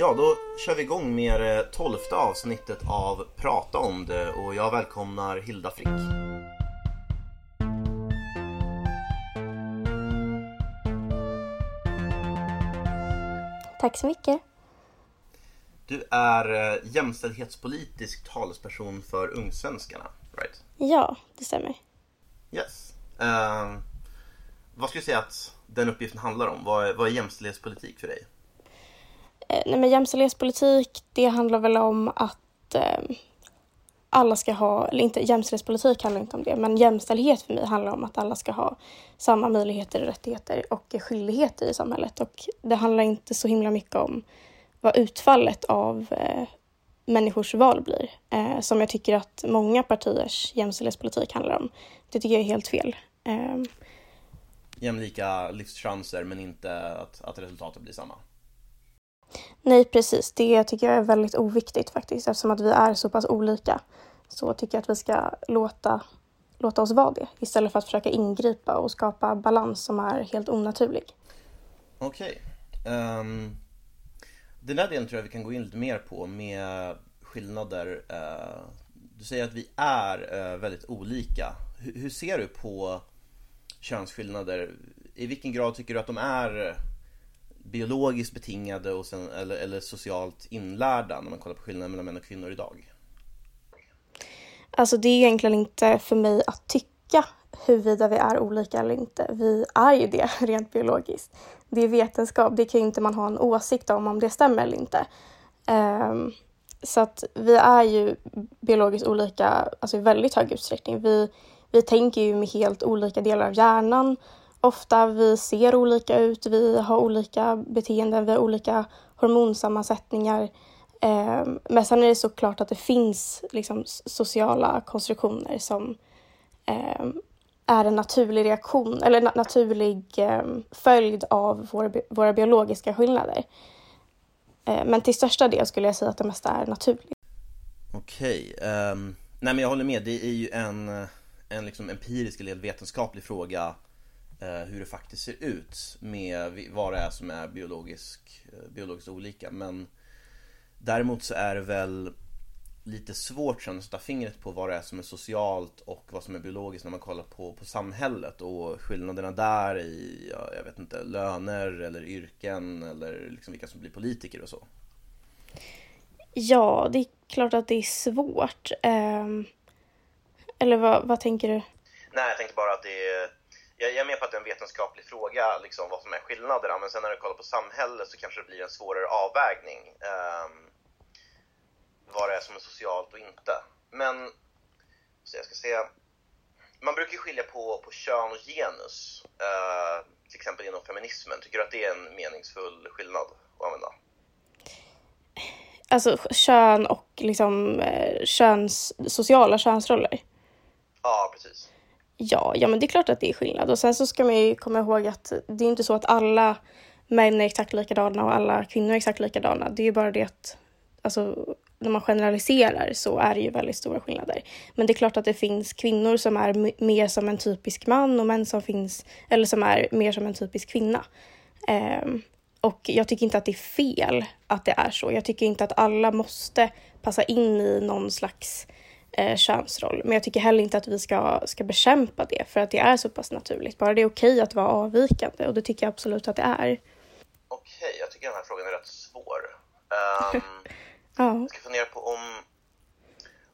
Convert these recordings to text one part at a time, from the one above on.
Ja, då kör vi igång med det tolfte avsnittet av Prata om det och jag välkomnar Hilda Frick. Tack så mycket. Du är eh, jämställdhetspolitisk talesperson för Ungsvenskarna, right? Ja, det stämmer. Yes. Eh, vad skulle du säga att den uppgiften handlar om? Vad är, vad är jämställdhetspolitik för dig? Eh, nej, men jämställdhetspolitik, det handlar väl om att eh, alla ska ha, eller inte jämställdhetspolitik handlar inte om det, men jämställdhet för mig handlar om att alla ska ha samma möjligheter, rättigheter och skyldigheter i samhället. Och det handlar inte så himla mycket om vad utfallet av eh, människors val blir, eh, som jag tycker att många partiers jämställdhetspolitik handlar om. Det tycker jag är helt fel. Eh, Jämlika livschanser men inte att, att resultatet blir samma. Nej, precis. Det tycker jag är väldigt oviktigt faktiskt. Eftersom att vi är så pass olika så tycker jag att vi ska låta, låta oss vara det istället för att försöka ingripa och skapa balans som är helt onaturlig. Okej. Ehm, den där delen tror jag vi kan gå in lite mer på med skillnader. Uh, du säger att vi är uh, väldigt olika. H hur ser du på könsskillnader? I vilken grad tycker du att de är biologiskt betingade och sen, eller, eller socialt inlärda när man kollar på skillnaden mellan män och kvinnor idag? Alltså det är egentligen inte för mig att tycka huruvida vi är olika eller inte. Vi är ju det rent biologiskt. Det är vetenskap, det kan ju inte man ha en åsikt om om det stämmer eller inte. Um, så att vi är ju biologiskt olika alltså i väldigt hög utsträckning. Vi, vi tänker ju med helt olika delar av hjärnan ofta. Vi ser olika ut, vi har olika beteenden, vi har olika hormonsammansättningar. Eh, men sen är det såklart att det finns liksom sociala konstruktioner som eh, är en naturlig reaktion eller na naturlig eh, följd av våra, biologiska skillnader. Men till största del skulle jag säga att det mesta är naturligt. Okej, um, nej men jag håller med. Det är ju en, en liksom empirisk eller vetenskaplig fråga hur det faktiskt ser ut med vad det är som är biologisk, eh, biologiskt olika. Men däremot så är det väl lite svårt sen att sätta fingret på vad det är som är socialt och vad som är biologiskt när man kollar på, på samhället och skillnaderna där i, ja, jag vet inte, löner eller yrken eller liksom vilka som blir politiker och så. Ja, det är klart att det är svårt. Um, eller vad, vad tänker du? Nej, jag tänkte bara att det är jag, är med på att det är en vetenskaplig fråga, liksom, vad som är skillnaderna, men sen när du kollar på samhället så kanske det blir en svårare avvägning. Um, vad det är som är socialt och inte. Men, så jag ska säga, man brukar skilja på, på kön och genus, uh, till exempel inom feminismen. Tycker du att det är en meningsfull skillnad att använda? Alltså kön och liksom eh, köns, sociala könsroller? Ja, precis. Ja, ja men det är klart att det är skillnad. Och sen så ska man ju komma ihåg att det är inte så att alla män är exakt likadana och alla kvinnor är exakt likadana. Det är ju bara det att alltså, när man generaliserar så är det ju väldigt stora skillnader. Men det är klart att det finns kvinnor som är mer som en typisk man och män som finns, eller som är mer som en typisk kvinna. Um, och jag tycker inte att det är fel att det är så. Jag tycker inte att alla måste passa in i någon slags eh, könsroll. Men jag tycker heller inte att vi ska, ska bekämpa det för att det är så pass naturligt. Bara det är okej att vara avvikande och det tycker jag absolut att det är. Okej, jag tycker den här frågan är rätt svår. Um, ja. Jag ska fundera på om,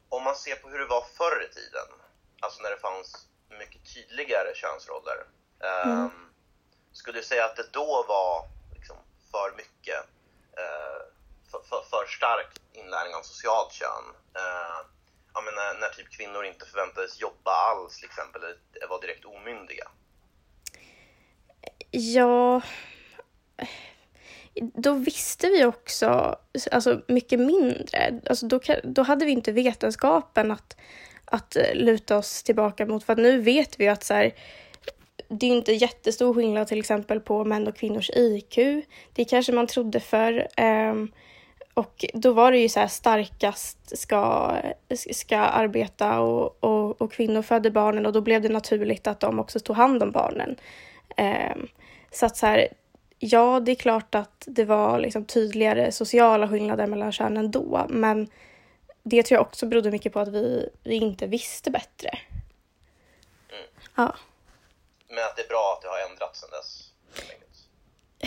om man ser på hur det var förr i tiden, alltså när det fanns mycket tydligare könsroller. Um, mm. Skulle du säga att det då var liksom för mycket, uh, för, för, för stark inlärning av socialt kön? Uh, ja, men när, när typ kvinnor inte förväntades jobba alls till exempel, eller var direkt omyndiga? Ja, då visste vi också alltså, mycket mindre. Alltså, då, då hade vi inte vetenskapen att, att luta oss tillbaka mot. För att nu vet vi att så här, det är inte jättestor skillnad till exempel på män och kvinnors IQ. Det kanske man trodde för. Um, ehm, och då var det ju så här starkast ska, ska arbeta och, och, och kvinnor födde barnen och då blev det naturligt att de också tog hand om barnen. Um, så att så här, ja, det är klart att det var liksom tydligare sociala skillnader mellan könen då, men det tror jag också berodde mycket på att vi, vi inte visste bättre. Mm. Ja. Men att det är bra att det har ändrats sedan dess?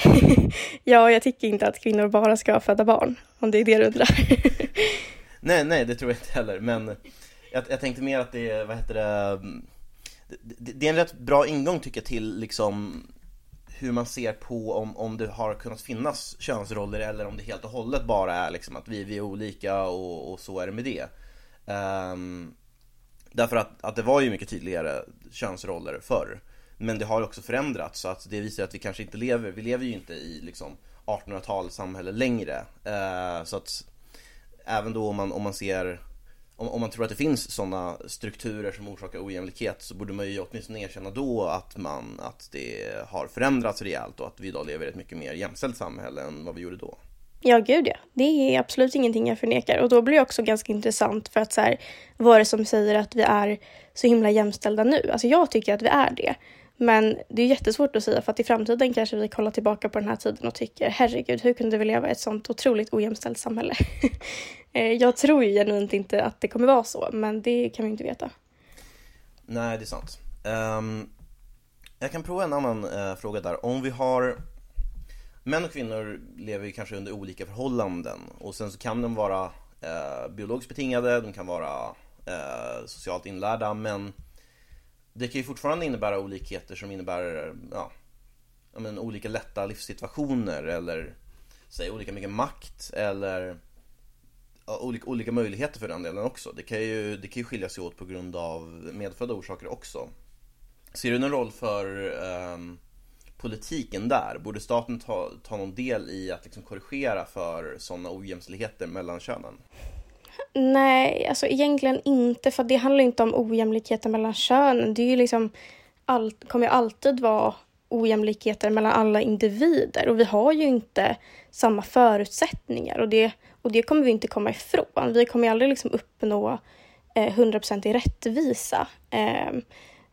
ja, jag tycker inte att kvinnor bara ska föda barn, om det är det du undrar. nej, nej, det tror jag inte heller, men jag, jag tänkte mer att det, är, vad heter det, det, det är en rätt bra ingång tycker jag till liksom hur man ser på om, om det har kunnat finnas könsroller eller om det helt och hållet bara är liksom att vi, vi är olika och, och så är det med det. Um, därför att, att det var ju mycket tydligare könsroller förr. Men det har också förändrats så att det visar att vi kanske inte lever, vi lever ju inte i liksom 1800-talets samhälle längre. Eh, så att även då om man, om man ser om, om man tror att det finns sådana strukturer som orsakar ojämlikhet så borde man ju åtminstone erkänna då att, man, att det har förändrats rejält och att vi idag lever i ett mycket mer jämställt samhälle än vad vi gjorde då. Ja, gud ja. Det är absolut ingenting jag förnekar. Och då blir det också ganska intressant för att så här, vad är det som säger att vi är så himla jämställda nu? Alltså jag tycker att vi är det. Men det är jättesvårt att säga för att i framtiden kanske vi kollar tillbaka på den här tiden och tycker herregud, hur kunde vi leva i ett sånt otroligt ojämställt samhälle? Eh, jag tror ju genuint inte att det kommer vara så, men det kan vi inte veta. Nej, det är sant. Um, jag kan prova en annan uh, fråga där. Om vi har Män och kvinnor lever ju kanske under olika förhållanden och sen så kan de vara uh, biologiskt betingade, de kan vara uh, socialt inlärda, men det kan ju fortfarande innebära olikheter som innebär ja, men, olika lätta livssituationer eller säg olika mycket makt eller ja, olika, olika möjligheter för den delen också. Det kan, ju, det kan ju skilja sig åt på grund av medfödda orsaker också. Ser du någon roll för um, politiken där? Borde staten ta, ta någon del i att liksom korrigera för sådana ojämställdheter mellan könen? Nej, alltså egentligen inte, för det handlar inte om ojämlikheter mellan könen. Det är ju liksom, all, kommer ju alltid vara ojämlikheter mellan alla individer och vi har ju inte samma förutsättningar och det, och det kommer vi inte komma ifrån. Vi kommer ju aldrig liksom uppnå eh, 100% i rättvisa. Eh,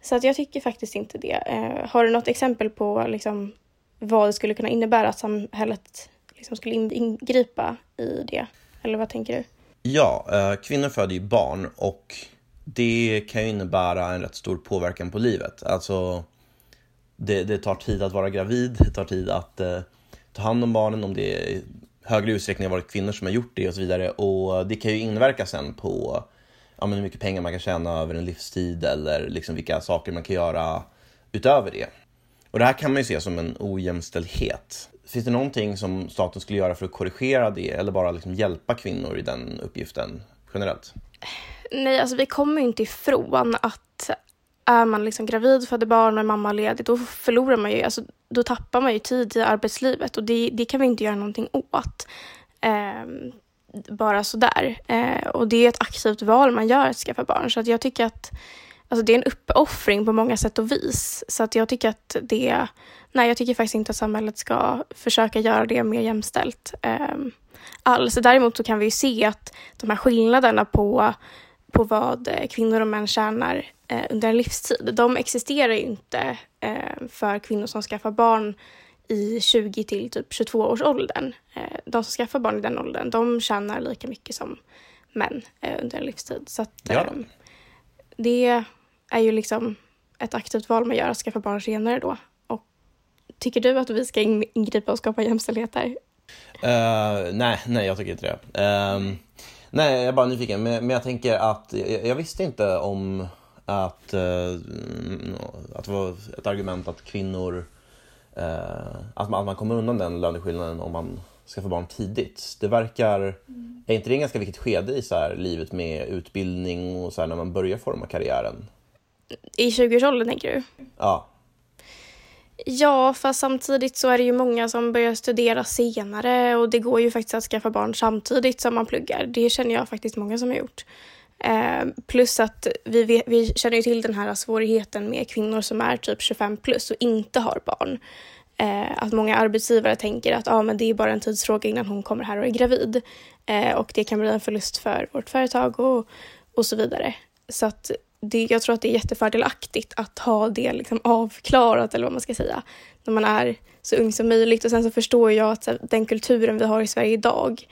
så att jag tycker faktiskt inte det. Eh, har du något exempel på liksom, vad det skulle kunna innebära att samhället liksom skulle ingripa i det? Eller vad tänker du? Ja, eh, kvinnor föder ju barn och det kan ju innebära en rätt stor påverkan på livet. Alltså, det, det tar tid att vara gravid, det tar tid att eh, ta hand om barnen om det i högre utsträckning har varit kvinnor som har gjort det och så vidare. Och det kan ju inverka sen på ja, men hur mycket pengar man kan tjäna över en livstid eller liksom vilka saker man kan göra utöver det. Och det här kan man ju se som en ojämställdhet. Finns det någonting som staten skulle göra för att korrigera det eller bara liksom hjälpa kvinnor i den uppgiften generellt? Nej, alltså vi kommer ju inte ifrån att är man liksom gravid, föder barn och är mammaledig, då förlorar man ju, alltså, då tappar man ju tid i arbetslivet och det, det kan vi inte göra någonting åt. Eh, bara sådär. Eh, och det är ett aktivt val man gör att skaffa barn. Så att jag tycker att alltså, det är en uppoffring på många sätt och vis. Så att jag tycker att det, nej jag tycker faktiskt inte att samhället ska försöka göra det mer jämställt eh, alls. Däremot så kan vi ju se att de här skillnaderna på på vad eh, kvinnor och män tjänar eh, under en livstid. De existerar ju inte eh, för kvinnor som skaffar barn i 20 till typ 22 års åldern. Eh, de som skaffar barn i den åldern, de tjänar lika mycket som män eh, under en livstid. Så att, ja. Det är ju liksom ett aktivt val man gör att skaffa barn senare då. Och tycker du att vi ska ingripa och skapa jämställdhet där? Uh, eh, nej, nej, jag tycker inte det. Uh, nej, jag är bara nyfiken. Men, men jag tänker att jag, jag visste inte om att, uh, att det var ett argument att kvinnor eh, att, man, att man kommer undan den löneskillnaden om man ska få barn tidigt. Det verkar, mm. är inte det en ganska viktigt skede i så här, livet med utbildning och så här, när man börjar forma karriären? I 20-årsåldern tänker du? Ja. Ja, fast samtidigt så är det ju många som börjar studera senare och det går ju faktiskt att skaffa barn samtidigt som man pluggar. Det känner jag faktiskt många som har gjort. Eh, plus att vi, vet, vi känner ju till den här svårigheten med kvinnor som är typ 25 plus och inte har barn. Eh, att många arbetsgivare tänker att ah, men det är bara en tidsfråga innan hon kommer här och är gravid. Eh, och det kan bli en förlust för vårt företag och, och så vidare. Så att det, jag tror att det är jättefördelaktigt att ha det liksom avklarat eller vad man ska säga när man är så ung som möjligt. Och sen så förstår jag att den kulturen vi har i Sverige idag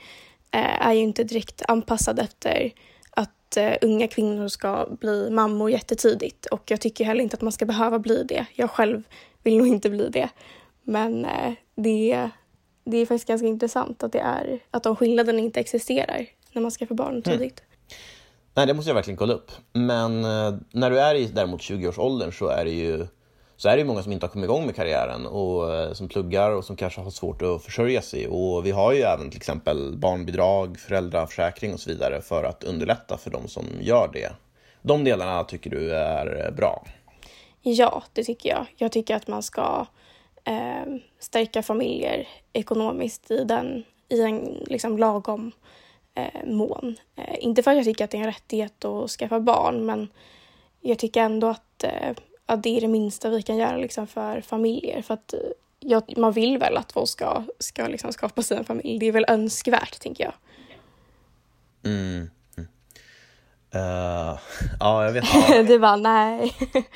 eh, är ju inte direkt anpassad efter att eh, unga kvinnor ska bli mammor jättetidigt och jag tycker heller inte att man ska behöva bli det. Jag själv vill nog inte bli det. Men eh, det, det är faktiskt ganska intressant att, det är, att de skillnaderna inte existerar när man ska få barn mm. tidigt. Mm. Nej, det måste jag verkligen kolla upp. Men eh, när du är i däremot 20-årsåldern så är det ju så är det många som inte har kommit igång med karriären och eh, som pluggar och som kanske har svårt att försörja sig. Och vi har ju även till exempel barnbidrag, föräldraförsäkring och så vidare för att underlätta för de som gör det. De delarna tycker du är bra? Ja, det tycker jag. Jag tycker att man ska eh, stärka familjer ekonomiskt i, den, i en liksom lagom eh, mån. Eh, inte för att jag tycker att det är en rättighet att skaffa barn, men jag tycker ändå att, eh, att det är det minsta vi kan göra liksom, för familjer. För att eh, jag, man vill väl att folk ska, ska liksom skapa sig en familj. Det är väl önskvärt, tänker jag. Mm. Uh, ja, jag vet. du bara, nej.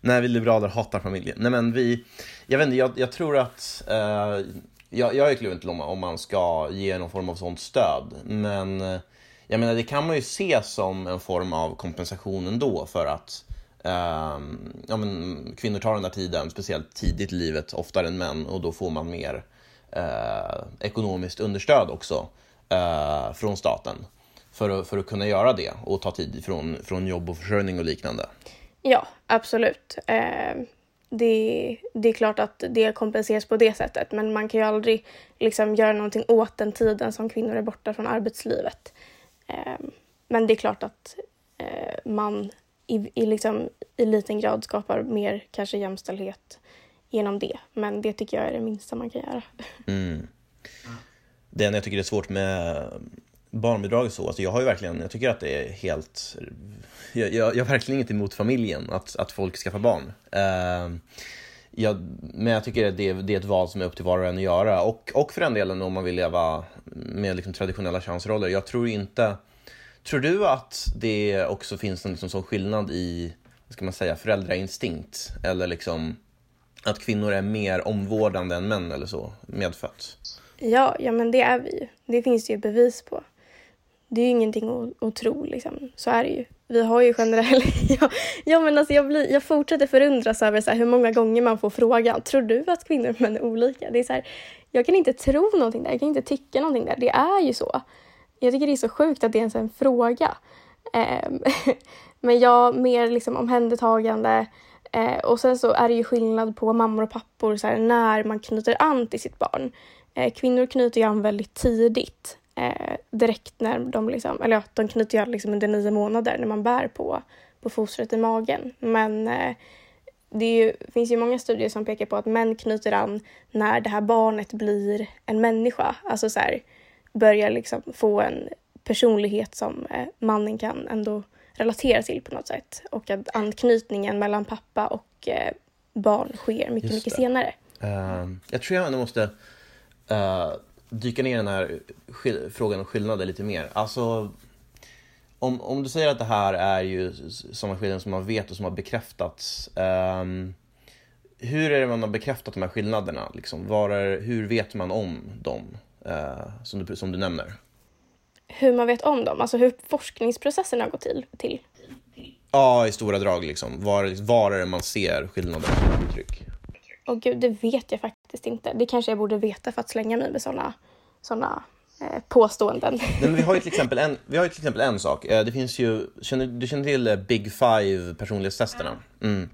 nej, vi liberaler hatar familjen. Nej, men vi, jag vet inte, jag, jag tror att eh, jag, jag är kluven till om, om man ska ge någon form av sånt stöd. Men eh, jag menar, det kan man ju se som en form av kompensation ändå för att eh, ja, men, kvinnor tar den där tiden, speciellt tidigt i livet, oftare än män och då får man mer eh, ekonomiskt understöd också eh, från staten för att, för att kunna göra det och ta tid från, från jobb och försörjning och liknande. Ja, absolut. Eh, det, det är klart att det kompenseras på det sättet men man kan ju aldrig liksom göra någonting åt den tiden som kvinnor är borta från arbetslivet. Eh, men det är klart att eh, man i, i, liksom, i liten grad skapar mer kanske jämställdhet genom det. Men det tycker jag är det minsta man kan göra. Mm. Det enda jag tycker är svårt med barnbidrag så, alltså jag har ju verkligen, jag tycker att det är helt, jag, jag, jag har verkligen inget emot familjen, att, att folk skaffar barn. Uh, jag, men jag tycker att det, det är ett val som är upp till var och en att göra. Och, och för den delen om man vill leva med liksom traditionella könsroller. Jag tror inte... Tror du att det också finns en liksom sån skillnad i, vad ska man säga, föräldrainstinkt? Eller liksom att kvinnor är mer omvårdande än män eller så, medfött? Ja, ja men det är vi ju. Det finns det ju bevis på det är ju ingenting att, att tro liksom. Så är det ju. Vi har ju generellt... ja, ja, men alltså jag, blir, jag fortsätter förundras över så här, hur många gånger man får frågan, tror du att kvinnor och män är olika? Det är så här, jag kan inte tro någonting där, jag kan inte tycka någonting där. Det är ju så. Jag tycker det är så sjukt att det är ens är en fråga. Eh, men jag mer liksom omhändertagande. Eh, och sen så är det ju skillnad på mammor och pappor så här, när man knyter an till sitt barn. Eh, kvinnor knyter ju an väldigt tidigt eh, direkt när de liksom, eller ja, de knyter ju liksom under nio månader när man bär på, på fostret i magen. Men eh, det ju, finns ju många studier som pekar på att män knyter an när det här barnet blir en människa. Alltså så här, börjar liksom få en personlighet som eh, mannen kan ändå relatera till på något sätt. Och att anknytningen mellan pappa och eh, barn sker mycket, mycket senare. Uh, jag tror jag ändå måste uh, dyka ner i den här frågan om skillnader lite mer. Alltså, om, om du säger att det här är ju sådana skillnader som man vet och som har bekräftats. Um, hur är det man har bekräftat de här skillnaderna? Liksom, var är, hur vet man om dem, uh, som, du, som du nämner? Hur man vet om dem? Alltså hur forskningsprocessen har gått till? till. Ja, i stora drag. Liksom. Var, var är det man ser skillnader uttryck? Åh gud, det vet jag faktiskt inte. Det kanske jag borde veta för att slänga mig med sådana såna, eh, påståenden. Nej, men vi har ju till exempel en, vi har ju till exempel en sak. Eh, det finns ju, känner, du känner till eh, Big Five personlighetstesterna? Mm.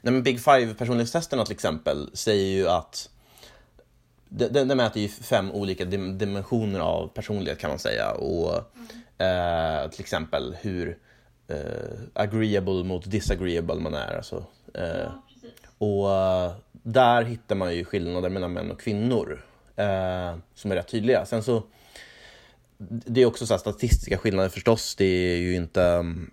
Nej, men Big Five personlighetstesterna till exempel säger ju att de, de, de mäter ju fem olika dimensioner av personlighet kan man säga. Och eh, till exempel hur eh, agreeable mot disagreeable man är. Alltså, eh, och eh, där hittar man ju skillnader mellan män och kvinnor eh, som är rätt tydliga. Sen så, det är också så statistiska skillnader förstås. Det är ju inte mm,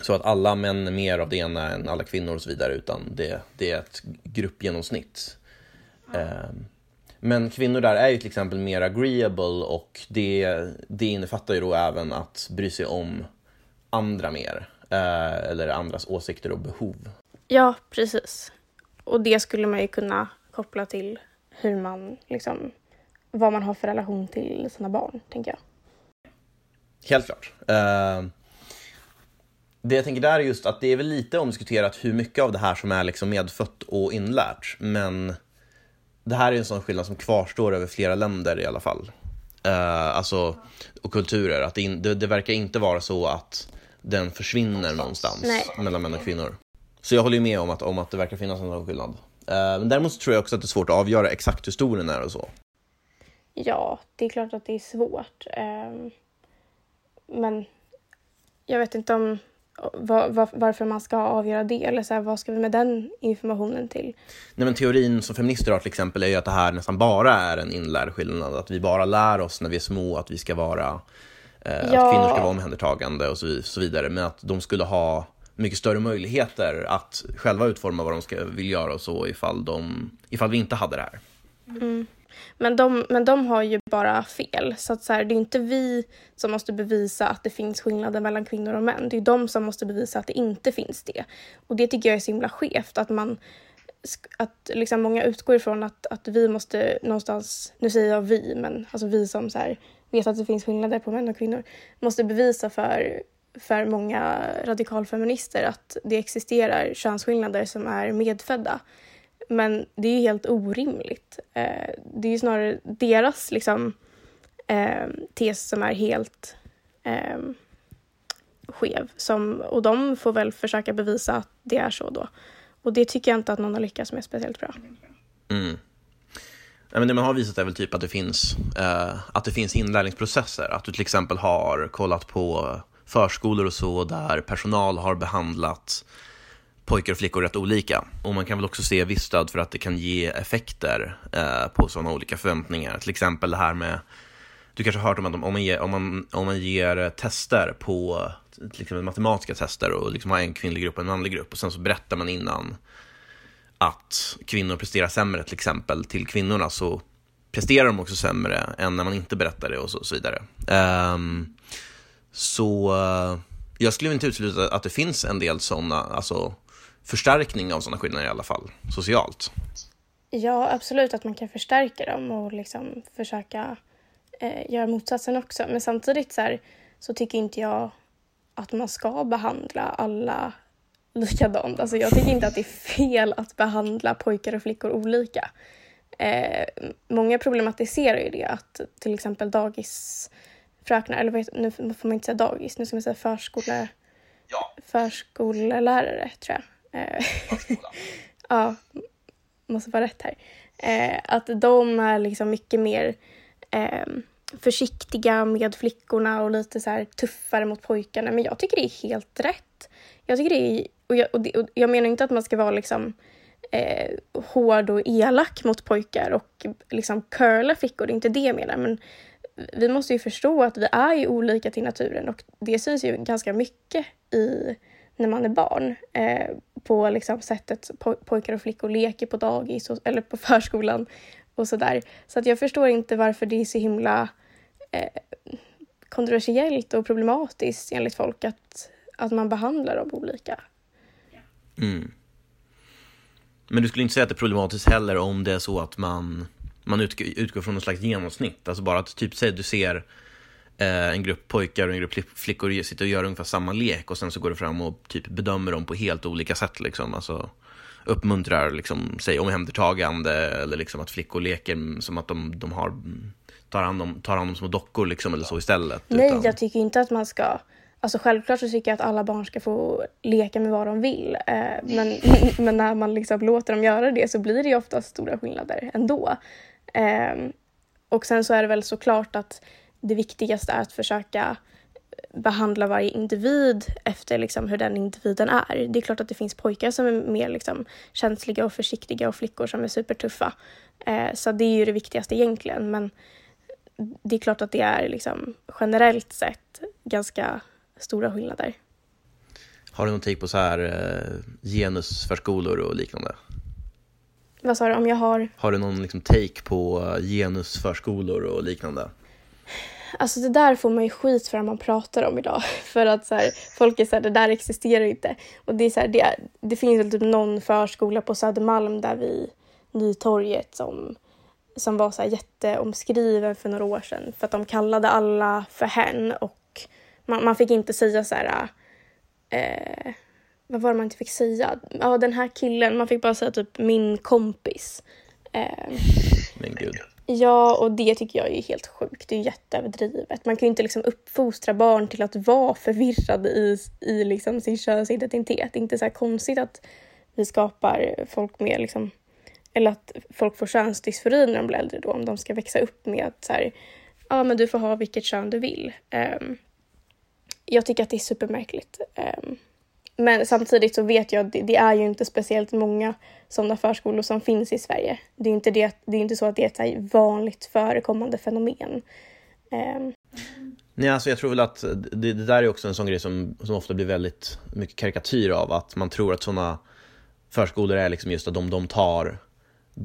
så att alla män är mer av det ena än alla kvinnor och så vidare, utan det, det är ett gruppgenomsnitt. Eh, men kvinnor där är ju till exempel mer agreeable och det, det innefattar ju då även att bry sig om andra mer. Eh, eller andras åsikter och behov. Ja, precis. Och det skulle man ju kunna koppla till hur man liksom, vad man har för relation till sina barn, tänker jag. Helt klart. Uh, det jag tänker där är just att det är väl lite omdiskuterat hur mycket av det här som är liksom medfött och inlärt, men det här är en sån skillnad som kvarstår över flera länder i alla fall. Uh, alltså, och kulturer. Att det, in, det, det, verkar inte vara så att den försvinner någonstans Nej. mellan män och kvinnor. Så jag håller ju med om att, om att det verkar finnas en sån skillnad. Uh, men däremot tror jag också att det är svårt att avgöra exakt hur stor den är och så. Ja, det är klart att det är svårt. Um, men jag vet inte om var, var, varför man ska avgöra det eller så här, vad ska vi med den informationen till? Nej, men teorin som feminister har till exempel är ju att det här nästan bara är en inlärd skillnad. Att vi bara lär oss när vi är små att vi ska vara, eh, ja. att kvinnor ska vara omhändertagande och så, så vidare. Men att de skulle ha mycket större möjligheter att själva utforma vad de ska, vill göra och så ifall, de, ifall vi inte hade det här. Mm. Men de, men de har ju bara fel. Så, att så här, det är inte vi som måste bevisa att det finns skillnader mellan kvinnor och män. Det är de som måste bevisa att det inte finns det. Och det tycker jag är så himla skevt. Att, man, att liksom många utgår ifrån att, att vi måste någonstans, nu säger jag vi, men alltså vi som så här, vet att det finns skillnader på män och kvinnor, måste bevisa för för många radikalfeminister att det existerar könsskillnader som är medfödda. Men det är ju helt orimligt. Eh, det är ju snarare deras liksom, eh, tes som är helt eh, skev. Som, och de får väl försöka bevisa att det är så då. Och det tycker jag inte att någon har lyckats med speciellt bra. Mm. Ja, men det man har visat är väl typ att det finns, eh, att det finns inlärningsprocesser. Att du till exempel har kollat på förskolor och så där personal har behandlat pojkar och flickor rätt olika. Och man kan väl också se viss stöd för att det kan ge effekter eh, på sådana olika förväntningar. Till exempel det här med, du kanske har hört om att om man ger, om man, om man ger tester på, till exempel matematiska tester och liksom har en kvinnlig grupp och en manlig grupp och sen så berättar man innan att kvinnor presterar sämre till exempel till kvinnorna så presterar de också sämre än när man inte berättar det och så, och så vidare. Um, så eh, jag skulle inte utesluta att det finns en del sådana, alltså förstärkning av sådana skillnader i alla fall, socialt. Ja, absolut att man kan förstärka dem och liksom försöka eh, göra motsatsen också. Men samtidigt så, här, så tycker inte jag att man ska behandla alla likadant. Alltså jag tycker inte att det är fel att behandla pojkar och flickor olika. Eh, många problematiserar ju det att till exempel dagis, dagisfröknar, eller vet, nu får man inte säga dagis, nu ska man säga förskole, ja. förskollärare tror jag. Eh, ja, måste vara rätt här. Eh, att de är liksom mycket mer eh, försiktiga med flickorna och lite så tuffare mot pojkarna. Men jag tycker det är helt rätt. Jag tycker det är, och jag, och det, och jag menar inte att man ska vara liksom eh, hård och elak mot pojkar och liksom curla flickor, det är inte det jag menar. Men vi måste ju förstå att vi är ju olika till naturen och det syns ju ganska mycket i när man är barn. Eh, på liksom sättet pojkar och flickor leker på dagis och, eller på förskolan och sådär. Så att jag förstår inte varför det är så himla eh, kontroversiellt och problematiskt enligt folk att, att man behandlar dem olika. Mm. Men du skulle inte säga att det är problematiskt heller om det är så att man, man utgår, från något slags genomsnitt? Alltså bara att typ säg du ser Eh, en grupp pojkar och en grupp flickor sitter och gör ungefär samma lek och sen så går det fram och typ bedömer dem på helt olika sätt. Liksom. Alltså, uppmuntrar liksom, säg omhändertagande eller liksom att flickor leker som att de, de har, tar, hand om, tar hand om små dockor liksom, eller så istället. Nej, utan... jag tycker inte att man ska Alltså självklart så tycker jag att alla barn ska få leka med vad de vill. Eh, men, men när man liksom låter dem göra det så blir det ju ofta stora skillnader ändå. Eh, och sen så är det väl såklart att det viktigaste är att försöka behandla varje individ efter liksom hur den individen är. Det är klart att det finns pojkar som är mer liksom känsliga och försiktiga och flickor som är supertuffa. Eh, så det är ju det viktigaste egentligen. Men det är klart att det är liksom generellt sett ganska stora skillnader. Har du någon take på så här eh, genusförskolor och liknande? Vad sa du? Om jag har? Har du någon liksom take på genusförskolor och liknande? Alltså det där får man ju skit för när man pratar om idag. För att så här, folk är så här, det där existerar inte. Och det är så här, det, det finns väl typ någon förskola på Södermalm där vid Nytorget som, som var så här jätteomskriven för några år sedan. För att de kallade alla för hen och man, man fick inte säga så här... Eh, vad var det man inte fick säga? Ja, den här killen. Man fick bara säga typ min kompis. Eh, Men gud. Ja, och det tycker jag är helt sjukt. Det är jätteöverdrivet. Man kan ju inte liksom uppfostra barn till att vara förvirrade i, i liksom sin könsidentitet. Det är inte så konstigt att vi skapar folk med liksom, eller att folk får könsdysfori när de blir äldre då, om de ska växa upp med att så här, ja men du får ha vilket kön du vill. Um, jag tycker att det är supermärkligt. Um, men samtidigt så vet jag att det, det, är ju inte speciellt många sådana förskolor som finns i Sverige. Det är inte, det, det är inte så att det är ett vanligt förekommande fenomen. Um. Nej, alltså jag tror väl att det, det, där är också en sån grej som, som ofta blir väldigt mycket karikatyr av, att man tror att sådana förskolor är liksom just att de, de tar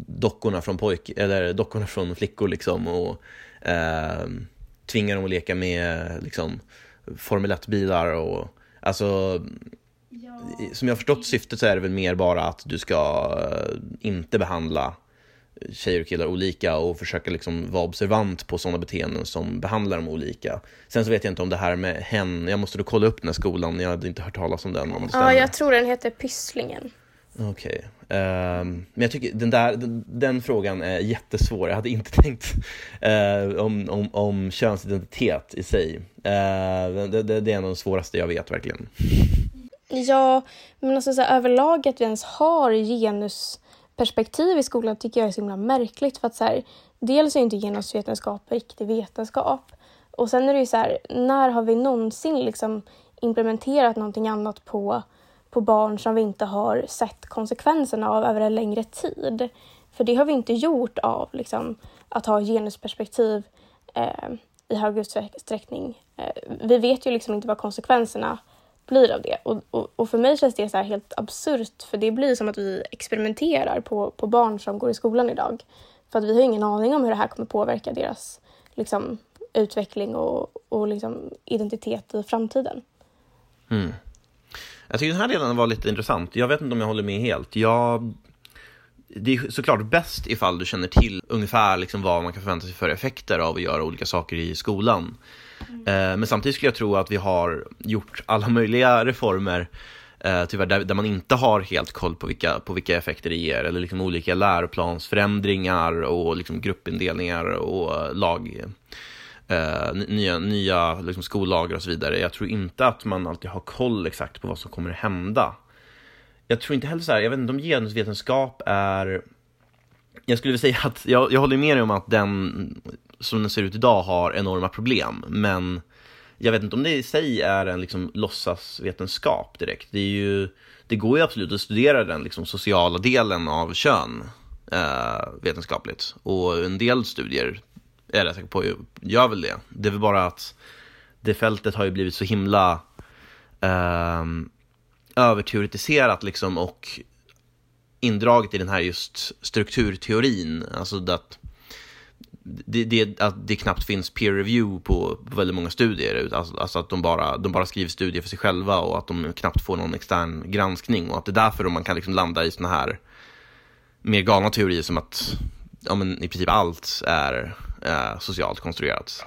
dockorna från pojk eller dockorna från flickor liksom och eh, tvingar dem att leka med liksom Formel 1-bilar och alltså som jag förstått syftet så är det väl mer bara att du ska eh, inte behandla tjejer och killar olika och försöka liksom vara observant på sådana beteenden som behandlar dem olika. Sen så vet jag inte om det här med hen, jag måste då kolla upp den här skolan, jag hade inte hört talas om den. Om ja, jag tror den heter Pysslingen. Okej. Okay. Um, ehm, men jag tycker den, där, den, den, frågan är jättesvår. Jag hade inte tänkt uh, om, om, om könsidentitet i sig. Uh, det, det, det, är en av de svåraste jag vet verkligen. Ja, men alltså så här, överlag att vi ens har genusperspektiv i skolan tycker jag är så himla märkligt. För att så här, dels är inte genusvetenskap riktig vetenskap. Och sen är det ju så här, när har vi någonsin liksom implementerat någonting annat på, på barn som vi inte har sett konsekvenserna av över en längre tid? För det har vi inte gjort av liksom, att ha genusperspektiv eh, i hög utsträckning. Eh, vi vet ju liksom inte vad konsekvenserna blir av det. Och, och, och, för mig känns det så helt absurt för det blir som att vi experimenterar på, på barn som går i skolan idag. För att vi har ingen aning om hur det här kommer påverka deras liksom, utveckling och, och liksom, identitet i framtiden. Mm. Jag tycker den här delen var lite intressant. Jag vet inte om jag håller med helt. Jag... Det är såklart bäst ifall du känner till ungefär liksom vad man kan förvänta sig för effekter av att göra olika saker i skolan. Mm. Men samtidigt skulle jag tro att vi har gjort alla möjliga reformer eh, tyvärr, där, där man inte har helt koll på vilka, på vilka effekter det ger, eller liksom olika läroplansförändringar och liksom gruppindelningar och lag, eh, nya, nya liksom skollagar och så vidare. Jag tror inte att man alltid har koll exakt på vad som kommer hända. Jag tror inte heller så här, jag vet inte om genusvetenskap är jag skulle vilja säga att jag, jag håller med dig om att den som den ser ut idag har enorma problem. Men jag vet inte om det i sig är en liksom låtsasvetenskap direkt. Det, är ju, det går ju absolut att studera den liksom sociala delen av kön eh, vetenskapligt. Och en del studier, är jag säker på, gör väl det. Det är väl bara att det fältet har ju blivit så himla eh, överteoretiserat liksom och indraget i den här just strukturteorin. Alltså att det, det, att det knappt finns peer review på, på väldigt många studier. Alltså, alltså, att de bara, de bara skriver studier för sig själva och att de knappt får någon extern granskning. Och att det är därför man kan liksom landa i sådana här mer galna teorier som att ja, men i princip allt är eh, socialt konstruerat.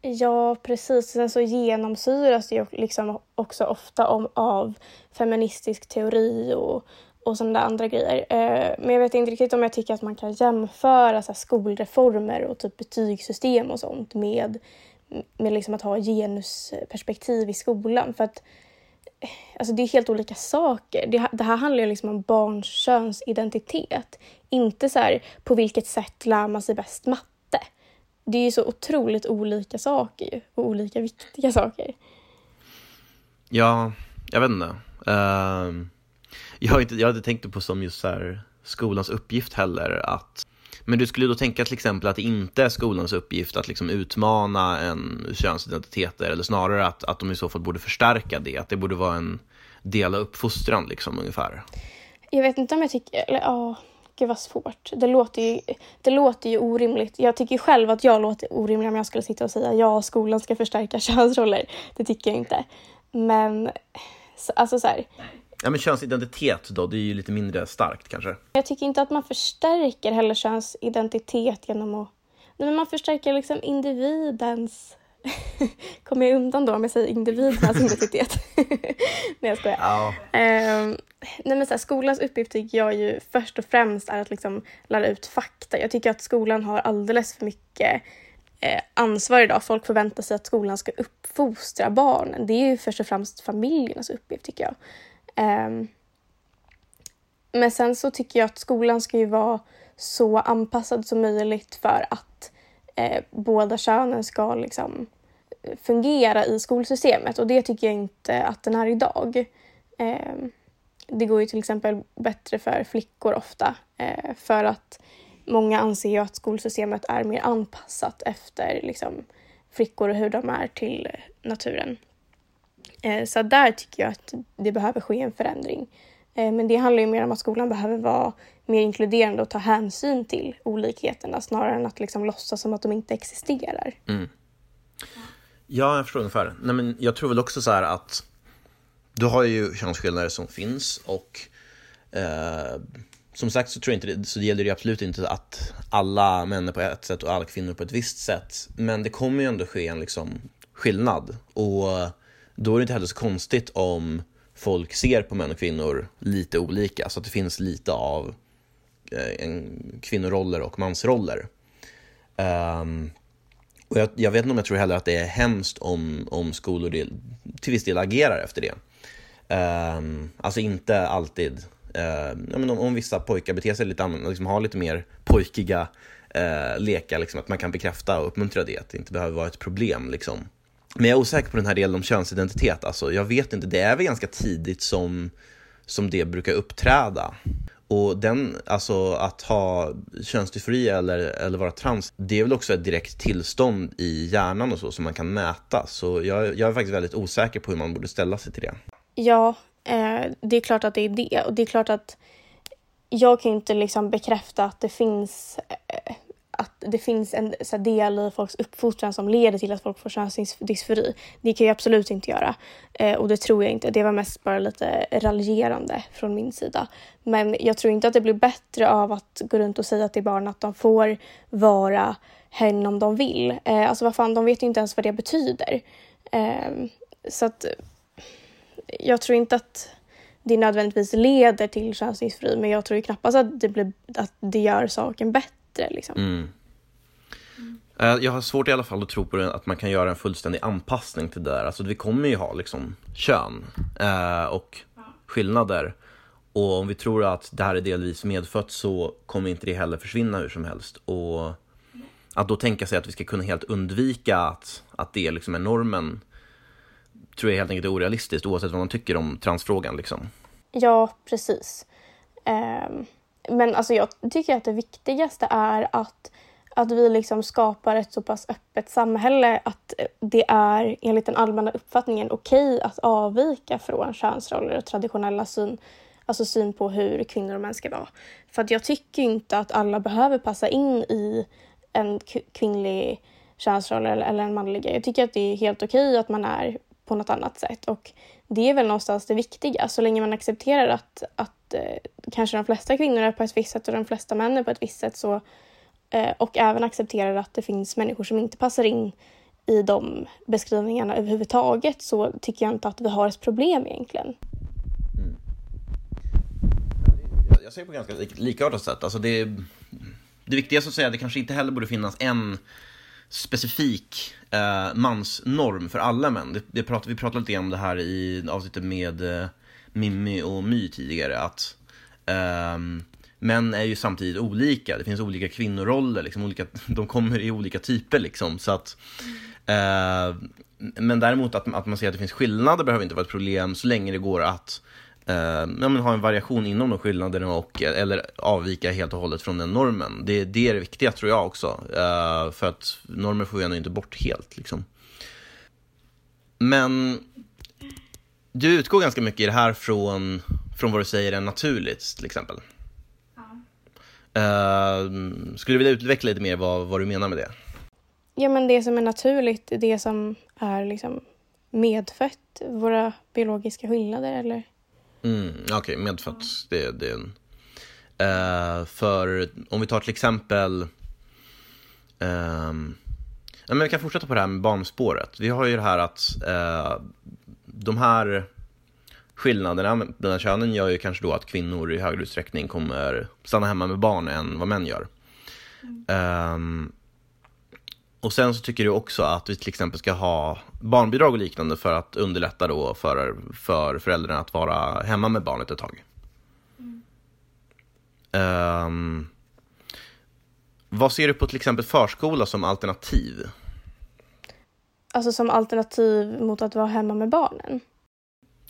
Ja, precis. Sen så genomsyras det ju liksom också ofta om, av feministisk teori och och sådana där andra grejer. Eh, men jag vet inte riktigt om jag tycker att man kan jämföra så skolreformer och typ betygssystem och sånt med, med liksom att ha genusperspektiv i skolan. För att eh, alltså det är helt olika saker. Det, det här handlar ju liksom om barns könsidentitet. Inte så här, på vilket sätt lär man sig bäst matte. Det är ju så otroligt olika saker och olika viktiga saker. Ja, jag vet inte. Uh jag, har inte, jag hade tänkt på som just så här, skolans uppgift heller att men du skulle då tänka till exempel att det inte är skolans uppgift att liksom utmana en könsidentiteter eller snarare att, att de i så fall borde förstärka det, att det borde vara en del av uppfostran liksom ungefär. Jag vet inte om jag tycker, eller ja, gud vad svårt. Det låter, ju, det låter ju orimligt. Jag tycker själv att jag låter orimlig om jag skulle sitta och säga ja, skolan ska förstärka könsroller. Det tycker jag inte. Men alltså så här. Ja men könsidentitet då, det är ju lite mindre starkt kanske. Jag tycker inte att man förstärker heller könsidentitet genom att... Nej, men man förstärker liksom individens... Kommer jag undan då om jag säger individernas identitet? nej jag skojar. Ja. Um, nej men så här, skolans uppgift tycker jag ju först och främst är att liksom lära ut fakta. Jag tycker att skolan har alldeles för mycket eh, ansvar idag. Folk förväntar sig att skolan ska uppfostra barnen. Det är ju först och främst familjernas uppgift tycker jag. Um, men sen så tycker jag att skolan ska ju vara så anpassad som möjligt för att eh, båda könen ska liksom eh, fungera i skolsystemet och det tycker jag inte att den är idag. Eh, det går ju till exempel bättre för flickor ofta eh, för att många anser ju att skolsystemet är mer anpassat efter liksom, flickor och hur de är till naturen. Eh, så där tycker jag att det behöver ske en förändring. Eh, men det handlar ju mer om att skolan behöver vara mer inkluderande och ta hänsyn till olikheterna snarare än att liksom låtsas som att de inte existerar. Mm. Ja, jag förstår ungefär. Nej, men jag tror väl också så här att du har ju könsskillnader som finns och eh, som sagt så tror jag inte det, så det gäller det absolut inte att alla män är på ett sätt och alla kvinnor på ett visst sätt. Men det kommer ju ändå ske en liksom skillnad och då är det inte heller så konstigt om folk ser på män och kvinnor lite olika, så att det finns lite av eh, en, kvinnoroller och mansroller. Um, och jag, jag, vet inte om jag tror heller att det är hemskt om, om skolor del, till viss del agerar efter det. Um, alltså inte alltid. Uh, men om, om vissa pojkar beter sig lite annorlunda, liksom har lite mer pojkiga uh, lekar, liksom, att man kan bekräfta och uppmuntra det, att det inte behöver vara ett problem. Liksom. Men jag är osäker på den här delen om könsidentitet. Alltså, jag vet inte, det är väl ganska tidigt som, som det brukar uppträda. Och den, alltså att ha könsdysfori eller, eller vara trans, det är väl också ett direkt tillstånd i hjärnan och så som man kan mäta. Så jag, jag är faktiskt väldigt osäker på hur man borde ställa sig till det. Ja, eh, det är klart att det är det. Och det är klart att jag kan inte liksom bekräfta att det finns eh, att det finns en så här, del i folks uppfostran som leder till att folk får könsdysfori. Det kan jag absolut inte göra eh, och det tror jag inte. Det var mest bara lite raljerande från min sida. Men jag tror inte att det blir bättre av att gå runt och säga till barn att de får vara hen om de vill. Eh, alltså vad fan, de vet ju inte ens vad det betyder. Eh, så att jag tror inte att det nödvändigtvis leder till könsdysfori men jag tror ju knappast att det, blir, att det gör saken bättre bättre. Liksom. Mm. Eh, jag har svårt i alla fall att tro på det, att man kan göra en fullständig anpassning till det där. Alltså vi kommer ju ha liksom kön eh, och skillnader. Och om vi tror att det här är delvis medfött så kommer inte det heller försvinna hur som helst. Och att då tänka sig att vi ska kunna helt undvika att, att det liksom är normen tror jag helt enkelt är orealistiskt oavsett vad man tycker om transfrågan. Liksom. Ja, precis. Um men alltså jag tycker att det viktigaste är att, att vi liksom skapar ett så pass öppet samhälle att det är enligt den allmänna uppfattningen okej okay att avvika från könsroller och traditionella syn, alltså syn på hur kvinnor och män ska vara. För att jag tycker inte att alla behöver passa in i en kvinnlig könsroll eller en manlig. Jag tycker att det är helt okej okay att man är på något annat sätt och det är väl någonstans det viktiga. Så länge man accepterar att, att eh, kanske de flesta kvinnor är på ett visst sätt och de flesta män är på ett visst sätt så, eh, och även accepterar att det finns människor som inte passar in i de beskrivningarna överhuvudtaget så tycker jag inte att vi har ett problem egentligen. Mm. Jag ser på ganska likartat sätt. Alltså det, det viktigaste att säga är att det kanske inte heller borde finnas en specifik eh, mansnorm för alla män. Det, det prat, vi pratade lite om det här i avsnittet med eh, Mimmi och My tidigare. Att eh, män är ju samtidigt olika. Det finns olika kvinnoroller. Liksom, olika, de kommer i olika typer. Liksom, så att, eh, men däremot att, att man ser att det finns skillnader behöver inte vara ett problem så länge det går att eh, ja, men ha en variation inom de skillnaderna och, eller avvika helt och hållet från den normen. Det, det är det viktiga tror jag också. Eh, för att normer får vi ändå inte bort helt. Liksom. Men du utgår ganska mycket i det här från, från vad du säger är naturligt till exempel. Ja. Uh, skulle du vilja utveckla lite mer vad, vad du menar med det? Ja, men det som är naturligt, det som är liksom medfött, våra biologiska skillnader eller? Mm, Okej, okay, medfött. Det, det är en... Uh, för om vi tar till exempel um, ja, men Vi kan fortsätta på det här med barnspåret. Vi har ju det här att uh, de här skillnaderna mellan könen gör ju kanske då att kvinnor i högre utsträckning kommer stanna hemma med barn än vad män gör. Mm. Um, och sen så tycker du också att vi till exempel ska ha barnbidrag och liknande för att underlätta då för, för föräldrarna att vara hemma med barnet ett tag. Mm. Um, vad ser du på till exempel förskola som alternativ? Alltså som alternativ mot att vara hemma med barnen?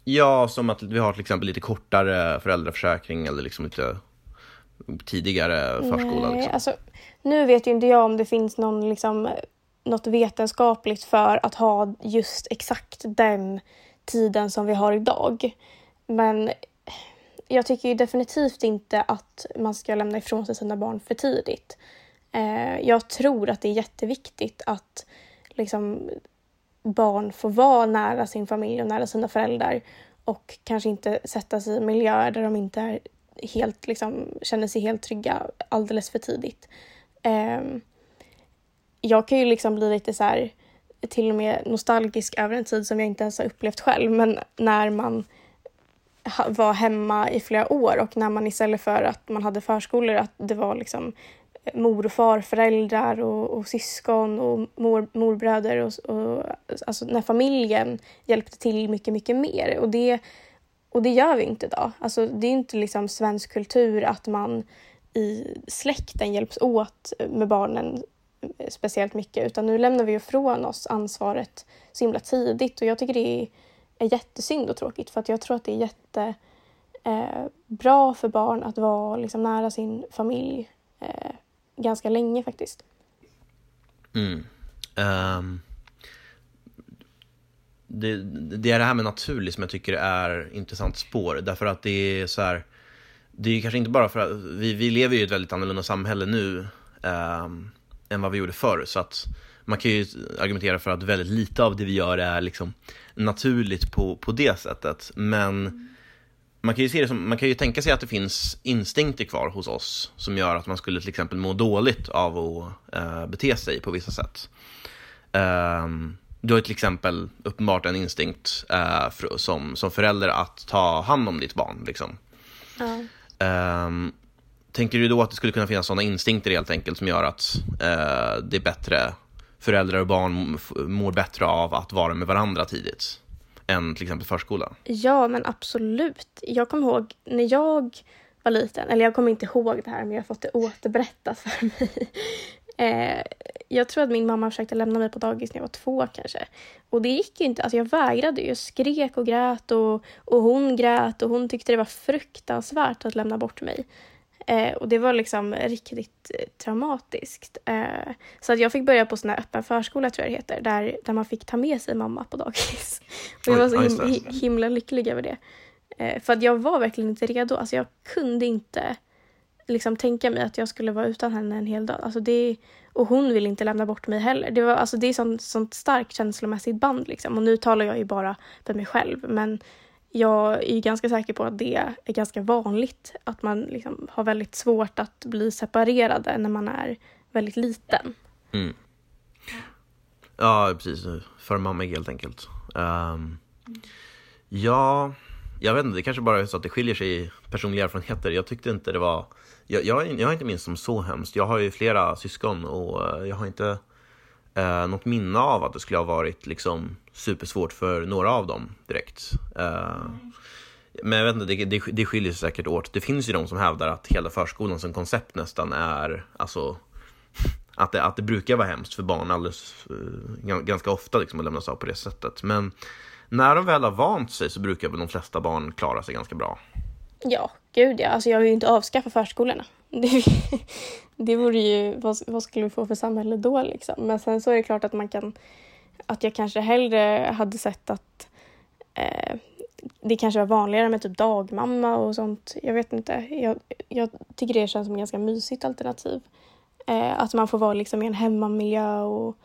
Ja, som att vi har till exempel lite kortare föräldraförsäkring eller liksom lite tidigare förskola. Nej, liksom. alltså, nu vet ju inte jag om det finns någon, liksom, något vetenskapligt för att ha just exakt den tiden som vi har idag. Men jag tycker ju definitivt inte att man ska lämna ifrån sig sina barn för tidigt. Eh, jag tror att det är jätteviktigt att liksom, barn får vara nära sin familj och nära sina föräldrar och kanske inte sätta sig i miljöer där de inte är helt, liksom, känner sig helt trygga alldeles för tidigt. Um, jag kan ju liksom bli lite så här, till och med nostalgisk över en tid som jag inte ens har upplevt själv, men när man var hemma i flera år och när man istället för att man hade förskolor att det var liksom eh, mor och farföräldrar och, och syskon och mor, morbröder och, och alltså när familjen hjälpte till mycket, mycket mer och det, och det gör vi inte idag. Alltså det är inte liksom svensk kultur att man i släkten hjälps åt med barnen eh, speciellt mycket utan nu lämnar vi ifrån oss ansvaret så himla tidigt och jag tycker det är, jättesynd och tråkigt för att jag tror att det är jätte eh, bra för barn att vara liksom nära sin familj eh, ganska länge faktiskt. Mm. Um, det, det, är det här med naturligt som jag tycker är intressant spår. Därför att det är så här, det är kanske inte bara för att vi, vi lever i ett väldigt annorlunda samhälle nu eh, än vad vi gjorde förr. Så att man kan ju argumentera för att väldigt lite av det vi gör är liksom naturligt på, på det sättet. Men man kan ju se det som, man kan ju tänka sig att det finns instinkter kvar hos oss som gör att man skulle till exempel må dåligt av att eh, bete sig på vissa sätt. Um, du har till exempel uppenbart en instinkt uh, för, som, som förälder att ta hand om ditt barn. Liksom. Ja. Um, tänker du då att det skulle kunna finnas sådana instinkter helt enkelt som gör att uh, det är bättre, föräldrar och barn mår bättre av att vara med varandra tidigt? än till exempel förskola? Ja, men absolut. Jag kommer ihåg när jag var liten, eller jag kommer inte ihåg det här men jag har fått det återberättat för mig. Eh, jag tror att min mamma försökte lämna mig på dagis när jag var två kanske. Och det gick ju inte. Alltså jag vägrade Jag skrek och grät och, och hon grät och hon tyckte det var fruktansvärt att lämna bort mig. Eh, och det var liksom riktigt eh, traumatiskt. Eh, så att jag fick börja på sån här öppen förskola tror jag det heter, där, där man fick ta med sig mamma på dagis. Och jag var så him himla lycklig över det. Eh, för att jag var verkligen inte redo. Alltså jag kunde inte liksom tänka mig att jag skulle vara utan henne en hel dag. Alltså det, och hon vill inte lämna bort mig heller. Det, var, alltså det är sånt, sånt starkt känslomässigt band liksom. Och nu talar jag ju bara för mig själv. Men jag är ganska säker på att det är ganska vanligt att man liksom har väldigt svårt att bli separerade när man är väldigt liten. Mm. Ja, precis. För mamma helt enkelt. Um, ja, jag vet inte, det kanske bara är så att det skiljer sig i personliga erfarenheter. Jag tyckte inte det var... Jag, jag, jag har inte minst som så hemskt. Jag har ju flera syskon och eh, jag har inte eh, något minne av att det skulle ha varit liksom supersvårt för några av dem direkt. Eh, men jag vet inte, det, det, det skiljer sig säkert åt. Det finns ju de som hävdar att hela förskolan som koncept nästan är, alltså, att det, att det brukar vara hemskt för barn alldeles, eh, ganska ofta liksom, att lämnas av på det sättet. Men när de väl har vant sig så brukar väl de flesta barn klara sig ganska bra. Ja, gud ja. Alltså jag vill ju inte avskaffa förskolorna. Det, det vore ju, vad, vad skulle vi få för samhälle då liksom? Men sen så är det klart att man kan, att jag kanske hellre hade sett att, eh, det kanske var vanligare med typ dagmamma och sånt. Jag vet inte. Jag, jag tycker det känns som ett ganska mysigt alternativ. Eh, att man får vara liksom i en hemmamiljö och,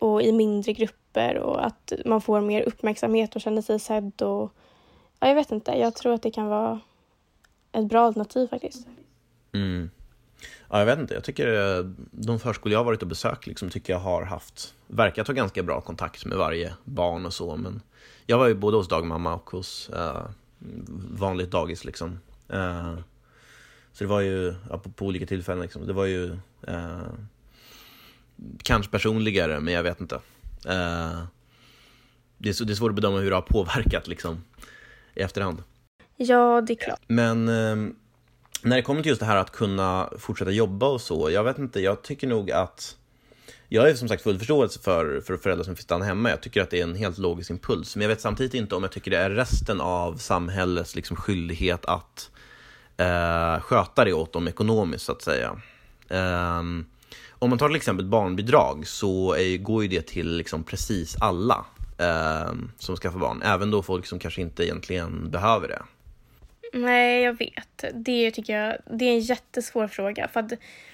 och i mindre grupper och att man får mer uppmärksamhet och känner sig sedd. Och, ja, jag vet inte. Jag tror att det kan vara ett bra alternativ faktiskt. Mm. Ja, jag vet inte. Jag tycker eh, de förskolor jag har varit och besökt liksom, tycker jag har haft, verkat ha ganska bra kontakt med varje barn och så. Men jag var ju både hos dagmamma och hos uh, vanligt dagis liksom. Uh, så det var ju ja, på, på, olika tillfällen liksom. Det var ju uh, kanske personligare, men jag vet inte. det, är, det är svårt att bedöma hur det har påverkat liksom i efterhand. Ja, det är klart. Men ehm, när det kommer till just det här att kunna fortsätta jobba och så, jag vet inte, jag tycker nog att jag är som sagt full förståelse för, för föräldrar som får stanna hemma. Jag tycker att det är en helt logisk impuls. Men jag vet samtidigt inte om jag tycker det är resten av samhällets liksom skyldighet att eh, sköta det åt dem ekonomiskt, så att säga. Eh, om man tar till exempel barnbidrag så är, går ju det till liksom precis alla eh, som skaffar barn. Även då folk som kanske inte egentligen behöver det. Nej, jag vet. Det tycker jag det är en jättesvår fråga. För att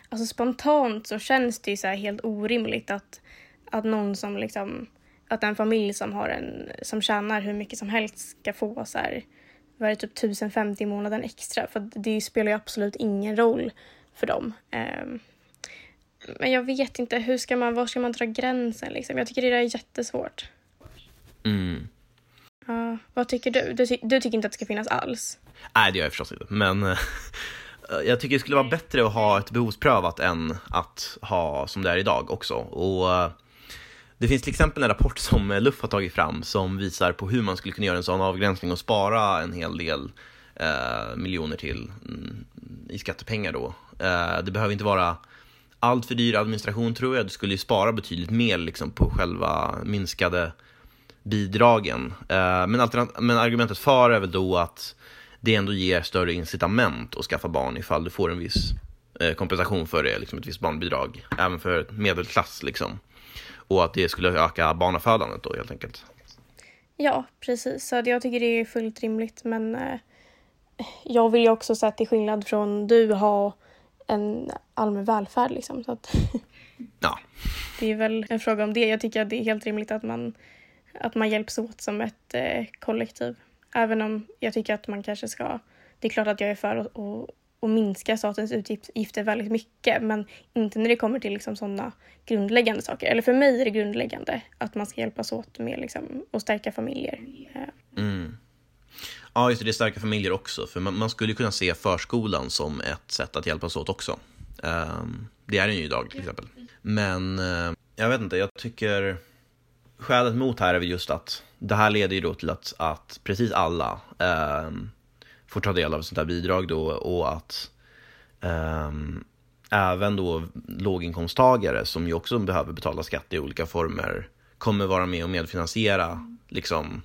alltså, spontant så känns det ju så helt orimligt att, att någon som liksom att en familj som har en som tjänar hur mycket som helst ska få så här var det typ 1050 i månaden extra för det spelar ju absolut ingen roll för dem. Um, men jag vet inte, hur ska man, var ska man dra gränsen liksom? Jag tycker det där är jättesvårt. Mm. Uh, vad tycker du? du? Du tycker inte att det ska finnas alls? Nej, det gör jag förstås inte. Men eh, jag tycker det skulle vara bättre att ha ett behovsprövat än att ha som det är idag också. Och eh, det finns till exempel en rapport som Luff har tagit fram som visar på hur man skulle kunna göra en sån avgränsning och spara en hel del eh, miljoner till mm, i skattepengar då. Eh, det behöver inte vara allt för dyr administration tror jag. Du skulle ju spara betydligt mer liksom, på själva minskade bidragen. Eh, men, men argumentet för är väl då att det ändå ger större incitament att skaffa barn ifall du får en viss eh, kompensation för det, liksom ett visst barnbidrag, även för medelklass liksom. Och att det skulle öka barnafödandet då helt enkelt. Ja, precis. Så jag tycker det är fullt rimligt, men eh, jag vill ju också så att till skillnad från du ha en allmän välfärd liksom. Så att ja. Det är väl en fråga om det. Jag tycker att det är helt rimligt att man, att man hjälps åt som ett eh, kollektiv. Även om jag tycker att man kanske ska... Det är klart att jag är för att, att, att minska statens utgifter väldigt mycket men inte när det kommer till liksom sådana grundläggande saker. Eller för mig är det grundläggande att man ska hjälpas åt med liksom, att stärka familjer. Mm. Ja, just det, det är starka familjer också. För man, man skulle kunna se förskolan som ett sätt att hjälpas åt också. Um, det är den ju idag till exempel. Men uh, jag vet inte, jag tycker skälet mot här är väl just att det här leder ju då till att, att precis alla eh, får ta del av sånt här bidrag då och att eh, även då låginkomsttagare som ju också behöver betala skatt i olika former kommer vara med och medfinansiera liksom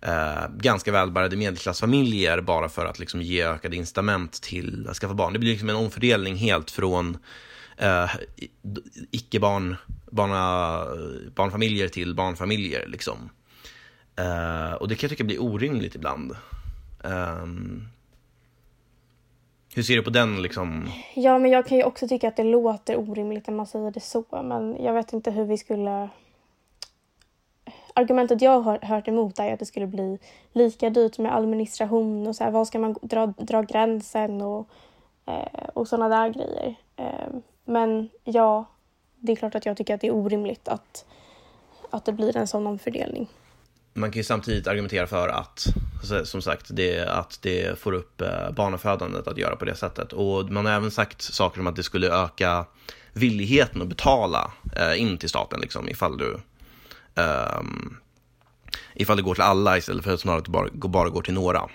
eh, ganska välbärgade medelklassfamiljer bara för att liksom ge ökade incitament till att skaffa barn. Det blir liksom en omfördelning helt från eh, icke-barn barna, barnfamiljer till barnfamiljer. Liksom. Eh, och det kan jag tycka blir orimligt ibland. Eh, hur ser du på den liksom? Ja, men jag kan ju också tycka att det låter orimligt när man säger det så. Men jag vet inte hur vi skulle... Argumentet jag har hört emot är att det skulle bli lika dyrt med administration och så här, var ska man dra, dra gränsen och, eh, och sådana där grejer. Eh, men ja, det är klart att jag tycker att det är orimligt att, att det blir en sån omfördelning. Man kan ju samtidigt argumentera för att, alltså, som sagt, det, att det får upp eh, barnafödandet att göra på det sättet. Och man har även sagt saker som att det skulle öka villigheten att betala eh, in till staten, liksom, ifall du um, ifall det går till alla istället för att snarare bara, bara går till några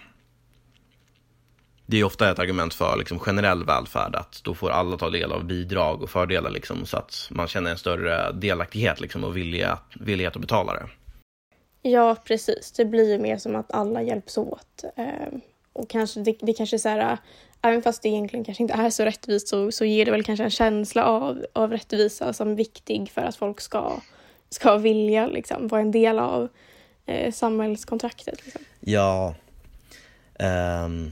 det är ofta ett argument för liksom, generell välfärd, att då får alla ta del av bidrag och fördelar liksom, så att man känner en större delaktighet liksom, och vilja, villighet att betala det. Ja, precis. Det blir ju mer som att alla hjälps åt. Eh, och kanske, det, det kanske så här, även fast det egentligen kanske inte är så rättvist så, så ger det väl kanske en känsla av, av rättvisa som är viktig för att folk ska, ska vilja liksom, vara en del av eh, samhällskontraktet. Liksom. Ja, Um,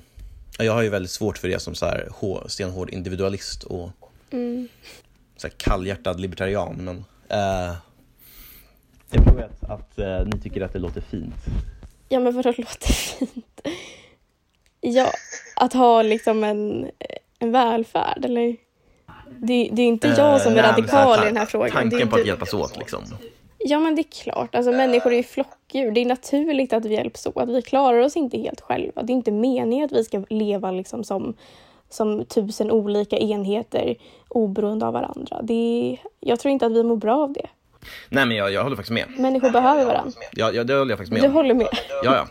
jag har ju väldigt svårt för det som så här, stenhård individualist och mm. så här, kallhjärtad libertarian. Men uh, jag tror att, att uh, ni tycker att det låter fint. Ja, men vadå låter fint? Ja, att ha liksom en, en välfärd, eller? Det, det är inte jag som är uh, radikal i den här frågan. Tanken på att hjälpas åt liksom. Ja, men det är klart. Alltså, människor är ju flockdjur. Det är naturligt att vi hjälps åt. Vi klarar oss inte helt själva. Det är inte meningen att vi ska leva liksom som, som tusen olika enheter oberoende av varandra. Det är, jag tror inte att vi mår bra av det. Nej, men jag, jag håller faktiskt med. Människor behöver varandra. Ja, ja, det håller jag faktiskt med Du håller med? Ja, ja.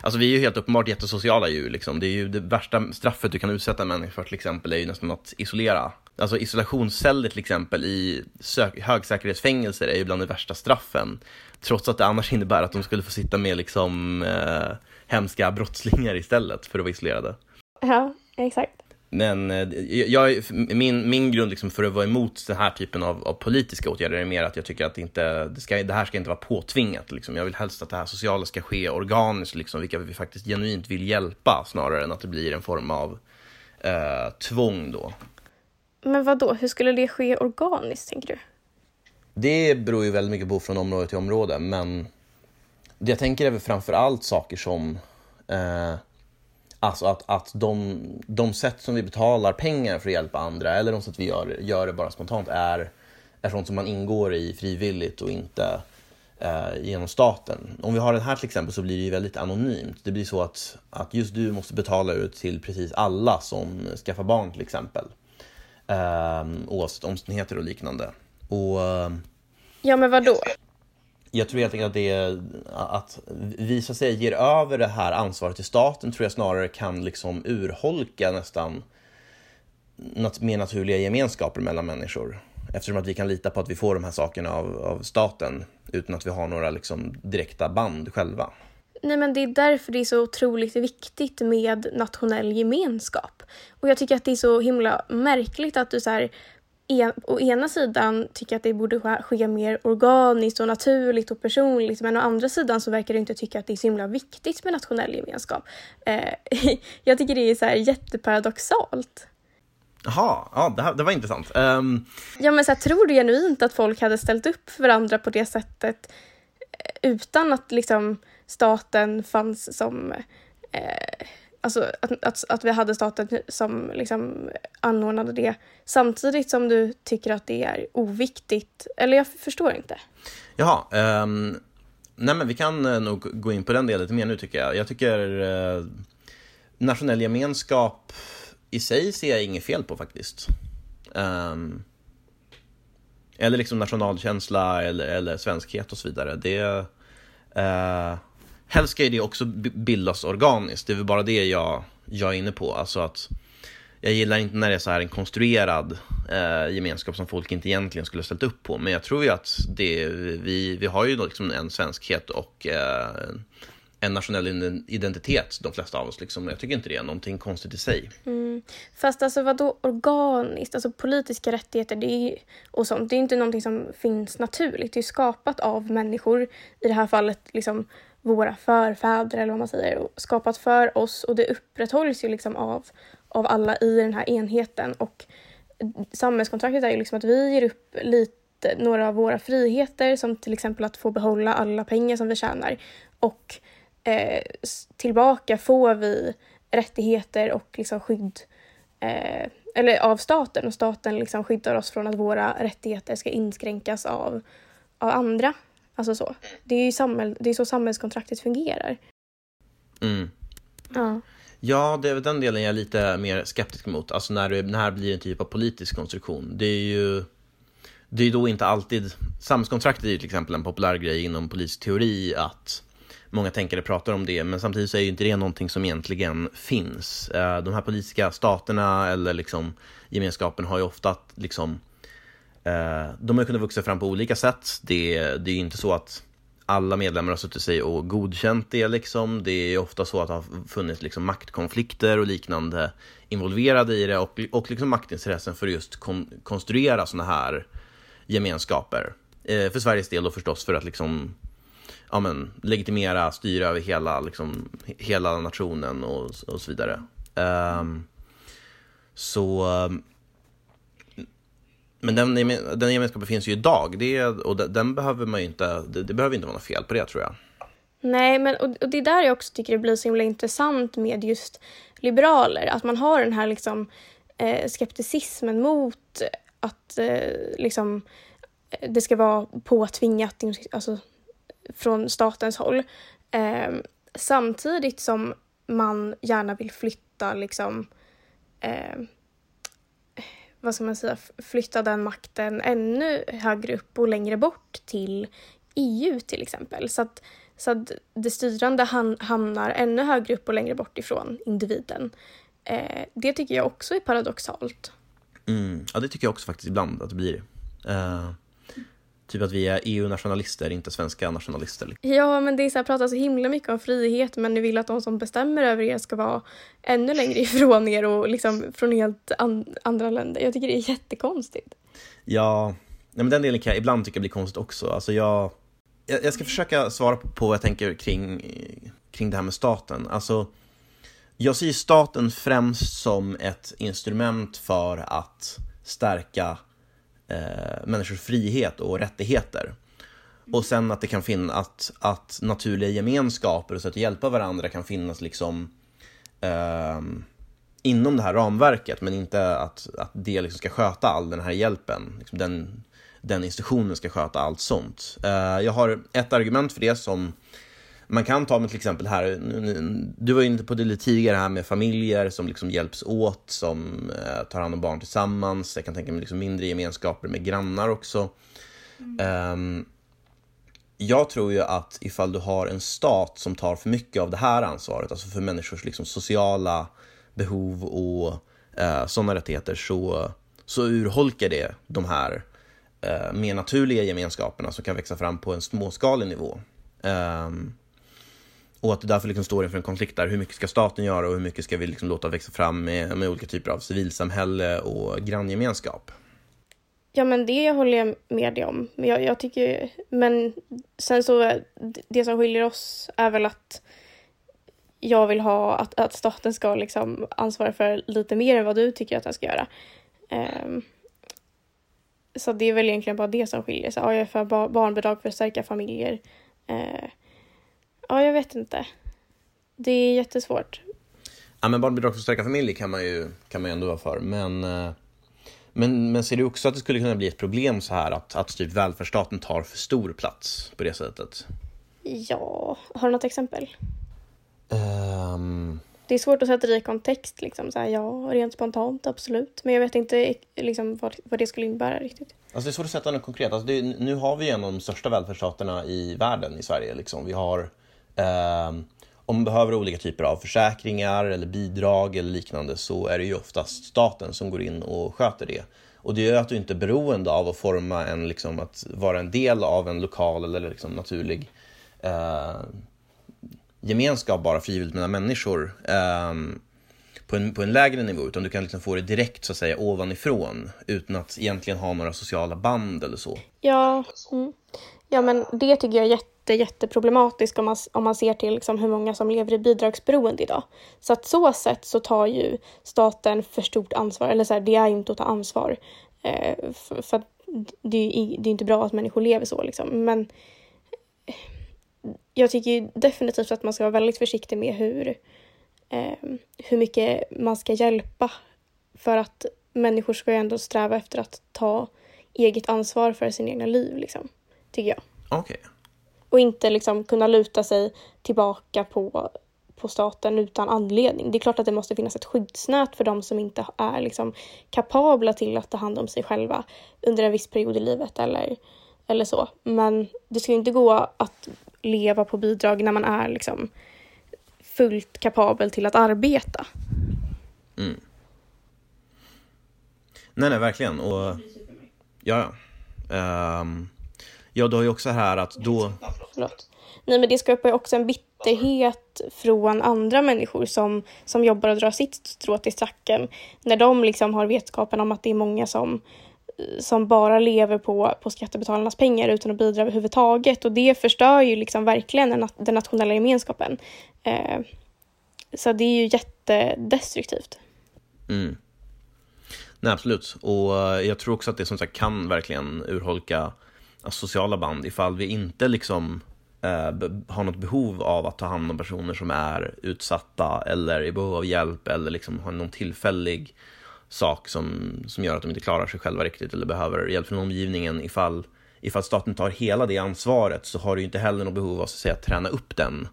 Alltså vi är ju helt uppenbart jättesociala djur. Liksom. Det är ju det värsta straffet du kan utsätta en människa för till exempel är ju nästan att isolera Alltså isolationsceller till exempel i högsäkerhetsfängelser är ju bland de värsta straffen. Trots att det annars innebär att de skulle få sitta med liksom eh, hemska brottslingar istället för att vara isolerade. Ja, exakt. Men eh, jag, min, min grund liksom för att vara emot den här typen av, av, politiska åtgärder är mer att jag tycker att det, inte, det, ska, det här ska inte vara påtvingat. Liksom. Jag vill helst att det här sociala ska ske organiskt, liksom, vilka vi faktiskt genuint vill hjälpa, snarare än att det blir en form av eh, tvång då. Men vad då? hur skulle det ske organiskt tänker du? Det beror ju väldigt mycket på från område till område, men det jag tänker är väl framför allt saker som eh, Alltså att, att de, de sätt som vi betalar pengar för att hjälpa andra eller de sätt vi gör, gör det bara spontant är, är sånt som man ingår i frivilligt och inte eh, genom staten. Om vi har den här till exempel så blir det ju väldigt anonymt. Det blir så att, att just du måste betala ut till precis alla som skaffar barn till exempel eh, oavsett omständigheter och liknande. Och, ehm, ja, men vad då? Jag tror helt enkelt att det är att vi så att säga ger över det här ansvaret till staten tror jag snarare kan liksom urholka nästan mer naturliga gemenskaper mellan människor. Eftersom att vi kan lita på att vi får de här sakerna av, av staten utan att vi har några liksom direkta band själva. Nej, men det är därför det är så otroligt viktigt med nationell gemenskap. Och jag tycker att det är så himla märkligt att du så här, en, å ena sidan tycker att det borde ske, ske, mer organiskt och naturligt och personligt men å andra sidan så verkar du inte tycka att det är så himla viktigt med nationell gemenskap. Eh, jag tycker det är så här jätteparadoxalt. Jaha, ja, det, här, det var intressant. Um... Ja, men så här, tror du genuint att folk hade ställt upp för varandra på det sättet eh, utan att liksom staten fanns som eh, Alltså att, att, att vi hade staten som liksom anordnade det samtidigt som du tycker att det är oviktigt. Eller jag förstår inte. Jaha, um, nej men vi kan eh, nog gå in på den delen lite mer nu tycker jag. Jag tycker uh, nationell gemenskap i sig ser jag inget fel på faktiskt. Um, eller liksom nationalkänsla eller, eller svenskhet och så vidare. Det, uh, helst ska ju det också bildas organiskt. Det är väl bara det jag, jag är inne på. Alltså att jag gillar inte när det är så här en konstruerad eh, gemenskap som folk inte egentligen skulle ha ställt upp på. Men jag tror ju att det, vi, vi har ju liksom en svenskhet och eh, en nationell identitet, de flesta av oss. Liksom. Jag tycker inte det är någonting konstigt i sig. Mm. Fast alltså vadå organiskt? Alltså politiska rättigheter det är, och sånt, det är inte någonting som finns naturligt. Det är skapat av människor, i det här fallet liksom våra förfäder eller vad man säger, skapat för oss. Och det upprätthålls ju liksom av, av alla i den här enheten. Och samhällskontraktet är ju liksom att vi ger upp lite, några av våra friheter som till exempel att få behålla alla pengar som vi tjänar. Och eh, tillbaka får vi rättigheter och liksom skydd eh, eller av staten. Och staten liksom skyddar oss från att våra rättigheter ska inskränkas av, av andra. Alltså så. Det är ju samhäll, det är så samhällskontraktet fungerar. Mm. Ja. Ja, det är väl den delen jag är lite mer skeptisk mot. Alltså när det, när det blir en typ av politisk konstruktion. Det är ju det är då inte alltid, samhällskontraktet är ju till exempel en populär grej inom politisk teori att många tänkare pratar om det, men samtidigt så är ju inte det någonting som egentligen finns. Eh, de här politiska staterna eller liksom gemenskapen har ju ofta liksom Eh, de har kunnat växa fram på olika sätt. Det, det är ju inte så att alla medlemmar har suttit sig och godkänt det. Liksom. Det är ofta så att det har funnits liksom maktkonflikter och liknande involverade i det och, och liksom maktintressen för att just kon konstruera sådana här gemenskaper. Eh, för Sveriges del då förstås för att liksom ja, men, legitimera, styra över hela, liksom, hela nationen och, och så vidare. Um, så men den, den gemenskapen finns ju idag det, och den, den behöver man inte, det, det, behöver inte vara något fel på det tror jag. Nej, men och, och det är där jag också tycker det blir så himla intressant med just liberaler, att man har den här liksom eh, skepticismen mot att eh, liksom eh, det ska vara påtvingat alltså, från statens håll. Eh, samtidigt som man gärna vill flytta liksom eh, vad ska man säga, flytta den makten ännu högre upp och längre bort till EU till exempel. Så att, så att det styrande hamnar ännu högre upp och längre bort ifrån individen. Eh, det tycker jag också är paradoxalt. Mm, ja, det tycker jag också faktiskt ibland att det blir. Uh, Typ att vi är EU-nationalister, inte svenska nationalister. Ja, men det är så här, pratar så himla mycket om frihet, men ni vill att de som bestämmer över er ska vara ännu längre ifrån er och liksom från helt an andra länder. Jag tycker det är jättekonstigt. Ja, men den delen kan jag ibland tycka blir konstigt också. Alltså jag, jag ska försöka svara på, på vad jag tänker kring, kring det här med staten. Alltså, jag ser staten främst som ett instrument för att stärka eh, människors frihet och rättigheter. Och sen att det kan finnas, att, att naturliga gemenskaper och sätt att hjälpa varandra kan finnas liksom eh, inom det här ramverket, men inte att, att det liksom ska sköta all den här hjälpen. Liksom den, den institutionen ska sköta allt sånt. Eh, jag har ett argument för det som man kan ta med till exempel här, du var inne på det lite tidigare här med familjer som liksom hjälps åt, som eh, tar hand om barn tillsammans. Jag kan tänka mig liksom mindre gemenskaper med grannar också. Mm. Um, jag tror ju att ifall du har en stat som tar för mycket av det här ansvaret, alltså för människors liksom sociala behov och uh, sådana rättigheter, så, så urholkar det de här uh, mer naturliga gemenskaperna som kan växa fram på en småskalig nivå. Um, och att det därför liksom står inför en konflikt där. Hur mycket ska staten göra och hur mycket ska vi liksom låta växa fram med, med olika typer av civilsamhälle och granngemenskap? Ja, men det håller jag med dig om. Men jag, jag tycker, men sen så, det som skiljer oss är väl att jag vill ha att, att staten ska liksom ansvara för lite mer än vad du tycker att den ska göra. Um, så det är väl egentligen bara det som skiljer. Så, ja, jag är för barnbidrag för att stärka familjer. Uh, Ja, jag vet inte. Det är jättesvårt. Ja, men barnbidrag för stärka familjer kan man ju, kan man ju ändå vara för. Men, eh, men, men ser du också att det skulle kunna bli ett problem så här att, att typ välfärdsstaten tar för stor plats på det sättet? Ja, har du något exempel? Um... Det är svårt att sätta det i kontext, liksom. så här, ja, rent spontant, absolut. Men jag vet inte liksom, vad, vad det skulle innebära riktigt. Alltså det är svårt att sätta något konkret. Alltså det, nu har vi en av de största välfärdsstaterna i världen i Sverige. Liksom. Vi har Ehm, om man behöver olika typer av försäkringar eller bidrag eller liknande så är det ju oftast staten som går in och sköter det. Och det gör att du inte är beroende av att forma en, liksom, att vara en del av en lokal eller liksom naturlig eh, gemenskap bara frivilligt mellan människor eh, på, en, på en lägre nivå, utan du kan liksom få det direkt så att säga ovanifrån utan att egentligen ha några sociala band eller så. Ja, mm. ja men det tycker jag är jätte jätte, jätteproblematisk om man, om man ser till liksom hur många som lever i bidragsberoende idag. Så att så sätt så tar ju staten för stort ansvar, eller så här, det är inte att ta ansvar. Eh, för, för det, är, det är inte bra att människor lever så liksom. Men eh, jag tycker definitivt att man ska vara väldigt försiktig med hur, eh, hur mycket man ska hjälpa. För att människor ska ju ändå sträva efter att ta eget ansvar för sina egna liv, liksom, tycker jag. Okej. Okay och inte liksom kunna luta sig tillbaka på, på staten utan anledning. Det är klart att det måste finnas ett skyddsnät för de som inte är liksom kapabla till att ta hand om sig själva under en viss period i livet eller, eller så. Men det ska inte gå att leva på bidrag när man är liksom fullt kapabel till att arbeta. Mm. Nej, nej, verkligen. Och, ja, um, Ja, du har ju också här att då... Förlåt. Nej, men det skapar ju också en bitterhet från andra människor som, som jobbar och drar sitt strå till stacken. När de liksom har vetskapen om att det är många som, som bara lever på, på skattebetalarnas pengar utan att bidra överhuvudtaget. Och det förstör ju liksom verkligen den, den nationella gemenskapen. Eh, så det är ju jättedestruktivt. Mm. Nej, absolut. Och eh, jag tror också att det som sagt kan verkligen urholka sociala band ifall vi inte liksom eh, har något behov av att ta hand om personer som är utsatta eller i behov av hjälp eller liksom har någon tillfällig sak som, som gör att de inte klarar sig själva riktigt eller behöver hjälp från omgivningen. Ifall, ifall staten tar hela det ansvaret så har du inte heller något behov av att, säga, att träna upp den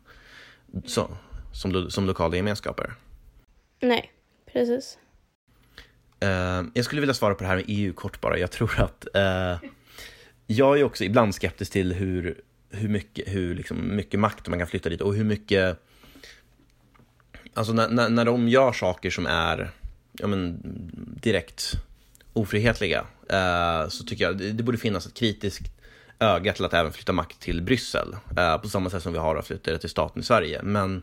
så, som, som lokala gemenskaper. Nej, precis. Uh, jag skulle vilja svara på det här med EU kort bara. Jag tror att uh, jag är också ibland skeptisk till hur, hur, mycket, hur liksom mycket makt man kan flytta dit och hur mycket Alltså när, när, när de gör saker som är ja, men, direkt ofrihetliga eh, så tycker jag det, det borde finnas ett kritiskt öga till att även flytta makt till Bryssel eh, på samma sätt som vi har att flytta det till staten i Sverige. Men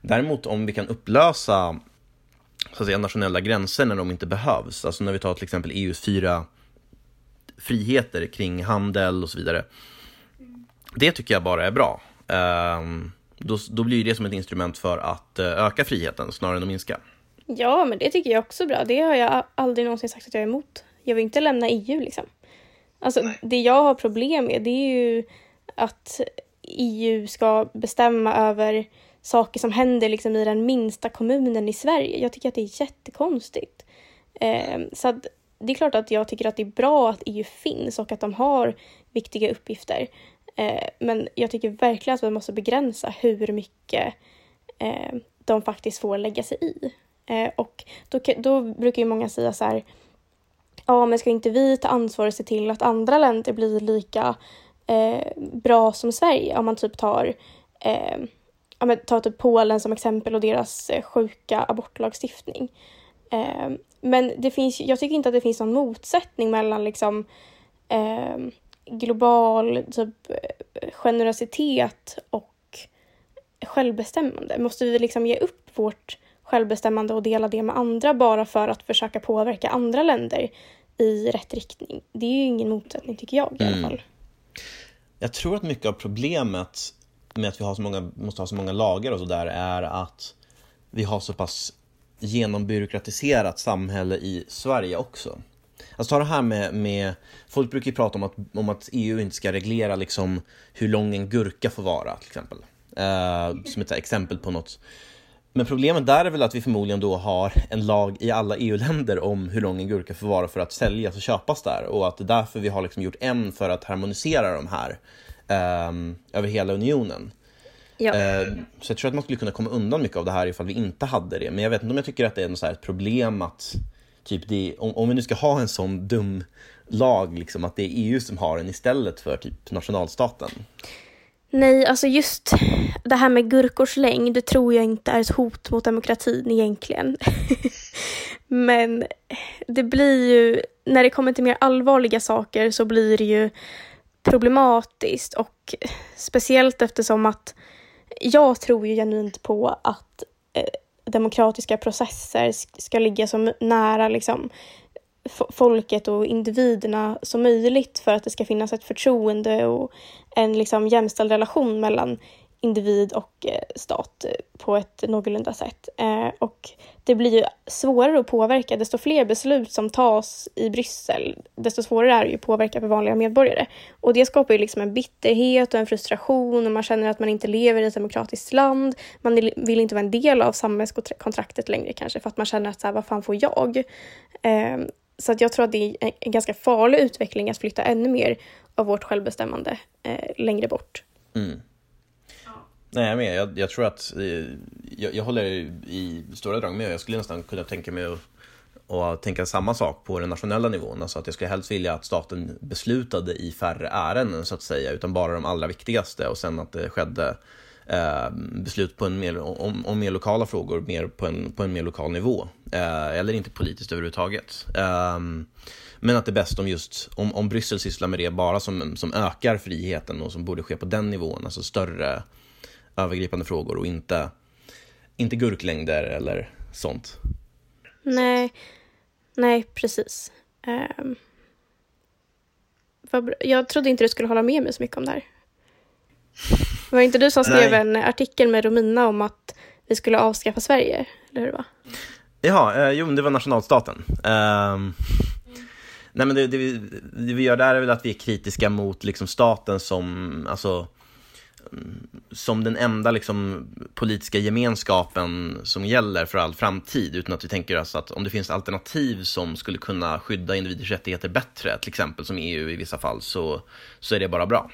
däremot om vi kan upplösa så att säga, nationella gränser när de inte behövs, alltså när vi tar till exempel EUs fyra friheter kring handel och så vidare. Det tycker jag bara är bra. Eh, då, då blir det som ett instrument för att eh, öka friheten snarare än att minska. Ja, men det tycker jag också är bra. Det har jag aldrig någonsin sagt att jag är emot. Jag vill inte lämna EU liksom. Alltså, det jag har problem med det är ju att EU ska bestämma över saker som händer liksom i den minsta kommunen i Sverige. Jag tycker att det är jättekonstigt. Eh, så att, det är klart att jag tycker att det är bra att EU finns och att de har viktiga uppgifter. Eh, men jag tycker verkligen att vi måste begränsa hur mycket eh, de faktiskt får lägga sig i. Eh, och då, då brukar ju många säga så här, ja men ska inte vi ta ansvar och se till att andra länder blir lika eh, bra som Sverige? Om man typ tar, eh, ja, men ta typ Polen som exempel och deras eh, sjuka abortlagstiftning. Eh, Eh, men det finns, jag tycker inte att det finns någon motsättning mellan liksom eh, global typ, generositet och självbestämmande. Måste vi liksom ge upp vårt självbestämmande och dela det med andra bara för att försöka påverka andra länder i rätt riktning. Det är ju ingen motsättning tycker jag i alla mm. fall. Jag tror att mycket av problemet med att vi har så många, måste ha så många lagar och sådär är att vi har så pass genombyråkratiserat samhälle i Sverige också. Alltså ta det här med, med folk brukar ju prata om att, om att EU inte ska reglera liksom hur lång en gurka får vara till exempel. Uh, som ett exempel på något men problemet där är väl att vi förmodligen då har en lag i alla EU-länder om hur lång en gurka får vara för att säljas och köpas där och att det är därför vi har liksom gjort en för att harmonisera de här um, över hela unionen. Ja. Uh, så jag tror att man skulle kunna komma undan mycket av det här ifall vi inte hade det. Men jag vet inte om jag tycker att det är så ett problem att typ det, om, om vi nu ska ha en sån dum lag, liksom, att det är EU som har den istället för typ nationalstaten. Nej, alltså just det här med gurkors längd tror jag inte är ett hot mot demokratin egentligen. Men det blir ju, när det kommer till mer allvarliga saker så blir det ju problematiskt och speciellt eftersom att jag tror ju genuint på att eh, demokratiska processer ska ligga så nära liksom, folket och individerna som möjligt för att det ska finnas ett förtroende och en liksom jämställd relation mellan individ och eh, stat eh, på ett någorlunda sätt. Eh, och det blir ju svårare att påverka. Desto fler beslut som tas i Bryssel, desto svårare är det ju att påverka för vanliga medborgare. Och det skapar ju liksom en bitterhet och en frustration och man känner att man inte lever i ett demokratiskt land. Man vill inte vara en del av samhällskontraktet längre kanske för att man känner att så här, vad fan får jag? Så att jag tror att det är en ganska farlig utveckling att flytta ännu mer av vårt självbestämmande längre bort. Mm. Nej, jag med. Jag, jag tror att eh, jag, jag, håller i stora drag med. Jag skulle nästan kunna tänka mig att och tänka samma sak på den nationella nivån. Alltså att jag skulle helst vilja att staten beslutade i färre ärenden så att säga, utan bara de allra viktigaste och sen att det skedde eh, beslut på en mer, om, om mer lokala frågor mer på, en, på en mer lokal nivå. Eh, eller inte politiskt överhuvudtaget. Eh, men att det är bäst om just om, om Bryssel sysslar med det bara som, som ökar friheten och som borde ske på den nivån, alltså större övergripande frågor och inte, inte gurklängder eller sånt. Nej, nej precis. Um, Jag trodde inte du skulle hålla med mig så mycket om det här. Var det inte du som skrev Nej. en artikel med Romina om att vi skulle avskaffa Sverige? Eller hur det var? Jaha, eh, jo, det var nationalstaten. Um, nej, men det, det, vi, det, vi gör där är väl att vi är kritiska mot liksom, staten som, alltså, som den enda liksom, politiska gemenskapen som gäller för all framtid, utan att vi tänker oss att om det finns alternativ som skulle kunna skydda individers rättigheter bättre, till exempel som EU i vissa fall, så, så är det bara bra.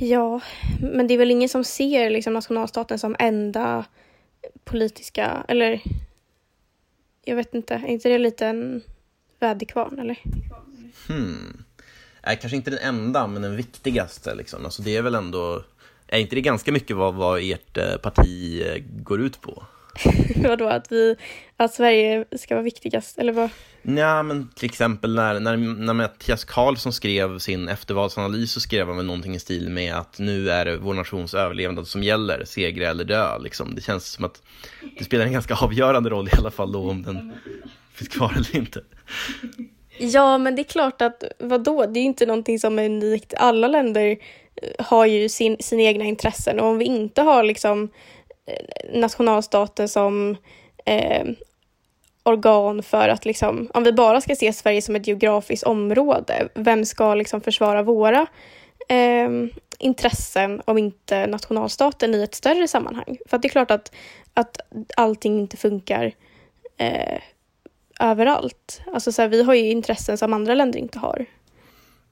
Ja, men det är väl ingen som ser liksom, nationalstaten som enda politiska, eller jag vet inte, är inte det lite en väderkvarn eller? Hmm. Nej, kanske inte den enda, men den viktigaste. Liksom. Alltså, det är väl ändå, är inte det ganska mycket vad, vad ert eh, parti eh, går ut på? Vadå, att, vi, att Sverige ska vara viktigast, eller vad? Ja, men till exempel när, när, när Mattias Karlsson skrev sin eftervalsanalys så skrev han väl någonting i stil med att nu är det vår nations överlevnad som gäller, segra eller dö. Liksom. Det känns som att det spelar en ganska avgörande roll i alla fall då om den finns kvar eller inte. Ja, men det är klart att vadå, det är inte någonting som är unikt. Alla länder eh, har ju sin, sina egna intressen och om vi inte har liksom eh, nationalstater nationalstaten som eh, organ för att liksom, om vi bara ska se Sverige som ett geografiskt område, vem ska liksom försvara våra eh, intressen om inte nationalstaten i ett större sammanhang? För det är klart att, att allting inte funkar eh, överallt. Alltså så här, vi har ju intressen som andra länder inte har.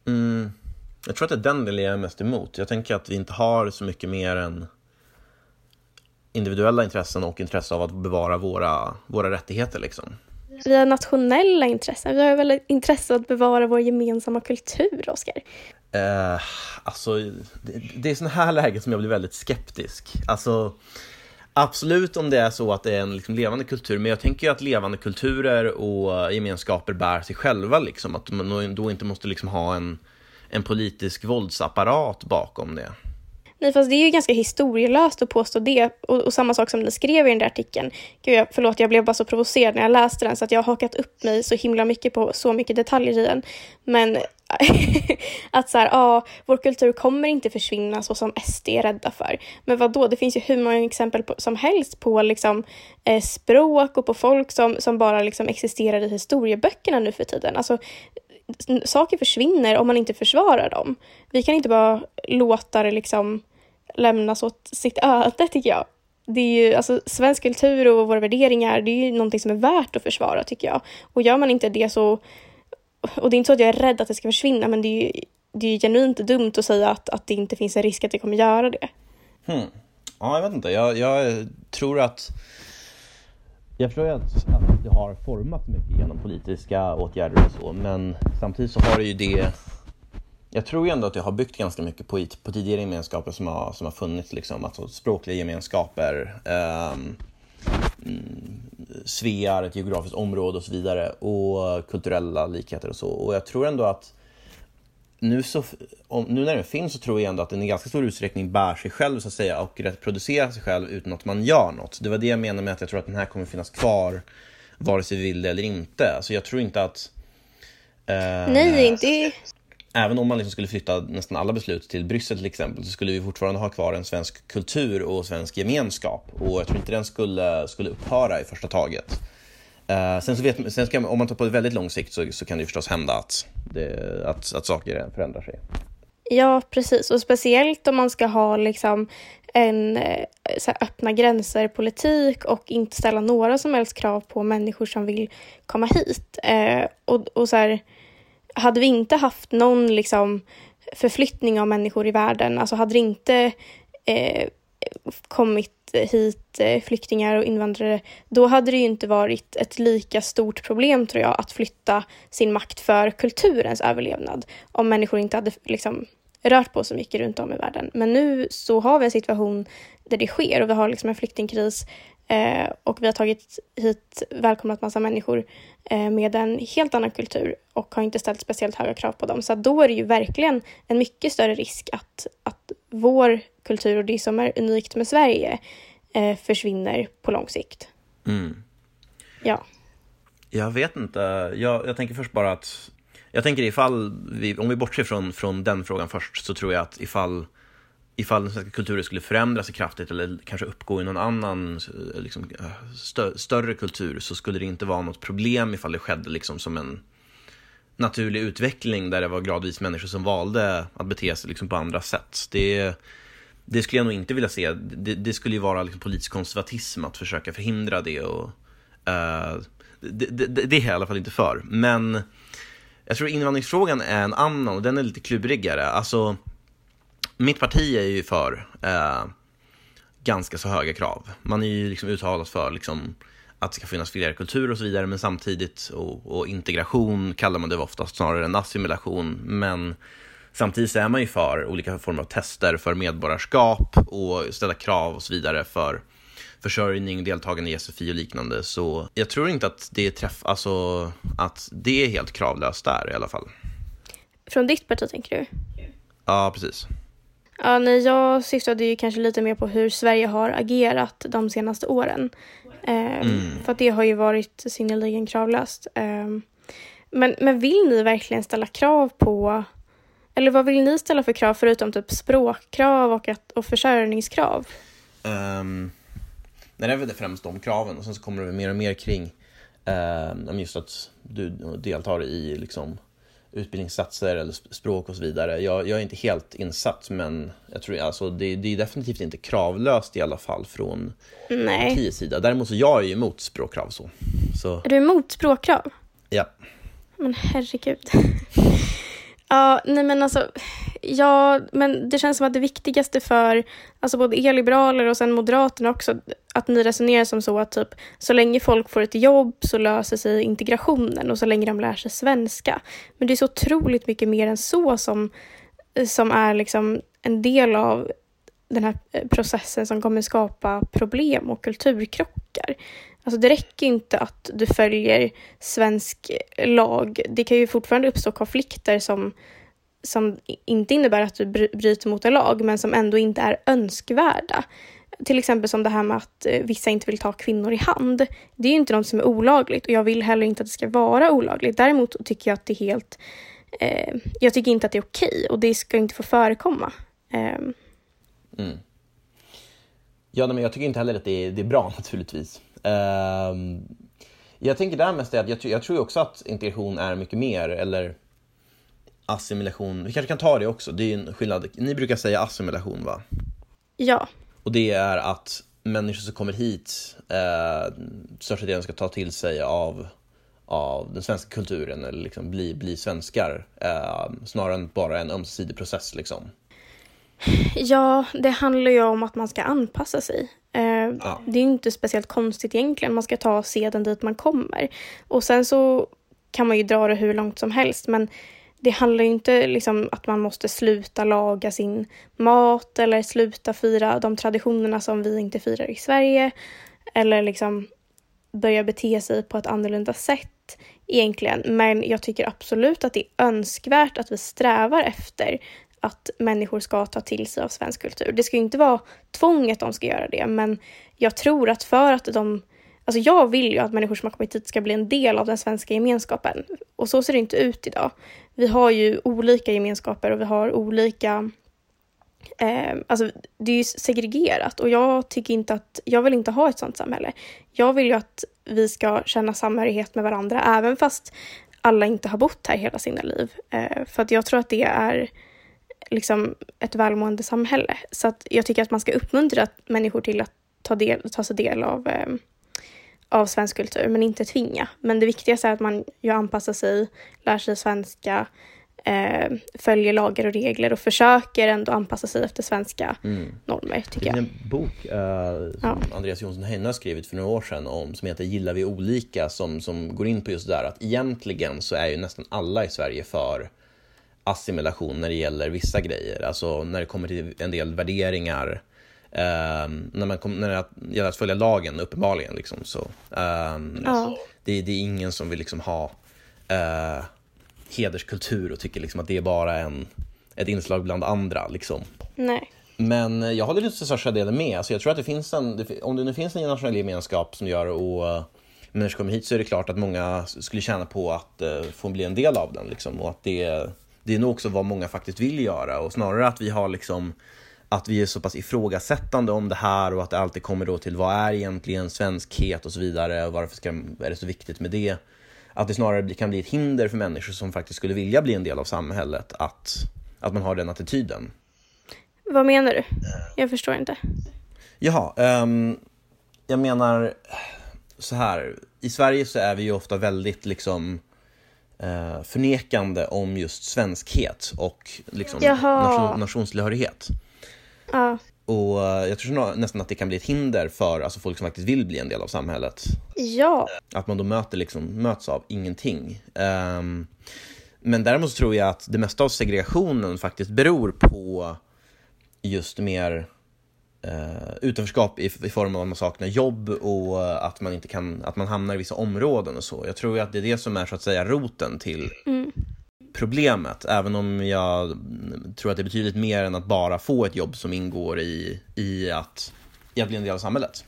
Mm. Jag tror att det är den delen jag är mest emot. Jag tänker att vi inte har så mycket mer än individuella intressen och intresse av att bevara våra, våra rättigheter. Liksom. Vi har nationella intressen. Vi har väl intresse av att bevara vår gemensamma kultur, Oskar? Eh, alltså, det, det är sådana här lägen som jag blir väldigt skeptisk. Alltså, Absolut om det är så att det är en liksom levande kultur, men jag tänker att levande kulturer och gemenskaper bär sig själva, liksom. att man då inte måste liksom ha en, en politisk våldsapparat bakom det. Nej, fast det är ju ganska historielöst att påstå det. Och, och samma sak som ni skrev i den där artikeln. Gud, jag, förlåt, jag blev bara så provocerad när jag läste den så att jag har hakat upp mig så himla mycket på så mycket detaljer i den. Men att så här, ja, vår kultur kommer inte försvinna så som SD är rädda för. Men vad då? det finns ju hur många exempel på, som helst på liksom, eh, språk och på folk som, som bara liksom existerar i historieböckerna nu för tiden. Alltså, saker försvinner om man inte försvarar dem. Vi kan inte bara låta det liksom lämnas åt sitt öde, tycker jag. Det är ju, alltså, svensk kultur och våra värderingar, det är ju någonting som är värt att försvara, tycker jag. Och gör man inte det så... Och det är inte så att jag är rädd att det ska försvinna, men det är ju, det är ju genuint dumt att säga att, att det inte finns en risk att det kommer göra det. Hmm. Ja, jag vet inte. Jag, jag tror att jag förstår att, att det har format mycket genom politiska åtgärder och så, men samtidigt så har det ju det jag tror ju ändå att det har byggt ganska mycket på, på tidigare gemenskaper som har, som har funnits, liksom. alltså språkliga gemenskaper, um, svear, ett geografiskt område och så vidare och kulturella likheter och så. Och jag tror ändå att nu, så, om, nu när den finns så tror jag ändå att den i ganska stor utsträckning bär sig själv så att säga och reproducerar sig själv utan att man gör något. Det var det jag menade med att jag tror att den här kommer finnas kvar vare sig vi vill det eller inte. Så jag tror inte att... Eh, Nej, inte... Även om man liksom skulle flytta nästan alla beslut till Bryssel till exempel så skulle vi fortfarande ha kvar en svensk kultur och svensk gemenskap och jag tror inte den skulle, skulle upphöra i första taget. Uh, sen så vet, sen ska, om man tar på väldigt lång sikt så, så kan det förstås hända att, det, att, att saker förändrar sig. Ja, precis. Och speciellt om man ska ha liksom en eh, så här, öppna gränser-politik och inte ställa några som helst krav på människor som vill komma hit. Eh, och, och så här, hade vi inte haft någon liksom, förflyttning av människor i världen, alltså hade det inte eh, kommit hit eh, flyktingar och invandrare, då hade det ju inte varit ett lika stort problem tror jag att flytta sin makt för kulturens överlevnad om människor inte hade liksom, rört på så mycket runt om i världen. Men nu så har vi en situation där det sker och vi har liksom en flyktingkris eh, och vi har tagit hit, välkomnat massa människor eh, med en helt annan kultur och har inte ställt speciellt höga krav på dem. Så då är det ju verkligen en mycket större risk att, att vår kultur och det som är unikt med Sverige eh, försvinner på lång sikt. Mm. Ja. Jag vet inte. Jag, jag tänker först bara att jag tänker ifall vi, om vi bortser från, från den frågan först, så tror jag att ifall ifall den svenska kulturen skulle förändra sig kraftigt eller kanske uppgå i någon annan eh, liksom, eh, stö större kultur så skulle det inte vara något problem ifall det skedde liksom som en naturlig utveckling där det var gradvis människor som valde att bete sig liksom på andra sätt. Det, det skulle jag nog inte vilja se. Det, det skulle ju vara liksom politisk konservatism att försöka förhindra det. Och, uh, det, det, det, är jag i alla fall inte för. Men jag tror invandringsfrågan är en annan och den är lite klurigare. Alltså, mitt parti är ju för uh, ganska så höga krav. Man är ju liksom uttalat för liksom, att det ska finnas fler kulturer och så vidare, men samtidigt, och, och integration kallar man det oftast snarare än assimilation, men Samtidigt så är man ju för olika former av tester för medborgarskap och ställa krav och så vidare för försörjning, deltagande i SFI och liknande. Så jag tror inte att det är träff, alltså att det är helt kravlöst där i alla fall. Från ditt parti tänker du? Ja, precis. Ja, nej, jag syftade ju kanske lite mer på hur Sverige har agerat de senaste åren. Eh, mm. För att det har ju varit synnerligen kravlöst. Eh, men, men vill ni verkligen ställa krav på eller vad vill ni ställa för krav förutom typ språkkrav och, att, och försörjningskrav? Um, nej, det är väl främst de kraven och sen så kommer det mer och mer kring um, just att du deltar i liksom, utbildningssatser eller språk och så vidare. Jag, jag är inte helt insatt men jag tror alltså det, det är definitivt inte kravlöst i alla fall från Nej. partiets sida. Däremot så jag är ju emot språkkrav så. så. Är du emot språkkrav? Ja. Men herregud. Ja, nej men alltså, ja, men det känns som att det viktigaste för alltså både e-liberaler och sen Moderaterna också, att ni resonerar som så att typ så länge folk får ett jobb så löser sig integrationen och så länge de lär sig svenska. Men det är så otroligt mycket mer än så som, som är liksom en del av den här eh, processen som kommer skapa problem och kulturkrockar. Alltså det räcker inte att du följer svensk lag. Det kan ju fortfarande uppstå konflikter som, som inte innebär att du bryter mot en lag, men som ändå inte är önskvärda. Till exempel som det här med att eh, vissa inte vill ta kvinnor i hand. Det är ju inte något som är olagligt och jag vill heller inte att det ska vara olagligt. Däremot tycker jag att det är helt... Eh, jag tycker inte att det är okej och det ska inte få förekomma. Eh. Mm. Ja, men jag tycker inte heller att det är, det är bra naturligtvis. Uh, jag tänker där mest att jag, jag tror också att integration är mycket mer, eller assimilation. Vi kanske kan ta det också, det är en skillnad. Ni brukar säga assimilation va? Ja. Och det är att människor som kommer hit eh, största delen ska ta till sig av, av den svenska kulturen eller liksom bli, bli svenskar eh, snarare än bara en ömsesidig process. Liksom. Ja, det handlar ju om att man ska anpassa sig. Eh, ja. Det är inte speciellt konstigt egentligen. Man ska ta seden dit man kommer. Och sen så kan man ju dra det hur långt som helst. Men det handlar ju inte liksom att man måste sluta laga sin mat eller sluta fira de traditionerna som vi inte firar i Sverige. Eller liksom börja bete sig på ett annorlunda sätt egentligen. Men jag tycker absolut att det är önskvärt att vi strävar efter att människor ska ta till sig av svensk kultur. Det ska ju inte vara tvång att de ska göra det, men jag tror att för att de Alltså jag vill ju att människor som har kommit hit ska bli en del av den svenska gemenskapen. Och så ser det inte ut idag. Vi har ju olika gemenskaper och vi har olika... Eh, alltså det är ju segregerat och jag tycker inte att... Jag vill inte ha ett sånt samhälle. Jag vill ju att vi ska känna samhörighet med varandra även fast alla inte har bott här hela sina liv. Eh, för att jag tror att det är liksom ett välmående samhälle. Så att jag tycker att man ska uppmuntra människor till att ta, del, ta sig del av, eh, av svensk kultur, men inte tvinga. Men det viktigaste är att man ju anpassar sig, lär sig svenska, eh, följer lagar och regler och försöker ändå anpassa sig efter svenska mm. normer, tycker jag. Det finns en bok eh, som ja. Andreas Jonsson Heine har skrivit för några år sedan om, som heter Gillar vi olika, som, som går in på just det där att egentligen så är ju nästan alla i Sverige för assimilation när det gäller vissa grejer. Alltså när det kommer till en del värderingar. Eh, när, man kom, när det gäller att följa lagen uppenbarligen. Liksom, så, eh, ja. det, det, är ingen som vill liksom ha eh, hederskultur och tycker liksom att det är bara en, ett inslag bland andra. Liksom. Nej. Men jag håller till största delen med. Alltså jag tror att det finns en, om det nu finns en nationell gemenskap som gör och människor kommer hit så är det klart att många skulle tjäna på att uh, få bli en del av den. Liksom, och att det, det är nog också vad många faktiskt vill göra och snarare att vi har liksom att vi är så pass ifrågasättande om det här och att det alltid kommer då till vad är egentligen svenskhet och så vidare och varför ska, är det så viktigt med det? Att det snarare kan bli ett hinder för människor som faktiskt skulle vilja bli en del av samhället att, att man har den attityden. Vad menar du? Jag förstår inte. Jaha, um, jag menar så här. I Sverige så är vi ju ofta väldigt liksom uh, förnekande om just svenskhet och liksom nation, nationstillhörighet. Ja. Och eh, jag tror nästan att det kan bli ett hinder för alltså, folk som faktiskt vill bli en del av samhället. Ja. Att man då möter, liksom, möts av ingenting. Um, men däremot tror jag att det mesta av segregationen faktiskt beror på just mer uh, utanförskap i, i form av att man saknar jobb och att man inte kan, att man hamnar i vissa områden och så. Jag tror att det är det som är så att säga roten till mm problemet, även om jag tror att det är betydligt mer än att bara få ett jobb som ingår i, i, att, i att bli en del av samhället.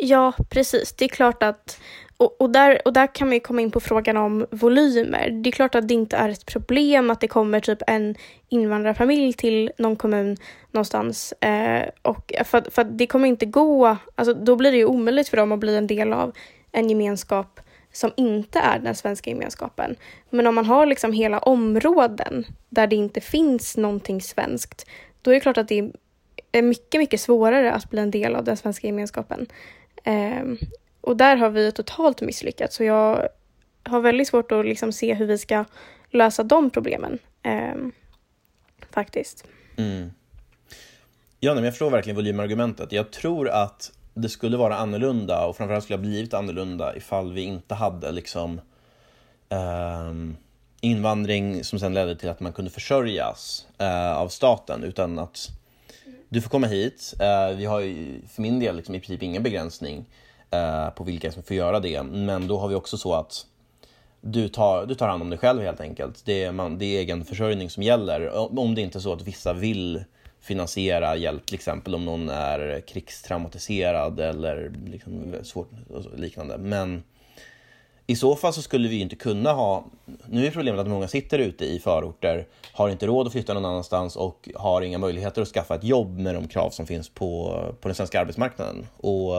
Ja, precis. Det är klart att och, och, där, och där kan man ju komma in på frågan om volymer. Det är klart att det inte är ett problem att det kommer typ en invandrarfamilj till någon kommun någonstans. Eh, och för, för det kommer inte gå, alltså då blir det ju omöjligt för dem att bli en del av en gemenskap som inte är den svenska gemenskapen. Men om man har liksom hela områden där det inte finns någonting svenskt, då är det klart att det är mycket, mycket svårare att bli en del av den svenska gemenskapen. Eh, och där har vi totalt misslyckats, så jag har väldigt svårt att liksom se hur vi ska lösa de problemen. Eh, faktiskt. Mm. Ja, men jag förstår verkligen volymargumentet. Jag tror att det skulle vara annorlunda och framförallt skulle ha blivit annorlunda ifall vi inte hade liksom um, invandring som sen ledde till att man kunde försörjas uh, av staten utan att du får komma hit. Uh, vi har ju för min del liksom i princip ingen begränsning eh, på vilka som får göra det. Men då har vi också så att du tar, du tar hand om dig själv helt enkelt. Det är, man, det är egen försörjning som gäller. Om det inte är så att vissa vill finansiera hjälp, till exempel om någon är krigstraumatiserad eller liksom svårt liknande. Men i så fall så skulle vi inte kunna ha, nu är problemet att många sitter ute i förorter, har inte råd att flytta någon annanstans och har inga möjligheter att skaffa ett jobb med de krav som finns på, på den svenska arbetsmarknaden. Och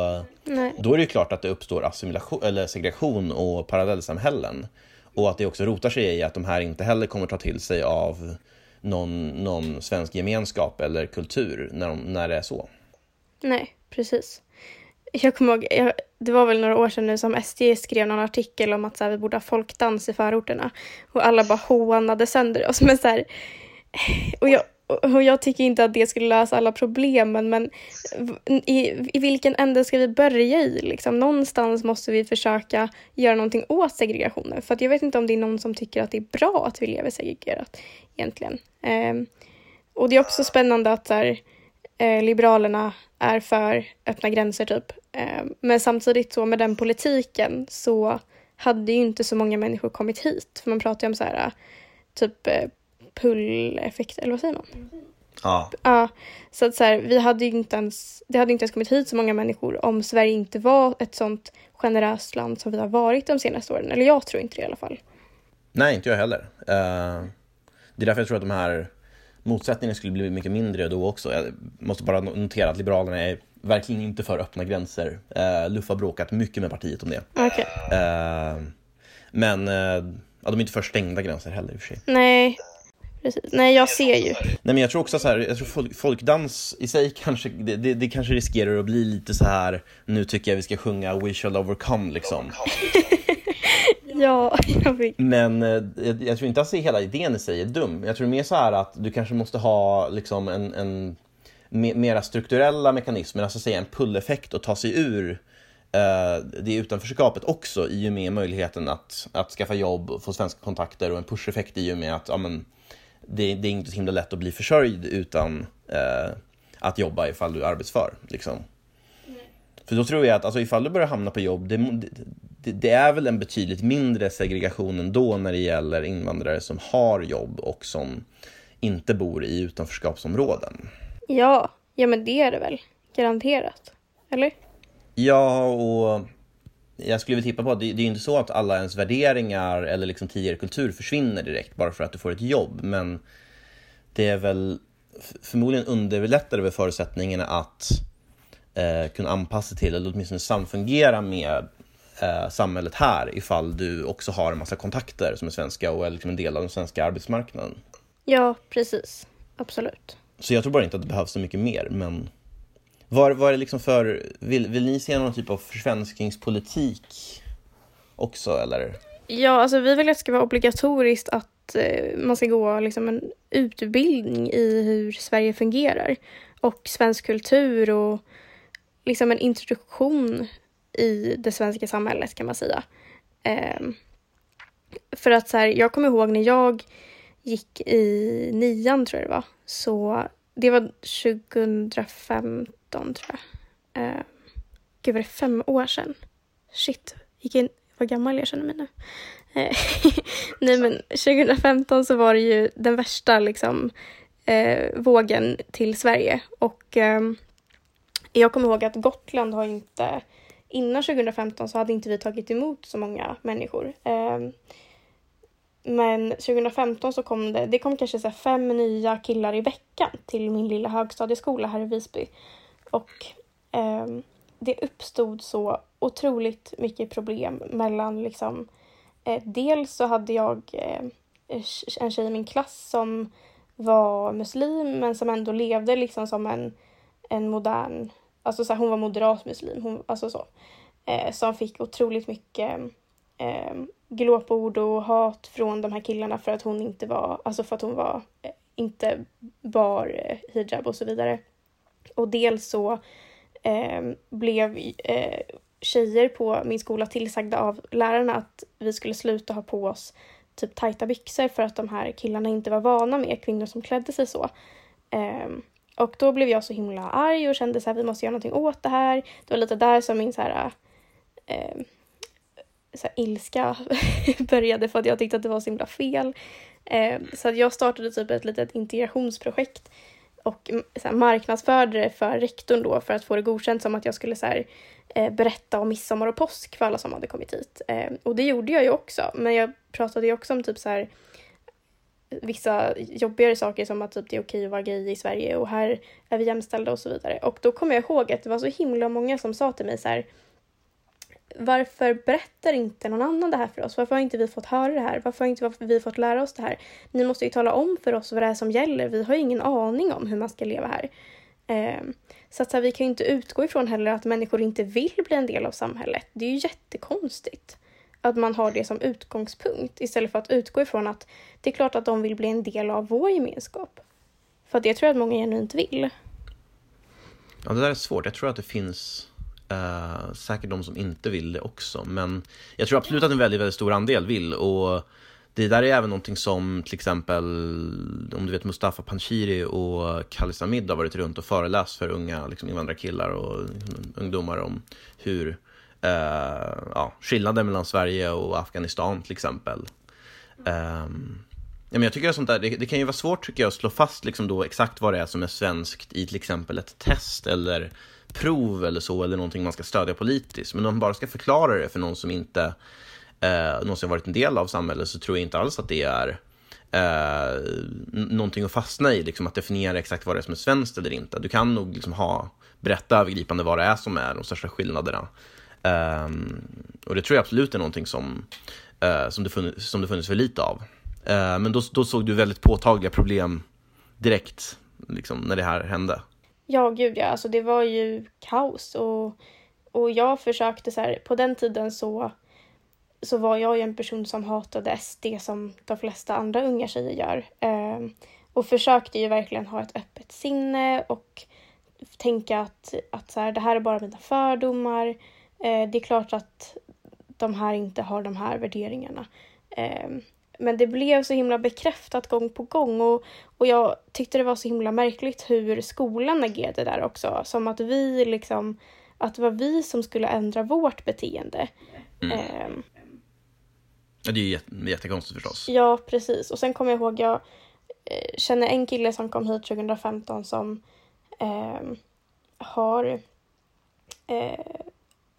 Nej. då är det klart att det uppstår assimilation, eller segregation och parallellsamhällen. Och att det också rotar sig i att de här inte heller kommer ta till sig av någon, någon svensk gemenskap eller kultur när, de, när det är så. Nej, precis. Jag kommer ihåg, jag, det var väl några år sedan nu som SD skrev någon artikel om att så här, vi borde ha folkdans i förorterna. Och alla bara hånade sönder oss. Men så här, och jag, och jag tycker inte att det skulle lösa alla problemen, men i, i vilken ände ska vi börja i? Liksom, någonstans måste vi försöka göra någonting åt segregationen. För jag vet inte om det är någon som tycker att det är bra att vi lever segregerat egentligen. Eh, och det är också spännande att här, eh, Liberalerna är för öppna gränser typ. Eh, men samtidigt så med den politiken så hade ju inte så många människor kommit hit. För man pratar ju om så här typ eh, pull-effekt, eller vad säger man? Ja. Ja, så att så här, vi hade ju inte ens, det hade inte ens kommit hit så många människor om Sverige inte var ett sånt generöst land som vi har varit de senaste åren. Eller jag tror inte det i alla fall. Nej, inte jag heller. Uh, det är därför jag tror att de här motsättningarna skulle bli mycket mindre då också. Jag måste bara notera att Liberalerna är verkligen inte för öppna gränser. Uh, Luff har bråkat mycket med partiet om det. Okay. Uh, men uh, ja, de är inte för stängda gränser heller i och för sig. Nej, Precis. Nej, jag ser ju. Nej, men jag tror också så här, jag tror folk, folkdans i sig kanske, det, det, det, kanske riskerar att bli lite så här, nu tycker jag vi ska sjunga We shall overcome liksom. ja, jag vet. Men eh, jag, jag, tror inte att hela idén i sig är dum. Jag tror mer så här att du kanske måste ha liksom en, en mera strukturella mekanismer, alltså säga en pull-effekt och ta sig ur uh, det utanförskapet också i och med möjligheten att, att skaffa jobb, få svenska kontakter och en push-effekt i och med att ja, men, det, det, är inte så himla lätt att bli försörjd utan eh, att jobba ifall du är arbetsför. Liksom. För då tror jag att alltså, ifall du börjar hamna på jobb, det, det, det, är väl en betydligt mindre segregation ändå när det gäller invandrare som har jobb och som inte bor i utanförskapsområden. Ja, ja men det är det väl. Garanterat. Eller? Ja, och jag skulle vilja tippa på att det, det är inte så att alla ens värderingar eller liksom tidigare kultur försvinner direkt bara för att du får ett jobb. Men det är väl förmodligen underlättar det förutsättningarna att eh, kunna anpassa till eller åtminstone samfungera med eh, samhället här ifall du också har en massa kontakter som är svenska och är liksom en del av den svenska arbetsmarknaden. Ja, precis. Absolut. Så jag tror bara inte att det behövs så mycket mer, men vad, vad är det liksom för, vill, vill ni se någon typ av försvenskningspolitik också eller? Ja, alltså vi vill att det ska vara obligatoriskt att eh, man ska gå liksom en utbildning i hur Sverige fungerar och svensk kultur och liksom en introduktion i det svenska samhället kan man säga. Eh, för att så här, jag kommer ihåg när jag gick i nian tror jag det var, så det var 2015 tror jag. Eh, gud var det fem år sedan? Shit, gick in, vad gammal jag känner mig nu. Eh, nej men 2015 så var det ju den värsta liksom eh, vågen till Sverige och eh, jag kommer ihåg att Gotland har inte innan 2015 så hade inte vi tagit emot så många människor. Ehm, men 2015 så kom det, det kom kanske så fem nya killar i veckan till min lilla högstadieskola här i Visby. Och eh, det uppstod så otroligt mycket problem mellan liksom eh, dels så hade jag eh, en tjej i min klass som var muslim men som ändå levde liksom som en, en modern, alltså så här, hon var moderat muslim, hon, alltså så. Eh, som fick otroligt mycket eh, glåpord och hat från de här killarna för att hon inte var, alltså för att hon var, eh, inte bar eh, hijab och så vidare. Och dels så eh, blev eh, tjejer på min skola tillsagda av lärarna att vi skulle sluta ha på oss typ tajta byxor för att de här killarna inte var vana med kvinnor som klädde sig så. Ehm, och då blev jag så himla arg och kände så här, vi måste göra någonting åt det här. Det var lite där som min så här, eh, så här, ilska började för att jag tyckte att det var så himla fel. Eh, så att jag startade typ ett litet integrationsprojekt och så här, marknadsförde det för rektorn då för att få det godkänt som att jag skulle så här, eh, berätta om midsommar och påsk för alla som hade kommit hit. Eh, och det gjorde jag ju också, men jag pratade ju också om typ så här vissa jobbigare saker som att typ det är okej att vara gay i Sverige och här är vi jämställda och så vidare. Och då kommer jag ihåg att det var så himla många som sa till mig så här varför berättar inte någon annan det här för oss? Varför har inte vi fått höra det här? Varför har inte vi fått lära oss det här? Ni måste ju tala om för oss vad det är som gäller. Vi har ju ingen aning om hur man ska leva här. Ehm, så att så här, vi kan ju inte utgå ifrån heller att människor inte vill bli en del av samhället. Det är ju jättekonstigt att man har det som utgångspunkt istället för att utgå ifrån att det är klart att de vill bli en del av vår gemenskap. För det tror jag att många genuint vill. Ja, det där är svårt. Jag tror att det finns eh, säkert de som inte vill det också, men jag tror absolut att en väldigt, väldigt stor andel vill och det där är även någonting som till exempel, om du vet Mustafa Panshiri och Khalis Amid har varit runt och föreläst för unga liksom, invandrarkillar och ungdomar om hur Eh, ja, skillnaden mellan Sverige och Afghanistan till exempel. Um, ja, men jag tycker att sånt där, det, det, kan ju vara svårt tycker jag att slå fast liksom då exakt vad det är som är svenskt i till exempel ett test eller prov eller så, eller någonting man ska stödja politiskt. Men om man bara ska förklara det för någon som inte eh, någonsin varit en del av samhället så tror jag inte alls att det är eh, någonting att fastna i, liksom att definiera exakt vad det är som är svenskt eller inte. Du kan nog liksom ha, berätta övergripande vad det är som är de största skillnaderna. Um, och det tror jag absolut är någonting som, uh, som, det funnits, som det funnits för lite av. Uh, men då, då såg du väldigt påtagliga problem direkt, liksom, när det här hände. Ja, gud ja. Alltså det var ju kaos och, och jag försökte så här, på den tiden så, så var jag ju en person som hatade SD som de flesta andra unga tjejer gör. Uh, och försökte ju verkligen ha ett öppet sinne och tänka att, att så här, det här är bara mina fördomar. Eh, det är klart att de här inte har de här värderingarna. Eh, men det blev så himla bekräftat gång på gång och, och jag tyckte det var så himla märkligt hur skolan agerade där också. Som att vi liksom, att det var vi som skulle ändra vårt beteende. Mm. Um, ja, det är ju jättekonstigt förstås. Ja, precis. Och sen kommer jag ihåg, jag eh, känner en kille som kom hit 2015 som eh, har eh,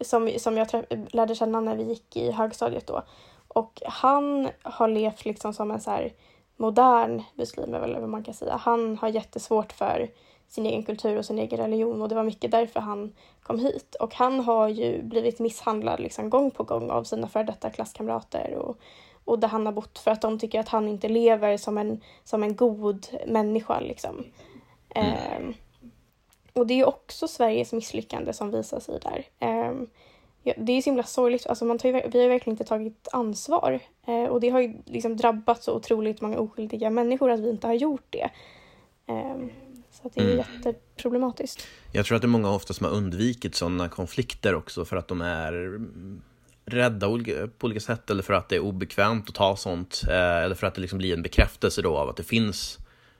som, som jag lärde känna när vi gick i högstadiet då. Och han har levt liksom som en så här modern muslim, eller vad man kan säga. Han har jättesvårt för sin egen kultur och sin egen religion och det var mycket därför han kom hit. Och han har ju blivit misshandlad liksom gång på gång av sina före detta klasskamrater och, och där han har bott för att de tycker att han inte lever som en, som en god människa. Liksom. Mm. Um, och det är också Sveriges misslyckande som visar sig där. Ja, det är så himla sorgligt. Alltså man tar ju, vi har verkligen inte tagit ansvar. Uh, och det har ju liksom drabbat så otroligt många oskyldiga människor att vi inte har gjort det. Um, så det är mm. jätteproblematiskt. Jag tror att det är många ofta som har undvikit sådana konflikter också för att de är rädda på olika sätt eller för att det är obekvämt att ta sånt eh, eller för att det liksom blir en bekräftelse då av att det finns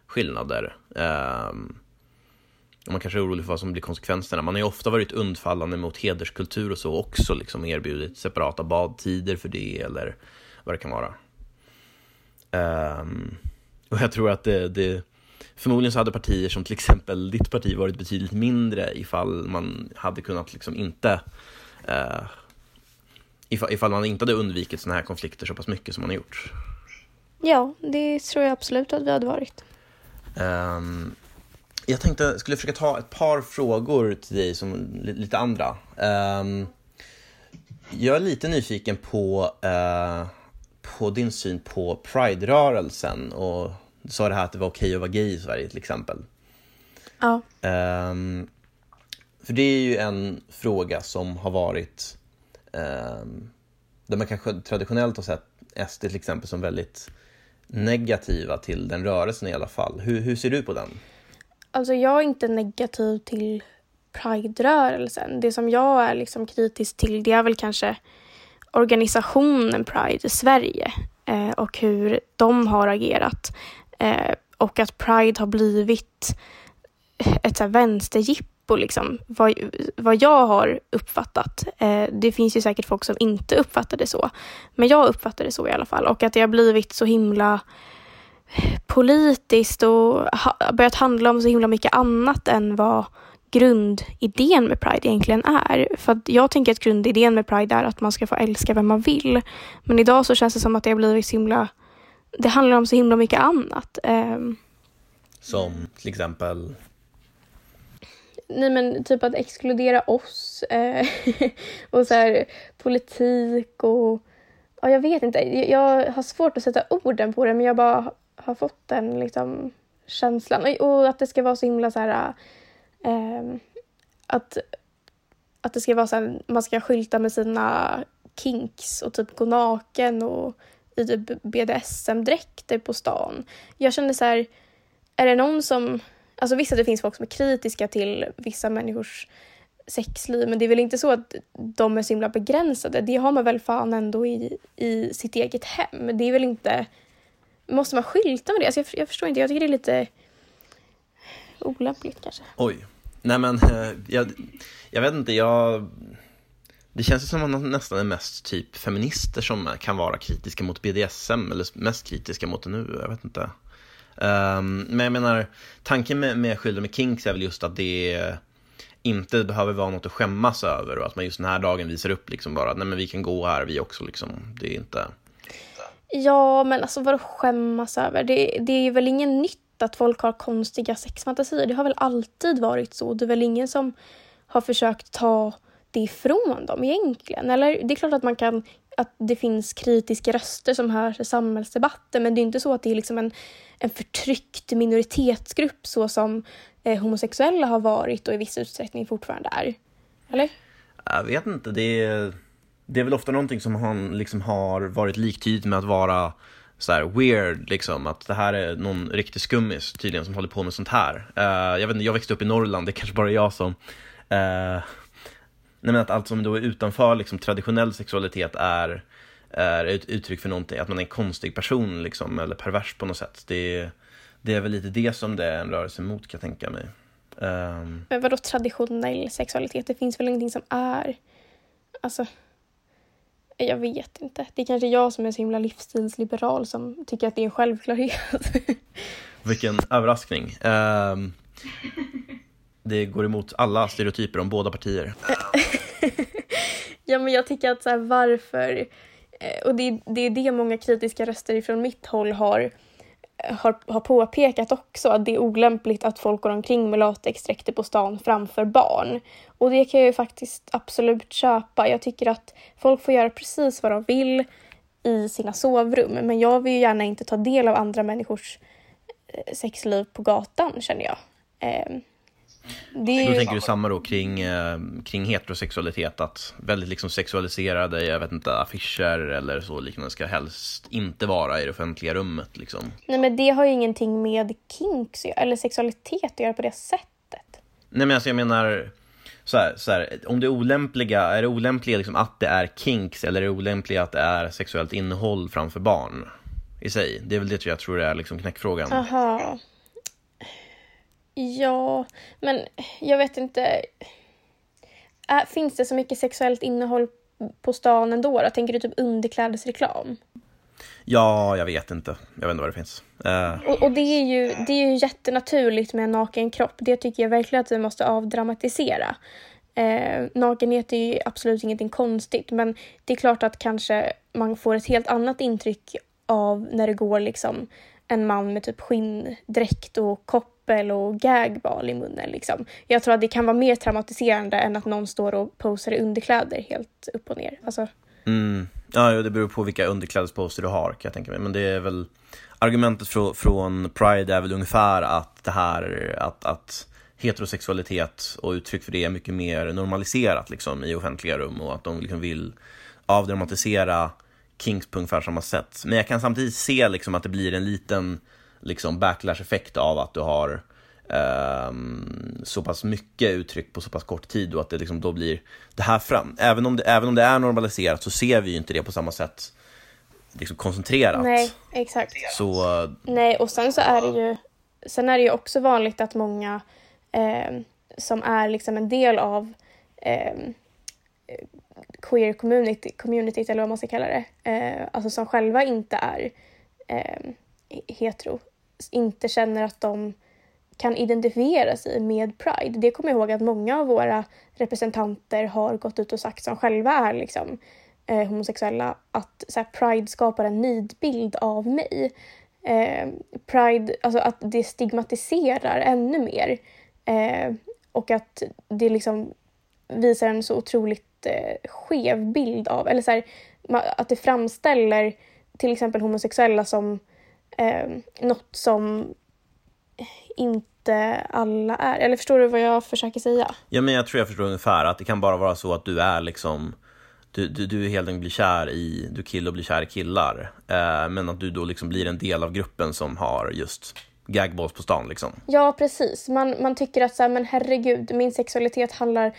skillnader. Um, och man kanske är orolig för vad som blir konsekvenserna. Man har ju ofta varit undfallande mot hederskultur och så också, liksom erbjudit separata badtider för det eller vad det kan vara. Um, och jag tror att det, det, förmodligen så hade partier som till exempel ditt parti varit betydligt mindre ifall man hade kunnat liksom inte uh, ifall, ifall man inte hade undvikit sådana här konflikter så pass mycket som man har gjort. Ja, det tror jag absolut att vi hade varit. Um, jag tänkte skulle försöka ta ett par frågor till dig som lite andra. Um, jag är lite nyfiken på, uh, på din syn på Pride-rörelsen och du sa det här att det var okej att vara gay i Sverige till exempel. Ja. Um, för det är ju en fråga som har varit um, där man kanske traditionellt har sett SD till exempel som väldigt negativa till den rörelsen i alla fall. Hur, hur ser du på den? Alltså jag är inte negativ till Pride-rörelsen. Det som jag är liksom kritisk till det är väl kanske organisationen Pride i Sverige eh, och hur de har agerat. Eh, och att Pride har blivit ett så här vänsterjippo, liksom, vad, vad jag har uppfattat. Eh, det finns ju säkert folk som inte uppfattar det så, men jag uppfattar det så i alla fall. Och att det har blivit så himla politiskt och ha, börjat handla om så himla mycket annat än vad grundidén med Pride egentligen är. För jag tänker att grundidén med Pride är att man ska få älska vem man vill. Men idag så känns det som att det har blivit så himla... Det handlar om så himla mycket annat. Um, som till exempel? Nej men typ att exkludera oss eh, och så här, politik och ja, jag vet inte. Jag har svårt att sätta orden på det men jag bara har fått den liksom, känslan. Och att det ska vara så himla så här... Äh, att, att det ska vara så här, man ska skylta med sina kinks och typ gå naken och i typ BDSM-dräkter typ på stan. Jag kände så här, är det någon som... Alltså visst att det finns folk som är kritiska till vissa människors sexliv, men det är väl inte så att de är så himla begränsade. Det har man väl fan ändå i, i sitt eget hem. Det är väl inte Måste man skylta med det? Alltså jag, jag förstår inte, jag tycker det är lite olämpligt kanske. Oj. Nej men, eh, jag, jag vet inte, jag... Det känns som att man nästan är mest typ feminister som kan vara kritiska mot BDSM, eller mest kritiska mot det nu, jag vet inte. Um, men jag menar, tanken med, med skylden med kinks är väl just att det inte behöver vara något att skämmas över och att man just den här dagen visar upp liksom bara, nej men vi kan gå här vi också liksom, det är inte Ja, men alltså vadå skämmas över? Det, det är väl ingen nytt att folk har konstiga sexfantasier. Det har väl alltid varit så. Det är väl ingen som har försökt ta det ifrån dem egentligen. Eller det är klart att man kan att det finns kritiska röster som hörs i samhällsdebatten men det är inte så att det är liksom en, en förtryckt minoritetsgrupp så som eh, homosexuella har varit och i viss utsträckning fortfarande är. Eller? Jag vet inte. Det är det är väl ofta någonting som han liksom har varit liktydigt med att vara så här weird, liksom, att det här är någon riktig skummis tydligen som håller på med sånt här. Uh, jag vet inte, jag växte upp i Norrland, det är kanske bara jag som... Uh, nej men att allt som då är utanför liksom, traditionell sexualitet är, är ett uttryck för någonting, att man är en konstig person liksom, eller pervers på något sätt. Det, det är väl lite det som det är en rörelse mot kan jag tänka mig. Um... Men vadå traditionell sexualitet? Det finns väl ingenting som är... Alltså... Jag vet inte. Det är kanske jag som är så himla livsstilsliberal som tycker att det är en självklarhet. Vilken överraskning. Um, det går emot alla stereotyper om båda partier. Ja, men jag tycker att så här, varför... Eh, och det, det är det många kritiska röster ifrån mitt håll har, har, har påpekat också, att det är olämpligt att folk går omkring med latexdräkter på stan framför barn. Och det kan jag ju faktiskt absolut köpa. Jag tycker att folk får göra precis vad de vill i sina sovrum, men jag vill ju gärna inte ta del av andra människors eh, sexliv på gatan, känner jag. Eh, det då tänker du samma då kring, eh, kring heterosexualitet, att väldigt liksom sexualiserade, jag vet inte, affischer eller så liknande ska helst inte vara i det offentliga rummet liksom. Nej men det har ju ingenting med kinks eller sexualitet att göra på det sättet. Nej men alltså jag menar, så här, så här, om det är olämpliga, är det olämpliga liksom att det är kinks eller är det olämpliga att det är sexuellt innehåll framför barn? I sig, det är väl det jag tror är liksom knäckfrågan. Aha. Ja, men jag vet inte. Äh, finns det så mycket sexuellt innehåll på stan ändå? Då? Tänker du typ underklädesreklam? Ja, jag vet inte. Jag vet inte vad det finns. Uh... Och, och, det, är ju, det är ju jättenaturligt med en naken kropp. Det tycker jag verkligen att vi måste avdramatisera. Eh, nakenhet är ju absolut ingenting konstigt, men det är klart att kanske man får ett helt annat intryck av när det går liksom en man med typ skinndräkt och koppel och gagball i munnen. Liksom. Jag tror att det kan vara mer traumatiserande än att någon står och posar i underkläder helt upp och ner. Alltså... Mm. Ja, det beror på vilka underklädesposter du har kan jag tänka mig. Men det är väl argumentet från, från Pride är väl ungefär att det här att, att heterosexualitet och uttryck för det är mycket mer normaliserat liksom, i offentliga rum och att de liksom vill avdramatisera Kings på ungefär samma sätt. Men jag kan samtidigt se liksom att det blir en liten liksom backlash-effekt av att du har um, så pass mycket uttryck på så pass kort tid och att det liksom då blir det här fram. Även om det, även om det är normaliserat så ser vi ju inte det på samma sätt liksom koncentrerat. Nej, exakt. Så... Nej, och sen så är det ju, sen är det ju också vanligt att många eh, som är liksom en del av eh, queer community, communityt eller vad man ska kalla det, eh, alltså som själva inte är eh, hetero, inte känner att de kan identifiera sig med Pride. Det kommer jag ihåg att många av våra representanter har gått ut och sagt som själva är liksom, eh, homosexuella att så här, Pride skapar en nidbild av mig. Eh, Pride, alltså att det stigmatiserar ännu mer eh, och att det liksom visar en så otroligt skev bild av, eller så här, att det framställer till exempel homosexuella som eh, något som inte alla är. Eller förstår du vad jag försöker säga? Ja, men jag tror jag förstår ungefär att det kan bara vara så att du är liksom du, du, du helt enkelt blir kär i, du kille och blir kär i killar. Eh, men att du då liksom blir en del av gruppen som har just gagballs på stan liksom. Ja, precis. Man, man tycker att så här, men herregud, min sexualitet handlar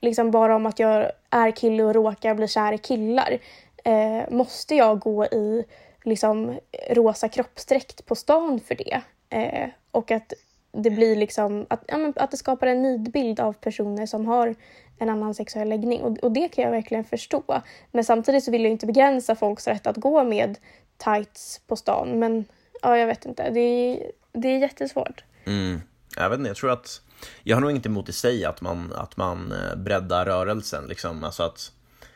liksom bara om att jag är kille och råkar bli kär i killar. Eh, måste jag gå i liksom rosa kroppsdräkt på stan för det? Eh, och att det blir liksom att, ja, att det skapar en nidbild av personer som har en annan sexuell läggning och, och, det kan jag verkligen förstå. Men samtidigt så vill jag inte begränsa folks rätt att gå med tights på stan. Men ja, jag vet inte. Det är, det är jättesvårt. Mm. Jag vet inte, jag tror att jag har nog inte emot i sig att man, att man eh, breddar rörelsen, liksom. alltså att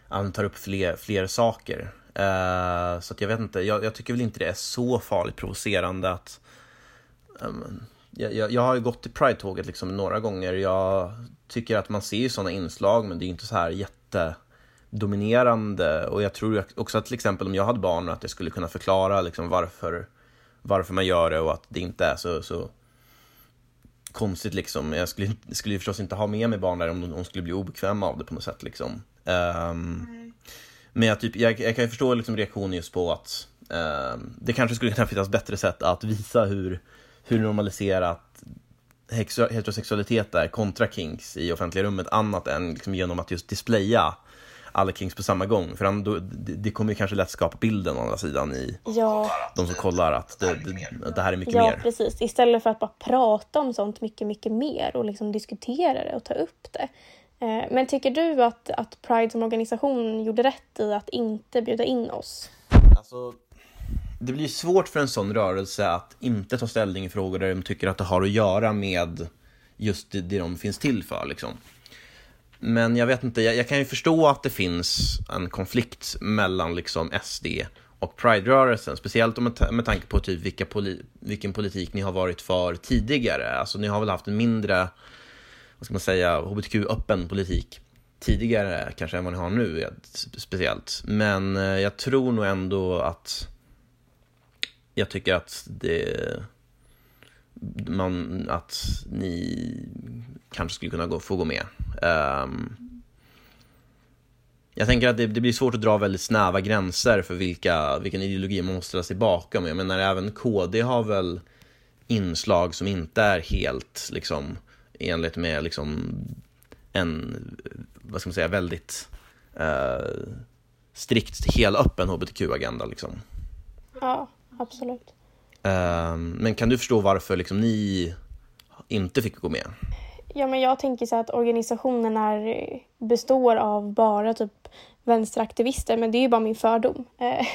man tar upp fler, fler saker. Uh, så att jag vet inte, jag, jag, tycker väl inte det är så farligt provocerande att um, jag, jag, jag, har ju gått till Pride-tåget liksom några gånger. Jag tycker att man ser ju sådana inslag, men det är inte så här jättedominerande. Och jag tror också att till exempel om jag hade barn, att jag skulle kunna förklara liksom varför, varför man gör det och att det inte är så, så konstigt liksom. Jag skulle, skulle förstås inte ha med mig barn där om de, skulle bli obekväma av det på något sätt liksom. Um, men jag, typ, jag, jag, kan ju förstå liksom reaktionen just på att um, det kanske skulle kunna finnas bättre sätt att visa hur, hur normaliserat heterosexualitet är kontra kinks i offentliga rummet annat än liksom genom att just displaya alla Kings på samma gång. För då, det, det kommer ju kanske lätt skapa bilden å andra sidan i ja. de som kollar att det, det, det här är mycket ja, mer. Ja, precis. Istället för att bara prata om sånt mycket, mycket mer och liksom diskutera det och ta upp det. Eh, men tycker du att, att Pride som organisation gjorde rätt i att inte bjuda in oss? Alltså, det blir svårt för en sån rörelse att inte ta ställning i frågor där de tycker att det har att göra med just det, det de finns till för. Liksom men jag vet inte, jag, jag, kan ju förstå att det finns en konflikt mellan liksom SD och Pride-rörelsen, speciellt med, med tanke på typ vilka poli vilken politik ni har varit för tidigare. Alltså ni har väl haft en mindre, vad ska man säga, hbtq-öppen politik tidigare kanske än vad ni har nu eh, speciellt. Men eh, jag tror nog ändå att jag tycker att det man, att ni kanske skulle kunna gå, få gå med. Um, jag tänker att det, det, blir svårt att dra väldigt snäva gränser för vilka, vilken ideologi man måste ställa sig bakom. Jag menar även KD har väl inslag som inte är helt liksom enligt med liksom en, vad ska man säga, väldigt eh, strikt helöppen hbtq-agenda liksom. Ja, absolut. Ehm, men kan du förstå varför liksom ni inte fick gå med? Ja, men jag tänker så att organisationen är, består av bara typ vänsteraktivister, men det är ju bara min fördom. Eh,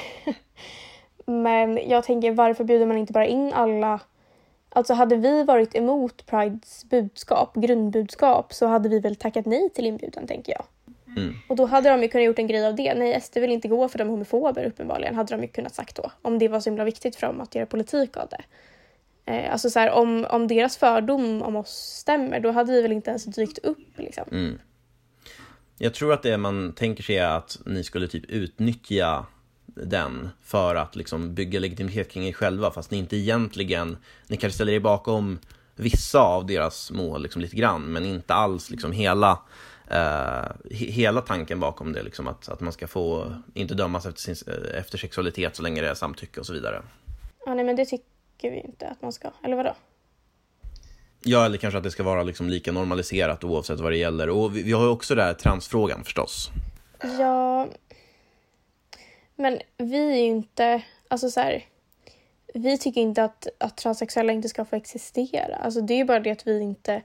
men jag tänker varför bjuder man inte bara in alla Alltså hade vi varit emot Prides budskap, grundbudskap, så hade vi väl tackat nej till inbjudan tänker jag. Mm. Och då hade de ju kunnat gjort en grej av det. Nej, SD vill inte gå för de homofober uppenbarligen, hade de ju kunnat sagt då. Om det var så himla viktigt för dem att göra politik av det. Eh, alltså så här, om, om deras fördom om oss stämmer, då hade vi väl inte ens dykt upp liksom. Mm. Jag tror att det man tänker sig är att ni skulle typ utnyttja den för att liksom bygga legitimitet kring er själva fast ni inte egentligen, ni kanske ställer er bakom vissa av deras mål liksom lite grann men inte alls liksom hela Uh, hela tanken bakom det, liksom, att, att man ska få inte dömas efter, sin, efter sexualitet så länge det är samtycke och så vidare. Ja, nej men det tycker vi inte att man ska, eller vadå? Ja, eller kanske att det ska vara liksom lika normaliserat oavsett vad det gäller. Och vi, vi har ju också det här transfrågan förstås. Ja, men vi är ju inte, alltså så här, vi tycker inte att, att transsexuella inte ska få existera. Alltså det är ju bara det att vi inte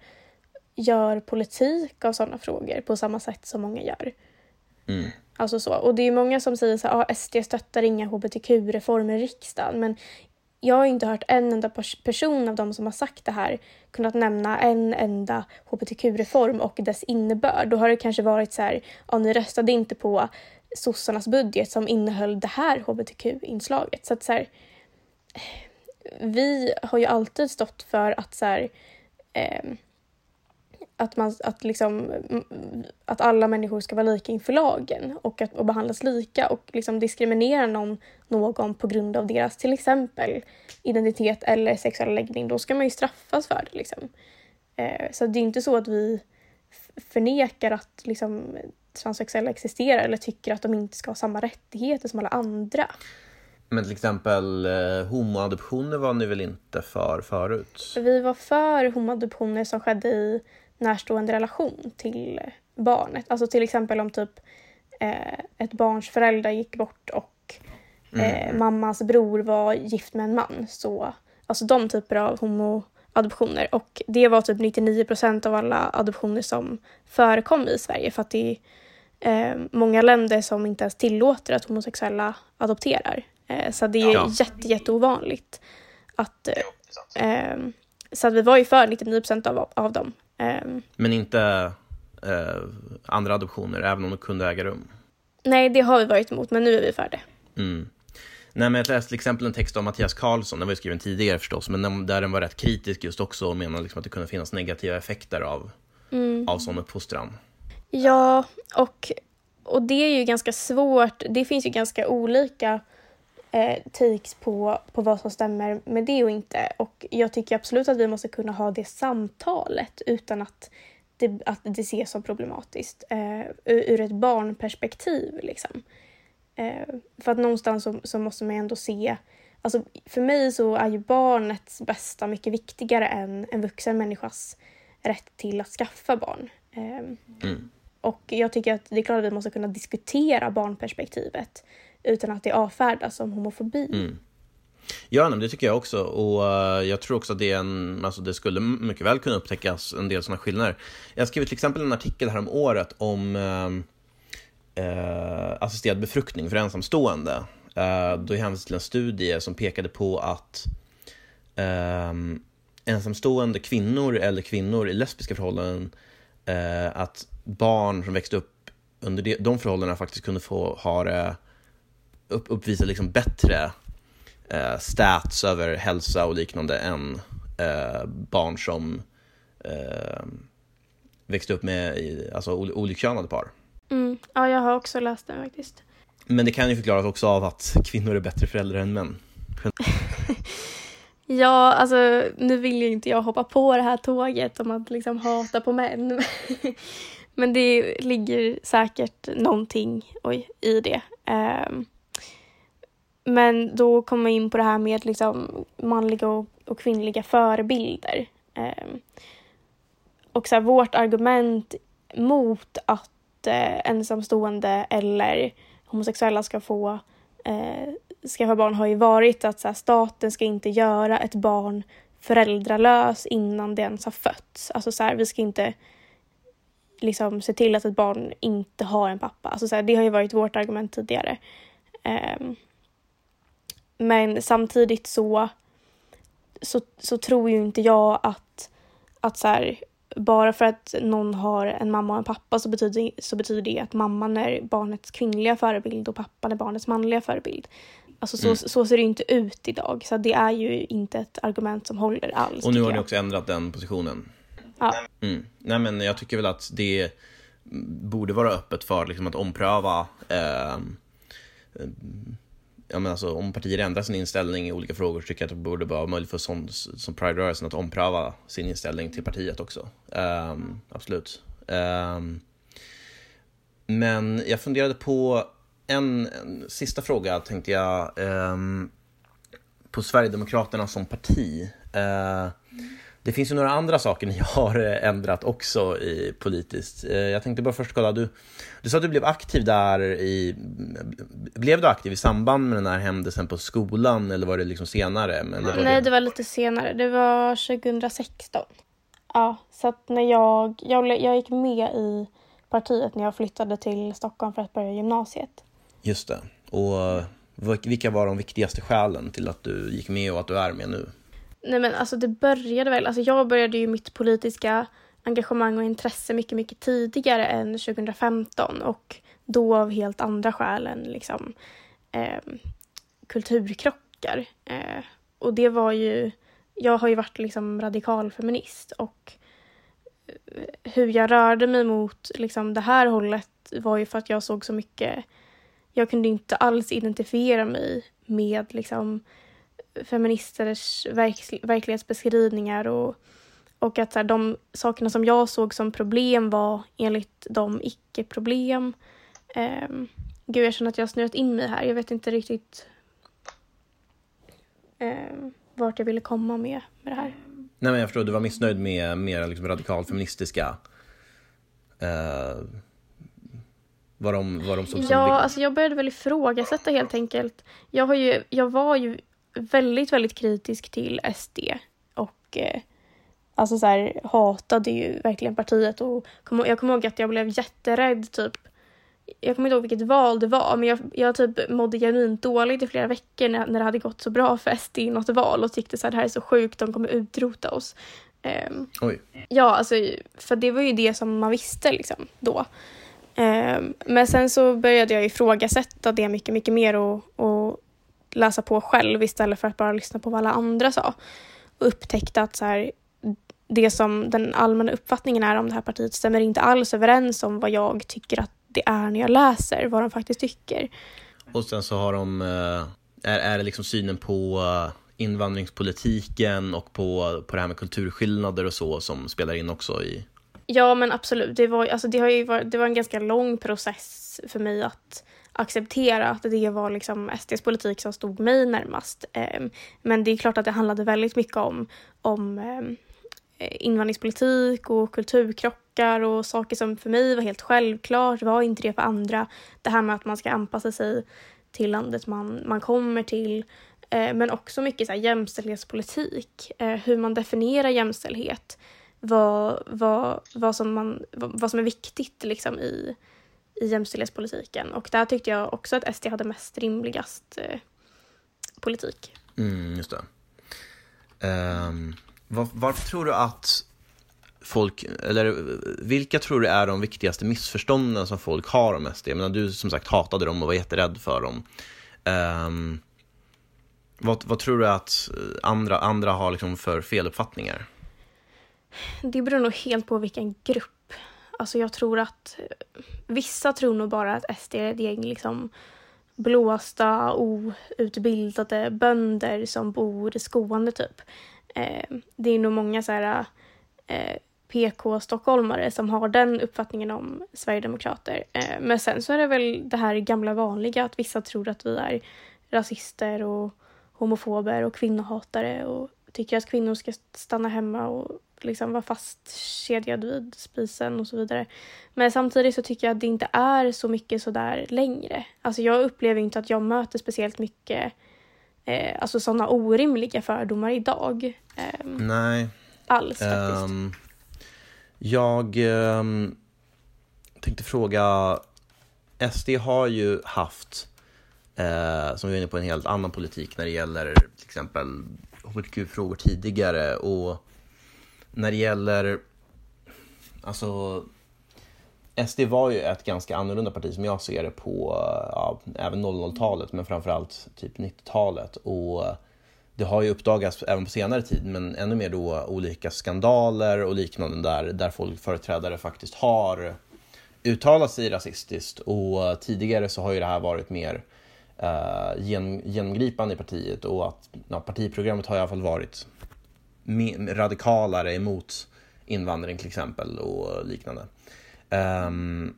gör politik av sådana frågor på samma sätt som många gör. Mm. Alltså så. Och det är många som säger så här, ah, SD stöttar inga hbtq-reformer i riksdagen. Men jag har inte hört en enda person av dem som har sagt det här kunnat nämna en enda hbtq-reform och dess innebörd. Då har det kanske varit så här, ja, ni röstade inte på sossarnas budget som innehöll det här hbtq-inslaget. Så att så här, vi har ju alltid stått för att så här, eh, att, man, att, liksom, att alla människor ska vara lika inför lagen och, att, och behandlas lika och liksom diskriminera någon, någon på grund av deras till exempel identitet eller sexuella läggning, då ska man ju straffas för det. Liksom. Eh, så det är inte så att vi förnekar att liksom, transsexuella existerar eller tycker att de inte ska ha samma rättigheter som alla andra. Men till exempel eh, homoadoptioner var ni väl inte för förut? Vi var för homoadoptioner som skedde i närstående relation till barnet. Alltså till exempel om typ eh, ett barns föräldrar gick bort och eh, mm. mammas bror var gift med en man. Så, alltså de typer av homoadoptioner. Och det var typ 99 procent av alla adoptioner som förekom i Sverige för att det är eh, många länder som inte ens tillåter att homosexuella adopterar. Eh, så det är ja. jätte, jätteovanligt. Att, eh, så att vi var ju för 99 procent av, av dem. Ehm. Men inte eh, andra adoptioner, även om de kunde äga rum? Nej, det har vi varit emot, men nu är vi för det. Mm. Nej, men jag läste till exempel en text av Mattias Karlsson, den var ju skriven tidigare förstås, men där den var rätt kritisk just också och menade liksom att det kunde finnas negativa effekter av, mm. av sån uppfostran. Ja, och, och det är ju ganska svårt. Det finns ju ganska olika eh, takes på, på vad som stämmer med det och inte. Och jag tycker absolut att vi måste kunna ha det samtalet utan att det, att det ses som problematiskt eh, ur ett barnperspektiv. Liksom. Eh, för att någonstans så, så, måste man ändå se Alltså, för mig så är ju barnets bästa mycket viktigare än en vuxen människas rätt till att skaffa barn. Eh, mm. Och jag tycker att det är klart att vi måste kunna diskutera barnperspektivet utan att det avfärdas som homofobi. Mm. Ja, det tycker jag också. Och uh, jag tror också att det, är en, alltså det skulle mycket väl kunna upptäckas en del sådana skillnader. Jag skrev till exempel en artikel här om året om uh, uh, assisterad befruktning för ensamstående. Uh, då hänvisade till en studie som pekade på att ensamstående kvinnor eller kvinnor i lesbiska förhållanden eh, att barn som växte upp under de, de förhållandena faktiskt kunde få ha det, upp, uppvisa liksom bättre eh, stats över hälsa och liknande än eh, barn som eh, växte upp med i, alltså, olikkönade par. Mm. Ja, jag har också läst den faktiskt. Men det kan ju förklaras också av att kvinnor är bättre föräldrar än män. ja, alltså nu vill ju inte jag hoppa på det här tåget om att liksom hata på män. Men det ligger säkert någonting oj, i det. Um, men då kommer jag in på det här med liksom manliga och, och kvinnliga förebilder. Eh, och så här, vårt argument mot att eh, ensamstående eller homosexuella ska få eh, skaffa barn har ju varit att så här, staten ska inte göra ett barn föräldralös innan det ens har fötts. Alltså så här, vi ska inte liksom se till att ett barn inte har en pappa. Alltså så här, det har ju varit vårt argument tidigare. Um, men samtidigt så, så, så tror ju inte jag att, att så här, bara för att någon har en mamma och en pappa så betyder, så betyder det att mamman är barnets kvinnliga förebild och pappan är barnets manliga förebild. Alltså så, mm. så ser det inte ut idag, så det är ju inte ett argument som håller alls. Och nu har ni också ändrat den positionen. Ja. Mm. Nej men jag tycker väl att det borde vara öppet för liksom, att ompröva eh, ja, men alltså, om partier ändrar sin inställning i olika frågor så tycker jag att det borde vara möjligt för som, som Pride-rörelsen att ompröva sin inställning till partiet också. Um, absolut. Um, men jag funderade på en, en sista fråga tänkte jag. Um, på Sverigedemokraterna som parti. Uh, det finns ju några andra saker ni har eh, ändrat också i politiskt. Eh, jag tänkte bara först kolla, du, du sa att du blev aktiv där i... Blev du aktiv i samband med den här händelsen på skolan eller var det liksom senare? Eller Nej, det... det var lite senare. Det var 2016. Ja, så att när jag, jag... Jag gick med i partiet när jag flyttade till Stockholm för att börja gymnasiet. Just det. Och vilka var de viktigaste skälen till att du gick med och att du är med nu? Nej men alltså det började väl, alltså jag började ju mitt politiska engagemang och intresse mycket, mycket tidigare än 2015 och då av helt andra skäl än liksom eh, kulturkrockar. Eh, och det var ju, jag har ju varit liksom radikalfeminist och eh, hur jag rörde mig mot liksom det här hållet var ju för att jag såg så mycket, jag kunde inte alls identifiera mig med liksom feministers verk, verklighetsbeskrivningar och, och att så här, de sakerna som jag såg som problem var enligt dem icke-problem. Um, gud, jag känner att jag har snurrat in mig här. Jag vet inte riktigt um, vart jag ville komma med, med det här. Nej, men jag förstår, du var missnöjd med mer liksom radikal-feministiska uh, vad de, vad de såg som Ja, alltså jag började väl ifrågasätta helt enkelt. Jag, har ju, jag var ju väldigt, väldigt kritisk till SD och eh, alltså så här, hatade ju verkligen partiet och kom, jag kommer ihåg att jag blev jätterädd typ jag kommer inte ihåg vilket val det var, men jag, jag typ mådde genuint dåligt i flera veckor när, när det hade gått så bra för SD i något val och tyckte så här, det här är så sjukt, de kommer utrota oss. Um, Oj. Ja, alltså, för det var ju det som man visste liksom då. Um, men sen så började jag ifrågasätta det mycket, mycket mer och, och läsa på själv istället för att bara lyssna på vad alla andra sa. Och upptäckte att så här, det som den allmänna uppfattningen är om det här partiet stämmer inte alls överens om vad jag tycker att det är när jag läser, vad de faktiskt tycker. Och sen så har de, eh, är, är det liksom synen på eh, invandringspolitiken och på, på det här med kulturskillnader och så som spelar in också i Ja men absolut, det var, alltså, det har ju varit, det var en ganska lång process för mig att acceptera att det var liksom SDs politik som stod mig närmast. Ehm, men det är klart att det handlade väldigt mycket om, om ehm, eh, invandringspolitik och kulturkrockar och saker som för mig var helt självklart var inte det för andra. Det här med att man ska anpassa sig till landet man, man kommer till. Eh, men också mycket så här jämställdhetspolitik, eh, hur man definierar jämställdhet. Vad, vad, vad, som, man, vad, vad som är viktigt liksom i, i jämställdhetspolitiken. Och där tyckte jag också att SD hade mest rimligast eh, politik. Mm, just det. Um, var, varför tror du att folk, eller vilka tror du är de viktigaste missförstånden som folk har om SD? Jag menar, du som sagt hatade dem och var jätterädd för dem. Um, vad, vad, tror du att andra, andra har liksom för feluppfattningar? Det beror nog helt på vilken grupp. Alltså jag tror att eh, vissa tror nog bara att SD är ett gäng liksom blåsta, outbildade bönder som bor i Skåne typ. Eh, det är nog många så här eh, PK-stockholmare som har den uppfattningen om Sverigedemokrater. Eh, men sen så är det väl det här gamla vanliga att vissa tror att vi är rasister och homofober och kvinnohatare och tycker att kvinnor ska stanna hemma och liksom vara fastkedjad vid spisen och så vidare. Men samtidigt så tycker jag att det inte är så mycket sådär längre. Alltså jag upplever inte att jag möter speciellt mycket eh, alltså sådana orimliga fördomar idag. Eh, Nej. Alls faktiskt. Um, jag um, tänkte fråga, SD har ju haft, eh, som vi var inne på, en helt annan politik när det gäller till exempel hbtq-frågor tidigare och när det gäller, alltså SD var ju ett ganska annorlunda parti som jag ser det på eh, ja, även 00-talet men framförallt typ 90-talet. Och eh, det har ju uppdagats även på senare tid men ännu mer då olika skandaler och liknande där, där folk, företrädare faktiskt har uttalat sig rasistiskt och eh, tidigare så har ju det här varit mer uh, genomgripande i partiet och att ja, partiprogrammet har i alla fall varit radikalare emot invandring till exempel och liknande. Um,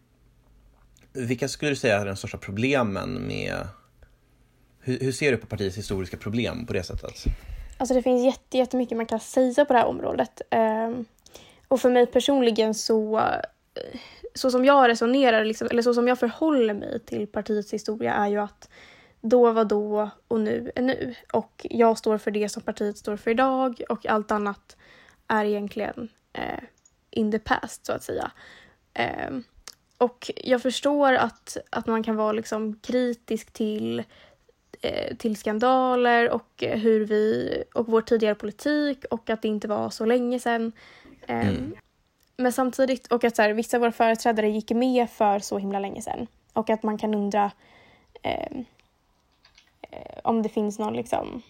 vilka skulle du säga är de största problemen med... Hur, hur, ser du på partiets historiska problem på det sättet? Alltså det finns jätte, jättemycket man kan säga på det här området. Um, och för mig personligen så, så som jag resonerar, liksom, eller så som jag förhåller mig till partiets historia är ju att då var då och nu är nu. Och jag står för det som partiet står för idag och allt annat är egentligen eh, in the past så att säga. Eh, och jag förstår att, att man kan vara liksom kritisk till, eh, till skandaler och hur vi och vår tidigare politik och att det inte var så länge sedan. Ehm, mm. Men samtidigt, och att så här, vissa av våra företrädare gick med för så himla länge sedan. Och att man kan undra eh, om det finns någon liksom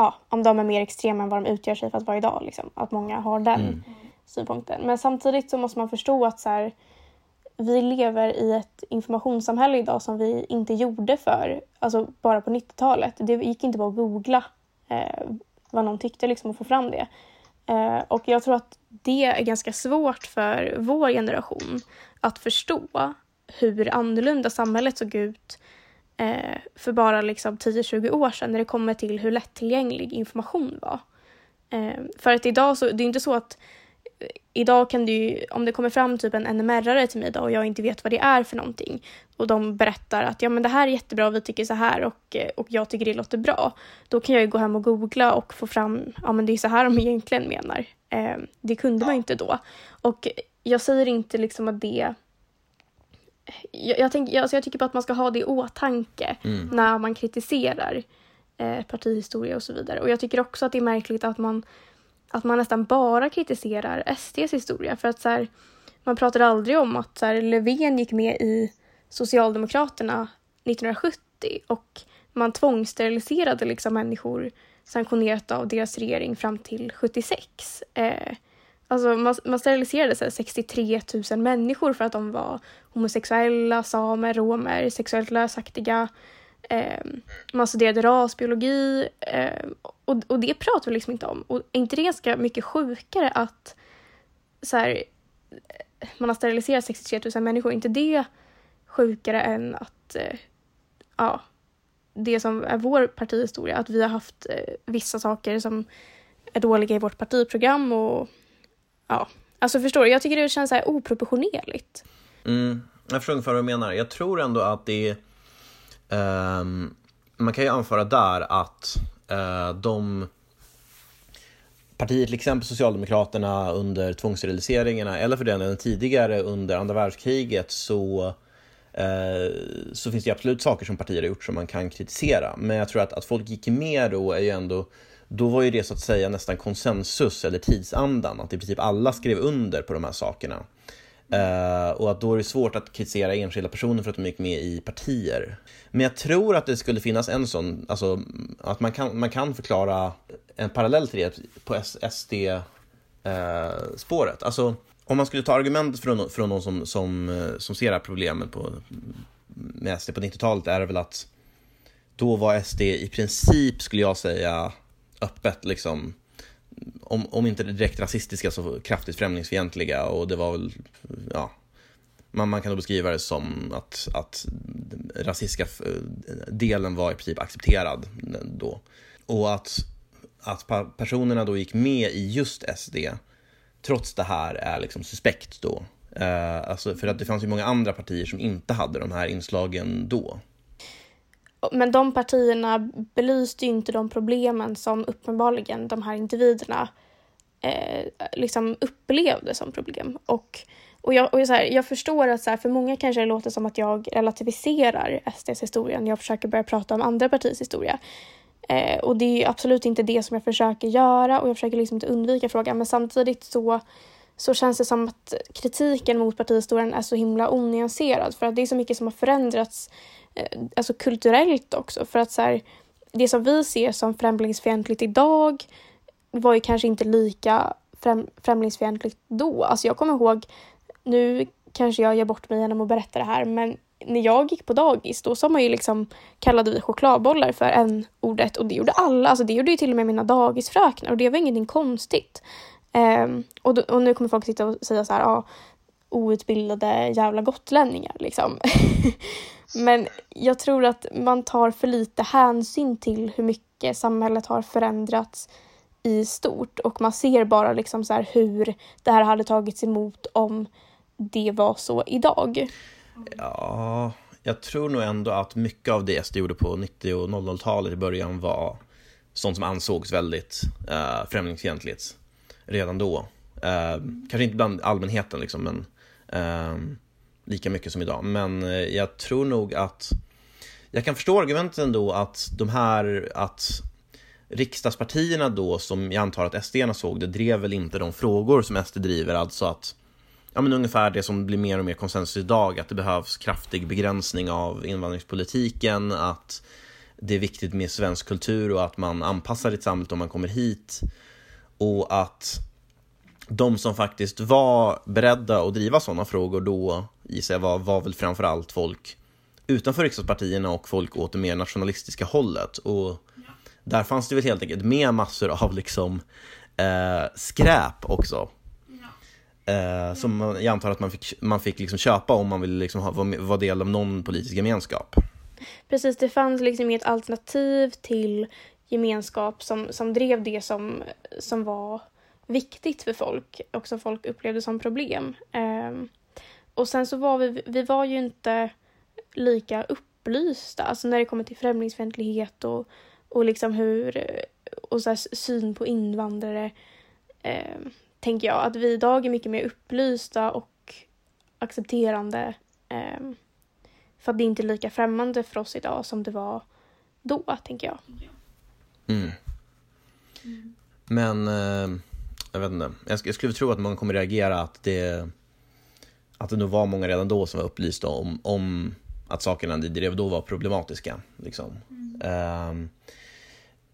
ja, om de är mer extrema än vad de utgör sig för att vara idag. Liksom. Att många har den mm. synpunkten. Men samtidigt så måste man förstå att så här, vi lever i ett informationssamhälle idag som vi inte gjorde för, alltså bara på 90-talet. Det gick inte bara att googla eh, vad någon tyckte liksom, och få fram det. Eh, och jag tror att det är ganska svårt för vår generation att förstå hur annorlunda samhället såg ut eh, för bara liksom 10-20 år sedan när det kommer till hur lättillgänglig information var. Eh, för att idag så, det är inte så att eh, Idag kan du om det kommer fram typ en NMR-are till mig idag och jag inte vet vad det är för någonting och de berättar att ja men det här är jättebra vi tycker så här och, eh, och jag tycker det låter bra. Då kan jag ju gå hem och googla och få fram, ja men det är så här de egentligen menar. Eh, det kunde man ju inte då. Och jag säger inte liksom att det jag, jag, tänk, alltså jag tycker bara att man ska ha det i åtanke mm. när man kritiserar eh, partihistoria och så vidare. Och jag tycker också att det är märkligt att man, att man nästan bara kritiserar SDs historia. För att så här, man pratar aldrig om att så här, Löfven gick med i Socialdemokraterna 1970 och man tvångssteriliserade liksom människor sanktionerat av deras regering fram till 76. Eh, Alltså man, man steriliserade så 63 000 människor för att de var homosexuella, samer, romer, sexuellt lösaktiga. Eh, man studerade rasbiologi eh, och, och det pratar vi liksom inte om. Och är inte det ganska mycket sjukare att så här, eh, man har steriliserat 63 000 människor? Är inte det sjukare än att eh, ja, det som är vår partihistoria, att vi har haft eh, vissa saker som är dåliga i vårt partiprogram och ja, alltså förstår du? Jag tycker det känns så här oproportionerligt. Mm, jag förstår ungefär vad du menar. Jag tror ändå att det är... Um, man kan ju anföra där att uh, de partier, till exempel Socialdemokraterna under tvångssteriliseringarna eller för den delen tidigare under andra världskriget så, eh, så finns det absolut saker som partier har gjort som man kan kritisera. Men jag tror att, att folk gick med då är ju ändå då var ju det så att säga nästan konsensus eller tidsandan, att i princip alla skrev under på de här sakerna. Uh, och att då är det svårt att kritisera enskilda personer för att de gick med i partier. Men jag tror att det skulle finnas en sån, alltså att man kan, man kan förklara en parallell till det på SD-spåret. Eh, uh, alltså om man skulle ta argument från, från någon som, som, eh, som ser det här problemet på, med SD på 90-talet är det väl att då var SD i princip, skulle jag säga, öppet liksom om, om inte direkt rasistiska så kraftigt främlingsfientliga och det var väl, ja, man, man kan då beskriva det som att, att rasistiska eh, delen var i princip accepterad eh, då. Och att, att personerna då gick med i just SD, trots det här, är liksom suspekt då. Eh, alltså för att det fanns ju många andra partier som inte hade de här inslagen då. Men de partierna belyste ju inte de problemen som uppenbarligen de här individerna eh, liksom upplevde som problem. Och, och, jag, och så här, jag förstår att så här, för många kanske det låter som att jag relativiserar SDs historia när jag försöker börja prata om andra partiers historia. Eh, och det är absolut inte det som jag försöker göra och jag försöker liksom inte undvika frågan men samtidigt så så känns det som att kritiken mot partihistorien är så himla onyanserad för att det är så mycket som har förändrats Eh, alltså kulturellt också. För att så här, det som vi ser som främlingsfientligt idag var ju kanske inte lika främ främlingsfientligt då. Alltså jag kommer ihåg, nu kanske jag gör bort mig genom att berätta det här, men när jag gick på dagis då sa man ju liksom, kallade vi chokladbollar för en ordet och det gjorde alla, alltså det gjorde ju till och med mina dagisfröknar och det var ingenting konstigt. Um, och, då, och, nu kommer folk sitta och säga så här, ah, outbildade jävla gotlänningar liksom. Men jag tror att man tar för lite hänsyn till hur mycket samhället har förändrats i stort och man ser bara liksom så hur det här hade tagits emot om det var så idag. Ja, jag tror nog ändå att mycket av det SD gjorde på 90 och 00-talet i början var sånt som ansågs väldigt uh, främlingsfientligt redan då. Uh, kanske inte bland allmänheten liksom, men uh, Ehm, lika mycket som idag. Men eh, jag tror nog att jag kan förstå argumenten ändå att de här, att riksdagspartierna då, som jag antar att SD såg det, drev väl inte de frågor som SD driver, alltså att ja, men ungefär det som blir mer och mer konsensus idag, att det behövs kraftig begränsning av invandringspolitiken, att det är viktigt med svensk kultur och att man anpassar sitt samhälle om man kommer hit och att de som faktiskt var beredda att driva sådana frågor då gissar jag var, var väl framförallt folk utanför riksdagspartierna och folk åt det mer nationalistiska hållet. Och där fanns det väl helt enkelt med massor av liksom eh, skräp också. Eh, som man, jag antar att man fick, man fick liksom köpa om man ville liksom ha, vara, vara del av någon politisk gemenskap. Precis, det fanns liksom ett alternativ till gemenskap som, som drev det som, som var viktigt för folk och som folk upplevde som problem. Um, och sen så var vi, vi var ju inte lika upplysta, alltså när det kommer till främlingsfientlighet och, och liksom hur, och så syn på invandrare, eh, tänker jag. Att vi idag är mycket mer upplysta och accepterande. Eh, för att det är inte lika främmande för oss idag som det var då, tänker jag. Mm. Men, eh, jag vet inte. Jag, jag skulle tro att man kommer reagera att det att det nog var många redan då som var upplysta om, om att sakerna de drev då var problematiska. Liksom. Mm. Um,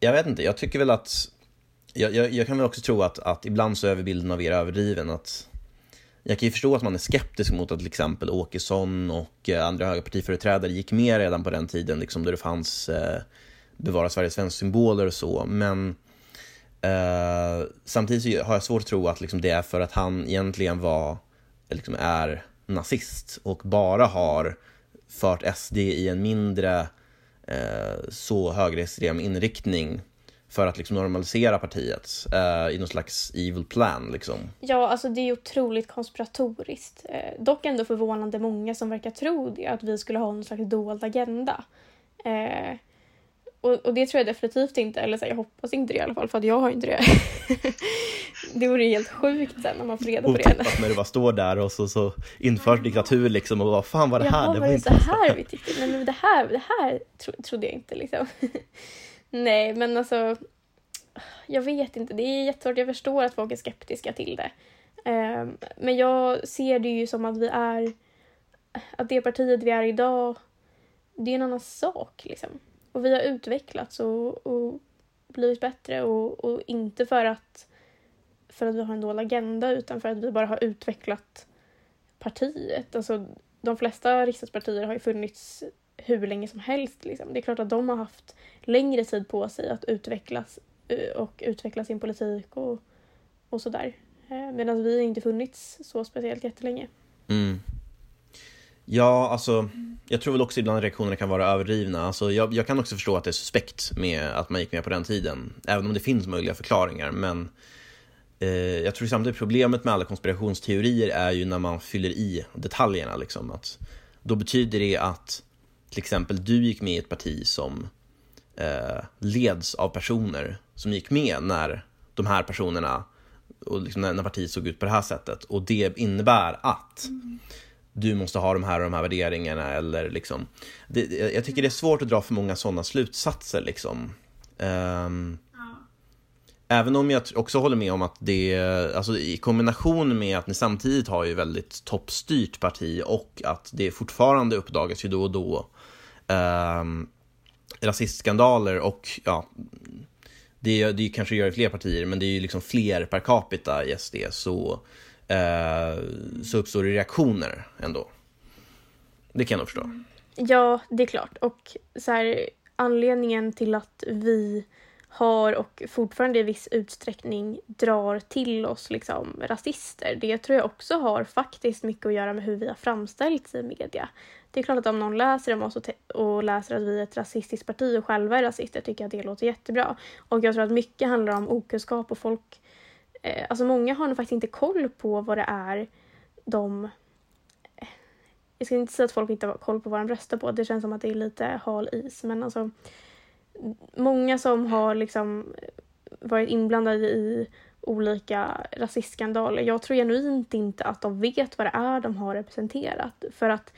jag vet inte, jag tycker väl att jag, jag, jag, kan väl också tro att, att ibland så är bilden av er överdriven. Att jag kan ju förstå att man är skeptisk mot att till exempel Åkesson och eh, andra höga partiföreträdare gick med redan på den tiden, liksom då det fanns eh, Bevara Sveriges svensk symboler och så. Men eh, samtidigt har jag svårt att tro att liksom, det är för att han egentligen var liksom är nazist och bara har fört SD i en mindre eh, så högerextrem inriktning för att liksom normalisera partiet eh, i någon slags evil plan. Liksom. Ja, alltså det är otroligt konspiratoriskt. Eh, dock ändå förvånande många som verkar tro det, att vi skulle ha någon slags dold agenda. Eh, och, och, det tror jag definitivt inte, eller så här, jag hoppas inte det i alla fall, för att jag har inte det. det vore helt sjukt sen när man får reda på det. när du bara står där och så, så införs diktatur liksom och vad fan var det här? Jaha, det var, det så här vi tyckte? Nej men det här, det här tro, trodde jag inte liksom. Nej men alltså jag vet inte, det är jättesvårt. Jag förstår att folk är skeptiska till det. Eh, men jag ser det ju som att vi är, att det partiet vi är idag, det är en annan sak liksom. Och vi har utvecklats och, och blivit bättre och, och inte för att, för att vi har en dålig agenda utan för att vi bara har utvecklat partiet. Alltså, de flesta riksdagspartier har ju funnits hur länge som helst. Liksom. Det är klart att de har haft längre tid på sig att utvecklas eh, och utveckla sin politik och, och sådär. Eh, medan vi inte funnits så speciellt jättelänge. Mm. Ja, alltså jag tror väl också ibland reaktionerna kan vara överdrivna. Alltså, jag, jag, kan också förstå att det är suspekt med att man gick med på den tiden, även om det finns möjliga förklaringar. Men eh, jag tror samtidigt problemet med alla konspirationsteorier är ju när man fyller i detaljerna. Liksom, att då betyder det att till exempel du gick med i ett parti som eh, leds av personer som gick med när de här personerna och liksom när, när partiet såg ut på det här sättet och det innebär att mm du måste ha de här och de här värderingarna eller liksom det, jag tycker det är svårt att dra för många sådana slutsatser liksom. Um, Även om jag också håller med om att det, alltså i kombination med att ni samtidigt har ju väldigt toppstyrt parti och att det fortfarande uppdagas ju då och då eh, rasistskandaler och ja, det, det kanske gör i fler partier, men det är ju liksom fler per capita i SD, så, eh, så uppstår det reaktioner ändå. Det kan jag nog förstå. Ja, det är klart. Och så här, anledningen till att vi har och fortfarande i viss utsträckning drar till oss liksom rasister. Det tror jag också har faktiskt mycket att göra med hur vi har framställts i media. Det är klart att om någon läser om oss och, och läser att vi är ett rasistiskt parti och själva är rasister tycker jag att det låter jättebra. Och jag tror att mycket handlar om okunskap och folk... Eh, alltså många har nog faktiskt inte koll på vad det är de... Eh, jag ska inte säga att folk inte har koll på vad de röstar på, det känns som att det är lite hal is, men alltså många som har liksom eh, varit inblandade i olika rasistskandaler. Jag tror genuint inte att de vet vad det är de har representerat. För att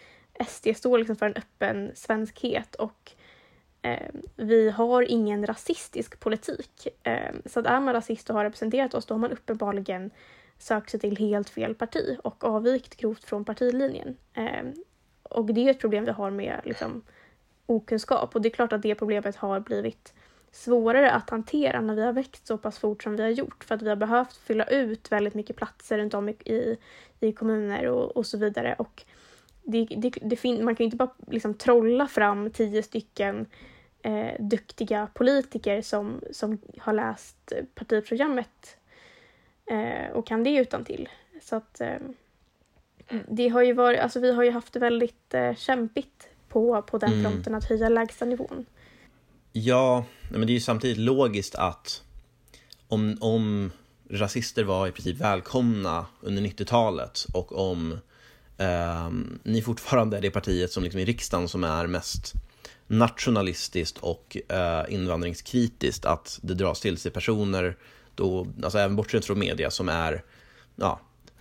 SD står liksom för en öppen svenskhet och Eh, vi har ingen rasistisk politik. Eh, så att är man rasist och har representerat oss då har man uppenbarligen sökt sig till helt fel parti och avvikt grovt från partilinjen. Eh, och det är ett problem vi har med liksom, okunskap och det är klart att det problemet har blivit svårare att hantera när vi har växt så pass fort som vi har gjort för att vi har behövt fylla ut väldigt mycket platser runt om i, i kommuner och, och så vidare. Och det, det, det man kan ju inte bara liksom trolla fram tio stycken eh, duktiga politiker som, som har läst partiprogrammet eh, och kan det utan till. Så att eh, det har ju varit, alltså vi har ju haft det väldigt eh, kämpigt på, på den mm. fronten att höja lägstanivån. Ja, men det är ju samtidigt logiskt att om, om rasister var i princip välkomna under 90-talet och om eh, ni fortfarande är det partiet som liksom i riksdagen som är mest nationalistiskt och eh, invandringskritiskt, att det dras till sig personer, då, alltså även bortsett från media, som är, ja,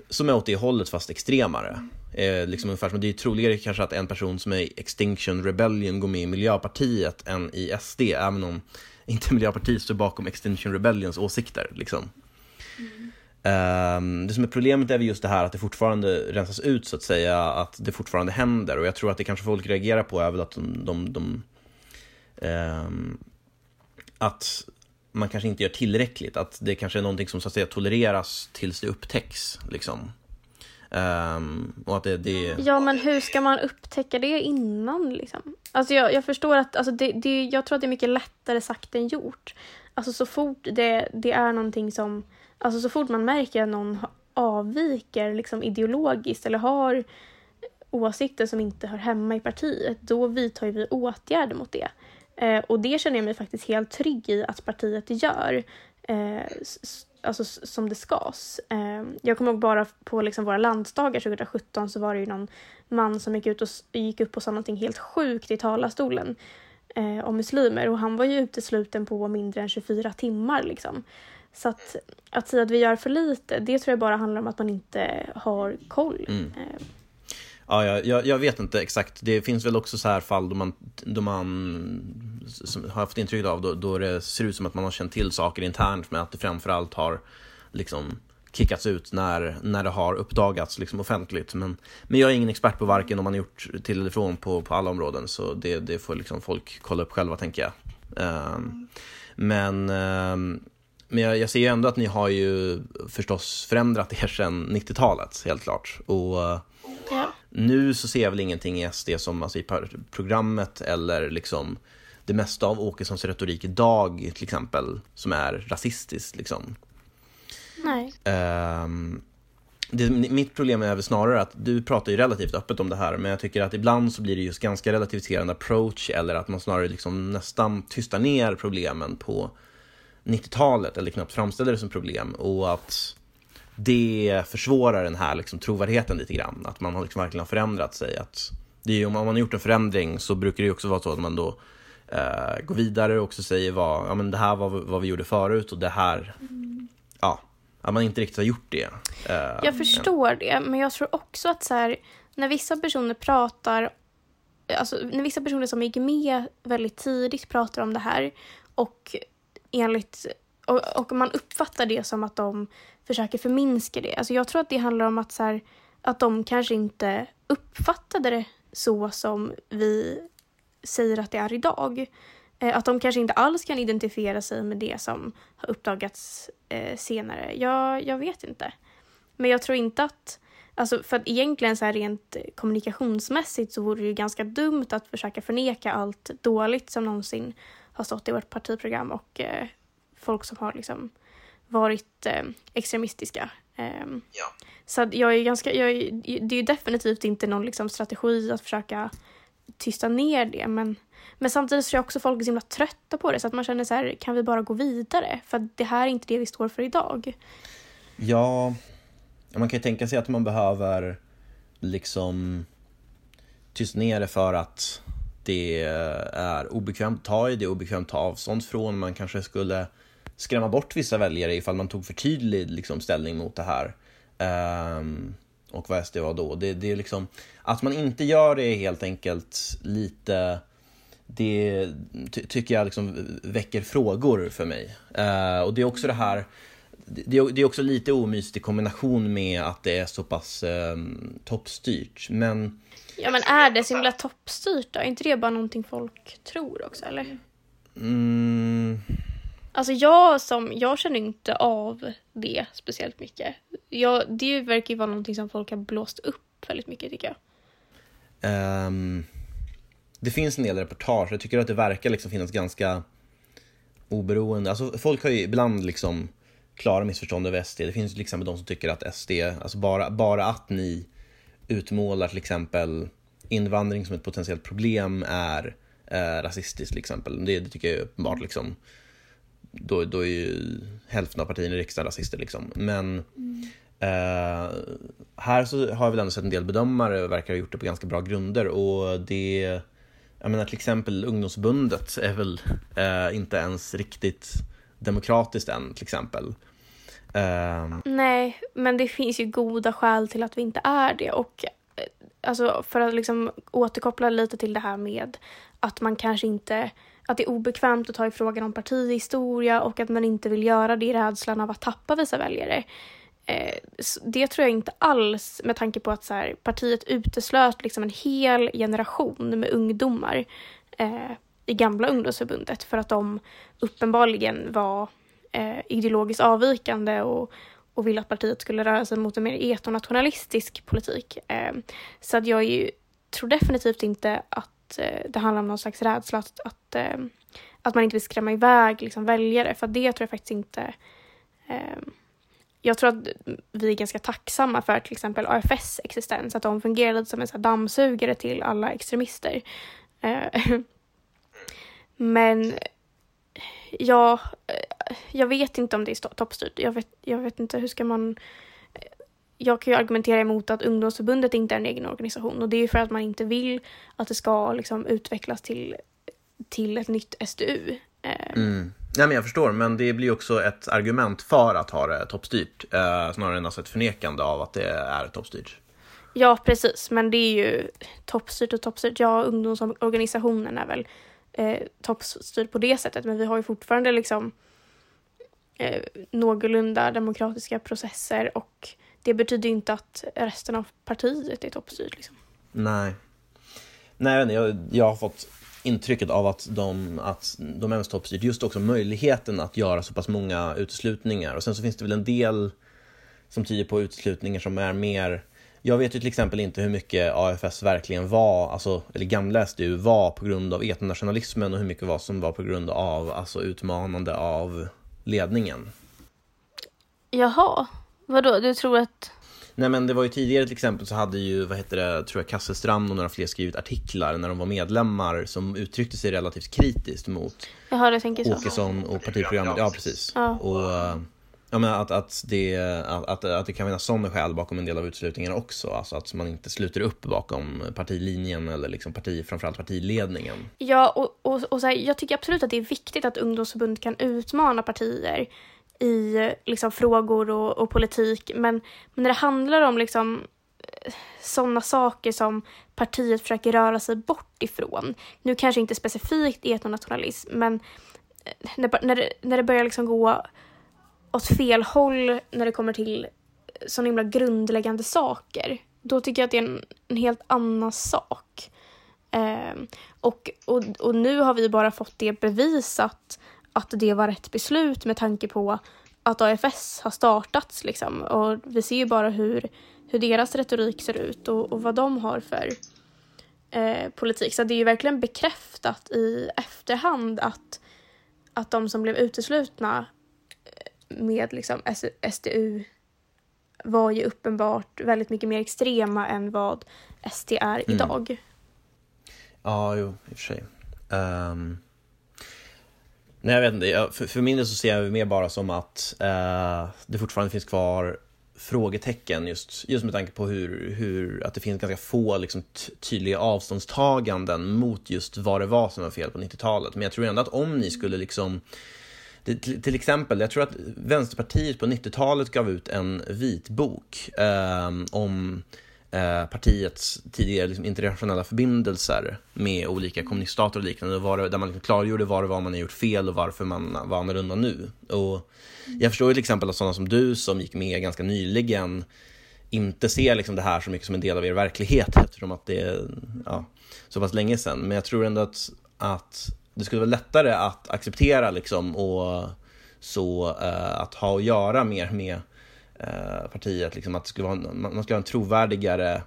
som är åt det hållet fast extremare. Eh, liksom ungefär som det är troligare kanske att en person som är i Extinction Rebellion går med i Miljöpartiet än i SD, även om inte Miljöpartiet står bakom Extinction Rebellions åsikter. Liksom. Mm. Ehm, det som är problemet är just det här att det fortfarande rensas ut så att säga, att det fortfarande händer och jag tror att det kanske folk reagerar på är väl att de, de, de um, att man kanske inte gör tillräckligt, att det kanske är någonting som så att säga tolereras tills det upptäcks. Liksom. Um, och att det, det... Ja, men hur ska man upptäcka det innan? Liksom? Alltså jag, jag förstår att alltså det, det, jag tror att det är mycket lättare sagt än gjort. Alltså så fort det, det är någonting som... Alltså så fort man märker att någon avviker liksom ideologiskt eller har åsikter som inte hör hemma i partiet, då vidtar vi åtgärder mot det. Eh, och det känner jag mig faktiskt helt trygg i att partiet gör. Eh, alltså som det skas. Eh, jag kommer ihåg bara på liksom våra landsdagar 2017 så var det ju någon man som gick, ut och, gick upp och sa någonting helt sjukt i talarstolen eh, om muslimer och han var ju utesluten på mindre än 24 timmar liksom. Så att, att säga att vi gör för lite, det tror jag bara handlar om att man inte har koll. Mm. Eh. Ja, jag, jag, vet inte exakt. Det finns väl också så här fall då man, då man har jag fått intryck av, då, då det ser ut som att man har känt till saker internt men att det framförallt har liksom kickats ut när, när det har uppdagats liksom offentligt. Men, men jag är ingen expert på varken om man har gjort till eller från på, på alla områden så det, det får liksom folk kolla upp själva tänker jag. Um, men um, men jag, jag ser ju ändå att ni har ju förstås förändrat er sedan 90-talet, helt klart. Och ja. nu så ser jag väl ingenting i SD som, alltså i programmet eller liksom det mesta av Åkessons retorik idag till exempel, som är rasistiskt liksom. Nej. Um, det, mitt problem är väl snarare att du pratar ju relativt öppet om det här, men jag tycker att ibland så blir det just ganska relativiserande approach eller att man snarare liksom nästan tystar ner problemen på 90-talet eller knappt framställer det som problem och att det försvårar den här liksom trovärdigheten lite grann. Att man liksom verkligen har förändrat sig. Att det är, om man har gjort en förändring så brukar det också vara så att man då eh, går vidare och också säger vad, ja men det här var vad vi gjorde förut och det här, mm. ja, att man inte riktigt har gjort det. Eh, jag förstår men... det, men jag tror också att så här, när vissa personer pratar, alltså när vissa personer som gick med väldigt tidigt pratar om det här och enligt och, och man uppfattar det som att de försöker förminska det. Alltså jag tror att det handlar om att, så här, att de kanske inte uppfattade det så som vi säger att det är idag. Eh, att de kanske inte alls kan identifiera sig med det som har uppdagats eh, senare. Jag, jag vet inte. Men jag tror inte att Alltså för att egentligen så här rent kommunikationsmässigt så vore det ju ganska dumt att försöka förneka allt dåligt som någonsin har stått i vårt partiprogram och eh, folk som har liksom varit eh, extremistiska. Eh, ja. Så jag är ganska, jag är, det är ju definitivt inte någon liksom, strategi att försöka tysta ner det men, men samtidigt så jag också folk är så himla trötta på det så att man känner så här, kan vi bara gå vidare? För det här är inte det vi står för idag. Ja, man kan ju tänka sig att man behöver liksom tysta ner det för att det eh, är obekvämt att ta i, det är obekvämt att ta avstånd från. Man kanske skulle skrämma bort vissa väljare ifall man tog för tydlig liksom, ställning mot det här. Um, och vad SD var då. Det, det är liksom, att man inte gör det är helt enkelt lite det ty tycker jag liksom väcker frågor för mig. Uh, och det är också det här det är, också lite omysigt i kombination med att det är så pass um, toppstyrt. Men Ja men är det så himla toppstyrt då? Är inte det bara någonting folk tror också eller? Mm. Alltså jag som, jag känner inte av det speciellt mycket. Jag, det verkar ju vara någonting som folk har blåst upp väldigt mycket tycker jag. Um, det finns en del reportage, jag tycker att det verkar liksom finnas ganska oberoende, alltså folk har ju ibland liksom klara missförstånd över SD. Det finns till exempel de som tycker att SD, alltså bara, bara att ni utmålar till exempel invandring som ett potentiellt problem är eh, rasistiskt till exempel. Det, det, tycker jag är uppenbart liksom. Då, då är ju hälften av partierna i riksdagen rasister liksom. Men eh, här så har vi ändå sett en del bedömare verkar ha gjort det på ganska bra grunder och det jag menar till exempel ungdomsbundet är väl eh, inte ens riktigt demokratiskt än till exempel. Um... Nej, men det finns ju goda skäl till att vi inte är det. Och eh, alltså, för att liksom återkoppla lite till det här med att man kanske inte att det är obekvämt att ta i frågan om partihistoria och att man inte vill göra det i rädslan av att tappa vissa väljare. Eh, det tror jag inte alls med tanke på att så här, partiet uteslöt liksom en hel generation med ungdomar eh, i gamla ungdomsförbundet för att de uppenbarligen var eh, ideologiskt avvikande och, och ville att partiet skulle röra sig mot en mer etonationalistisk politik. Eh, så att jag ju, tror definitivt inte att eh, det handlar om någon slags rädsla att, att, eh, att man inte vill skrämma iväg liksom, väljare, för det tror jag faktiskt inte eh, jag tror att vi är ganska tacksamma för till exempel AFS existens, att de fungerar lite som en så dammsugare till alla extremister. Eh, men ja, jag vet inte om det är toppstyrt. Jag vet, jag vet inte, hur ska man... Jag kan ju argumentera emot att ungdomsförbundet inte är en egen organisation och det är ju för att man inte vill att det ska liksom utvecklas till, till ett nytt SDU. Eh, mm. Nej, men jag förstår, men det blir också ett argument för att ha det toppstyrt eh, snarare än alltså ett förnekande av att det är toppstyrt. Ja, precis, men det är ju toppstyrt och toppstyrt. Ja, ungdomsorganisationen är väl eh, toppstyrd på det sättet men vi har ju fortfarande liksom eh, någorlunda demokratiska processer och det betyder inte att resten av partiet är toppstyrt. Liksom. Nej. Nej, jag, jag har fått intrycket av att de, att de är toppstyrda just också möjligheten att göra så pass många uteslutningar. Och sen så finns det väl en del som tyder på uteslutningar som är mer jag vet ju till exempel inte hur mycket AFS verkligen var, alltså, eller gamla SDU var på grund av etnonationalismen och hur mycket var som var på grund av alltså, utmanande av ledningen. Jaha, vadå? Du tror att... Nej men det var ju tidigare till exempel så hade ju, vad heter det, tror jag Kasselstrand och några fler skrivit artiklar när de var medlemmar som uttryckte sig relativt kritiskt mot Jaha, jag tänker så. Åkesson och partiprogrammet. Ja, precis. Ja. Och, Ja, men att, att, det, att, att det kan finnas sådana skäl bakom en del av utslutningen också. Alltså att man inte sluter upp bakom partilinjen eller liksom parti, framförallt partiledningen. Ja, och, och, och så här, jag tycker absolut att det är viktigt att ungdomsförbund kan utmana partier i liksom, frågor och, och politik. Men, men när det handlar om liksom, eh, sådana saker som partiet försöker röra sig bort ifrån. Nu kanske inte specifikt etnonationalism, men eh, när, när, det, när det börjar liksom gå åt fel håll när det kommer till så himla grundläggande saker. Då tycker jag att det är en, en helt annan sak. Eh, och, och, och nu har vi bara fått det bevisat att det var rätt beslut med tanke på att AFS har startats. Liksom. Och vi ser ju bara hur, hur deras retorik ser ut och, och vad de har för eh, politik. Så det är ju verkligen bekräftat i efterhand att, att de som blev uteslutna med liksom SDU var ju uppenbart väldigt mycket mer extrema än vad SD är mm. idag. Ja, jo, i och för sig. Um, nej, jag vet inte. För, för min del så ser jag det mer bara som att uh, det fortfarande finns kvar frågetecken just, just med tanke på hur, hur att det finns ganska få liksom, tydliga avståndstaganden mot just vad det var som var fel på 90-talet. Men jag tror ändå att om ni skulle liksom till, till, exempel, jag tror att Vänsterpartiet på 90-talet gav ut en vitbok eh, om eh, partiets tidigare liksom, internationella förbindelser med olika kommuniststater och liknande, var där man liksom klargjorde vad det var man har gjort fel och varför man var annorlunda nu. Och jag förstår ju till exempel att sådana som du som gick med ganska nyligen inte ser liksom det här så mycket som en del av er verklighet eftersom att det är ja, så pass länge sedan. Men jag tror ändå att, att det skulle vara lättare att acceptera liksom och så uh, att ha att göra mer med uh, partiet. Liksom, att det skulle vara, man skulle ha en trovärdigare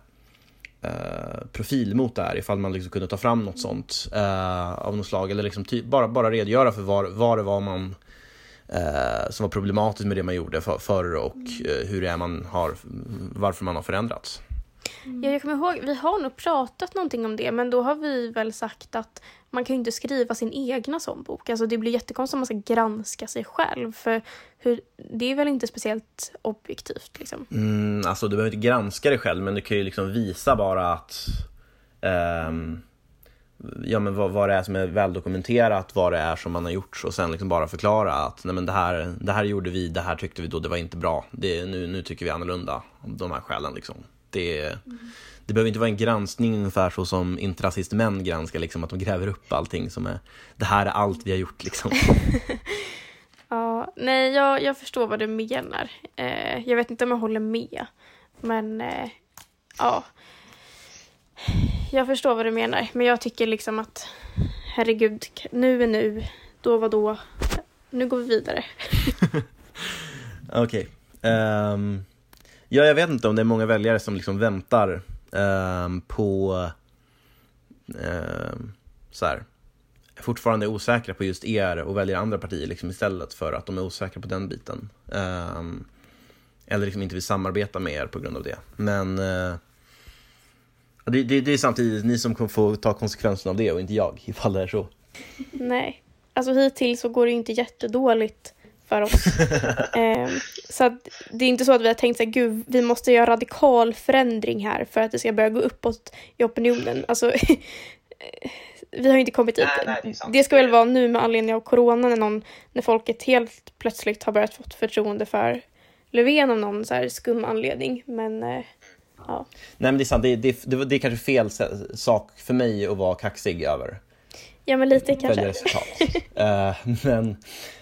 uh, profil mot det här ifall man liksom kunde ta fram något sånt av något slag. Eller liksom bara, bara redogöra för vad, vad det var man som var problematiskt med det man gjorde förr för och hur det är man har, varför man har förändrats. Mm. Ja, jag kommer ihåg, vi har nog pratat någonting om det, men då har vi väl sagt att man kan ju inte skriva sin egna sån bok. Alltså det blir jättekonstigt om man ska granska sig själv, för hur, det är väl inte speciellt objektivt liksom. Mm, alltså du behöver inte granska dig själv, men du kan ju liksom visa bara att um, ja, men vad, vad det är som är väldokumenterat, vad det är som man har gjort och sen liksom bara förklara att nej, men det, här, det här gjorde vi, det här tyckte vi då, det var inte bra. Det, nu, nu tycker vi annorlunda om de här skälen. Liksom. Det, mm. Det behöver inte vara en granskning ungefär så som intrasistmän granskar, liksom, att de gräver upp allting som är, det här är allt vi har gjort liksom. ja, nej, jag, jag förstår vad du menar. Eh, jag vet inte om jag håller med, men eh, ja. Jag förstår vad du menar, men jag tycker liksom att herregud, nu är nu, då var då. Nu går vi vidare. Okej. Okay. Um, ehm, Ja, jag vet inte om det är många väljare som liksom väntar Um, på Um, så här, fortfarande är osäkra på just er och väljer andra partier liksom istället för att de är osäkra på den biten. Um, eller liksom inte vill samarbeta med er på grund av det. Men uh, det, det, det, är samtidigt ni som kommer få ta konsekvenserna av det och inte jag, ifall det är så. Nej, alltså hittills så går det inte jättedåligt för oss. eh, så att det är inte så att vi har tänkt att gud, vi måste göra radikal förändring här för att det ska börja gå uppåt i opinionen. Alltså, vi har inte kommit dit. Nej, nej, det, det, ska väl vara nu med anledning av corona när, någon, när folket helt plötsligt har börjat få förtroende för Löfven av någon så här skum anledning. Men eh, ja. Nej men det är sant, det, det, det, det är kanske fel sak för mig att vara kaxig över. Ja, men lite kanske. resultat. Eh, men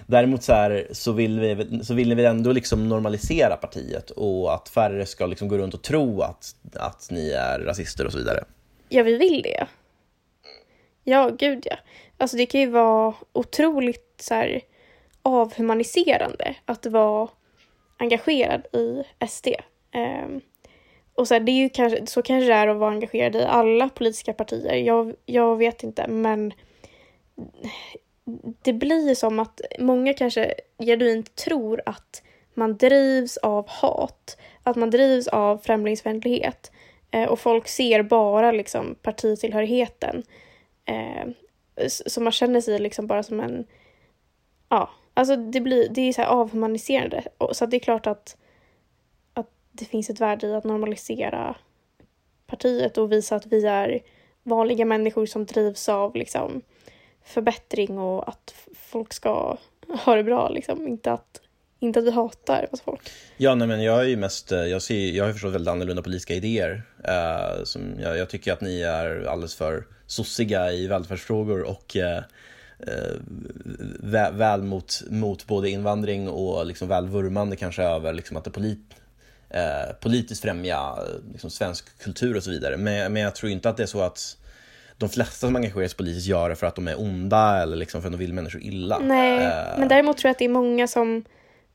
däremot så, här, så, vill vi, så vill vi ändå liksom normalisera partiet och att färre ska liksom gå runt och tro att, att ni är rasister och så vidare. Ja, vi vill det. Ja, gud ja. Alltså det kan ju vara otroligt så här, avhumaniserande att vara engagerad i SD. Um, ehm, och så, här, det är ju kanske, så kanske det är att vara engagerad i alla politiska partier. Jag, jag vet inte, men det blir som att många kanske genuint tror att man drivs av hat, att man drivs av främlingsfientlighet eh, och folk ser bara liksom partitillhörigheten. Eh, så man känner sig liksom bara som en... Ja, alltså det blir det är så här avhumaniserande. Så det är klart att, att det finns ett värde i att normalisera partiet och visa att vi är vanliga människor som drivs av liksom förbättring och att folk ska ha det bra liksom. Inte att, inte att vi hatar folk. Ja, nej, men jag är ju mest, eh, jag, ser, jag har förstått väldigt annorlunda politiska idéer. Eh, som jag, jag, tycker att ni är alldeles för sossiga i välfärdsfrågor och eh, eh väl, väl mot, mot både invandring och liksom väl vurmande kanske över liksom att det polit, eh, politiskt främja liksom svensk kultur och så vidare. Men, men jag tror inte att det är så att de flesta som engagerar sig politiskt gör det för att de är onda eller liksom för att de vill människor illa. Nej, uh, men däremot tror jag att det är många som,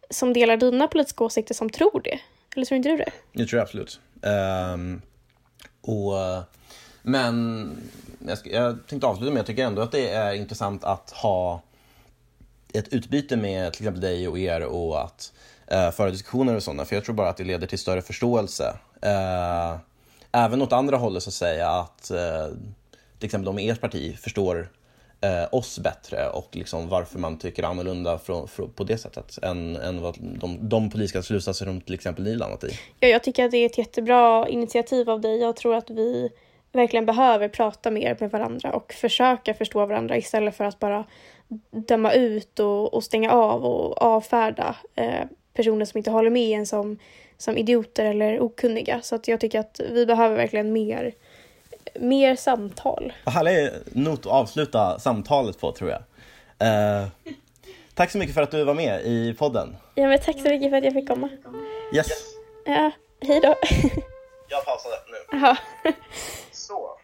som delar dina politiska åsikter som tror det. Eller tror inte du det? Jag tror absolut. Um, och, men jag, ska, jag tänkte avsluta med att jag tycker ändå att det är intressant att ha ett utbyte med till exempel dig och er och att uh, föra diskussioner och sådana. För jag tror bara att det leder till större förståelse. Uh, även åt andra hållet så att säga att uh, till exempel de i ert parti förstår eh, oss bättre och liksom varför man tycker annorlunda från, från, på det sättet än, än vad de, de politiska slutsatser som till exempel ni landat i. Ja, jag tycker att det är ett jättebra initiativ av dig. Jag tror att vi verkligen behöver prata mer med varandra och försöka förstå varandra istället för att bara döma ut och, och stänga av och avfärda eh, personer som inte håller med en som, som idioter eller okunniga. Så att jag tycker att vi behöver verkligen mer mer samtal. Vad härlig not att avsluta samtalet på tror jag. Eh, tack så mycket för att du var med i podden. Ja men tack så mycket för att jag fick komma. Yes. Ja, hej då. jag pausade nu. Jaha. Så.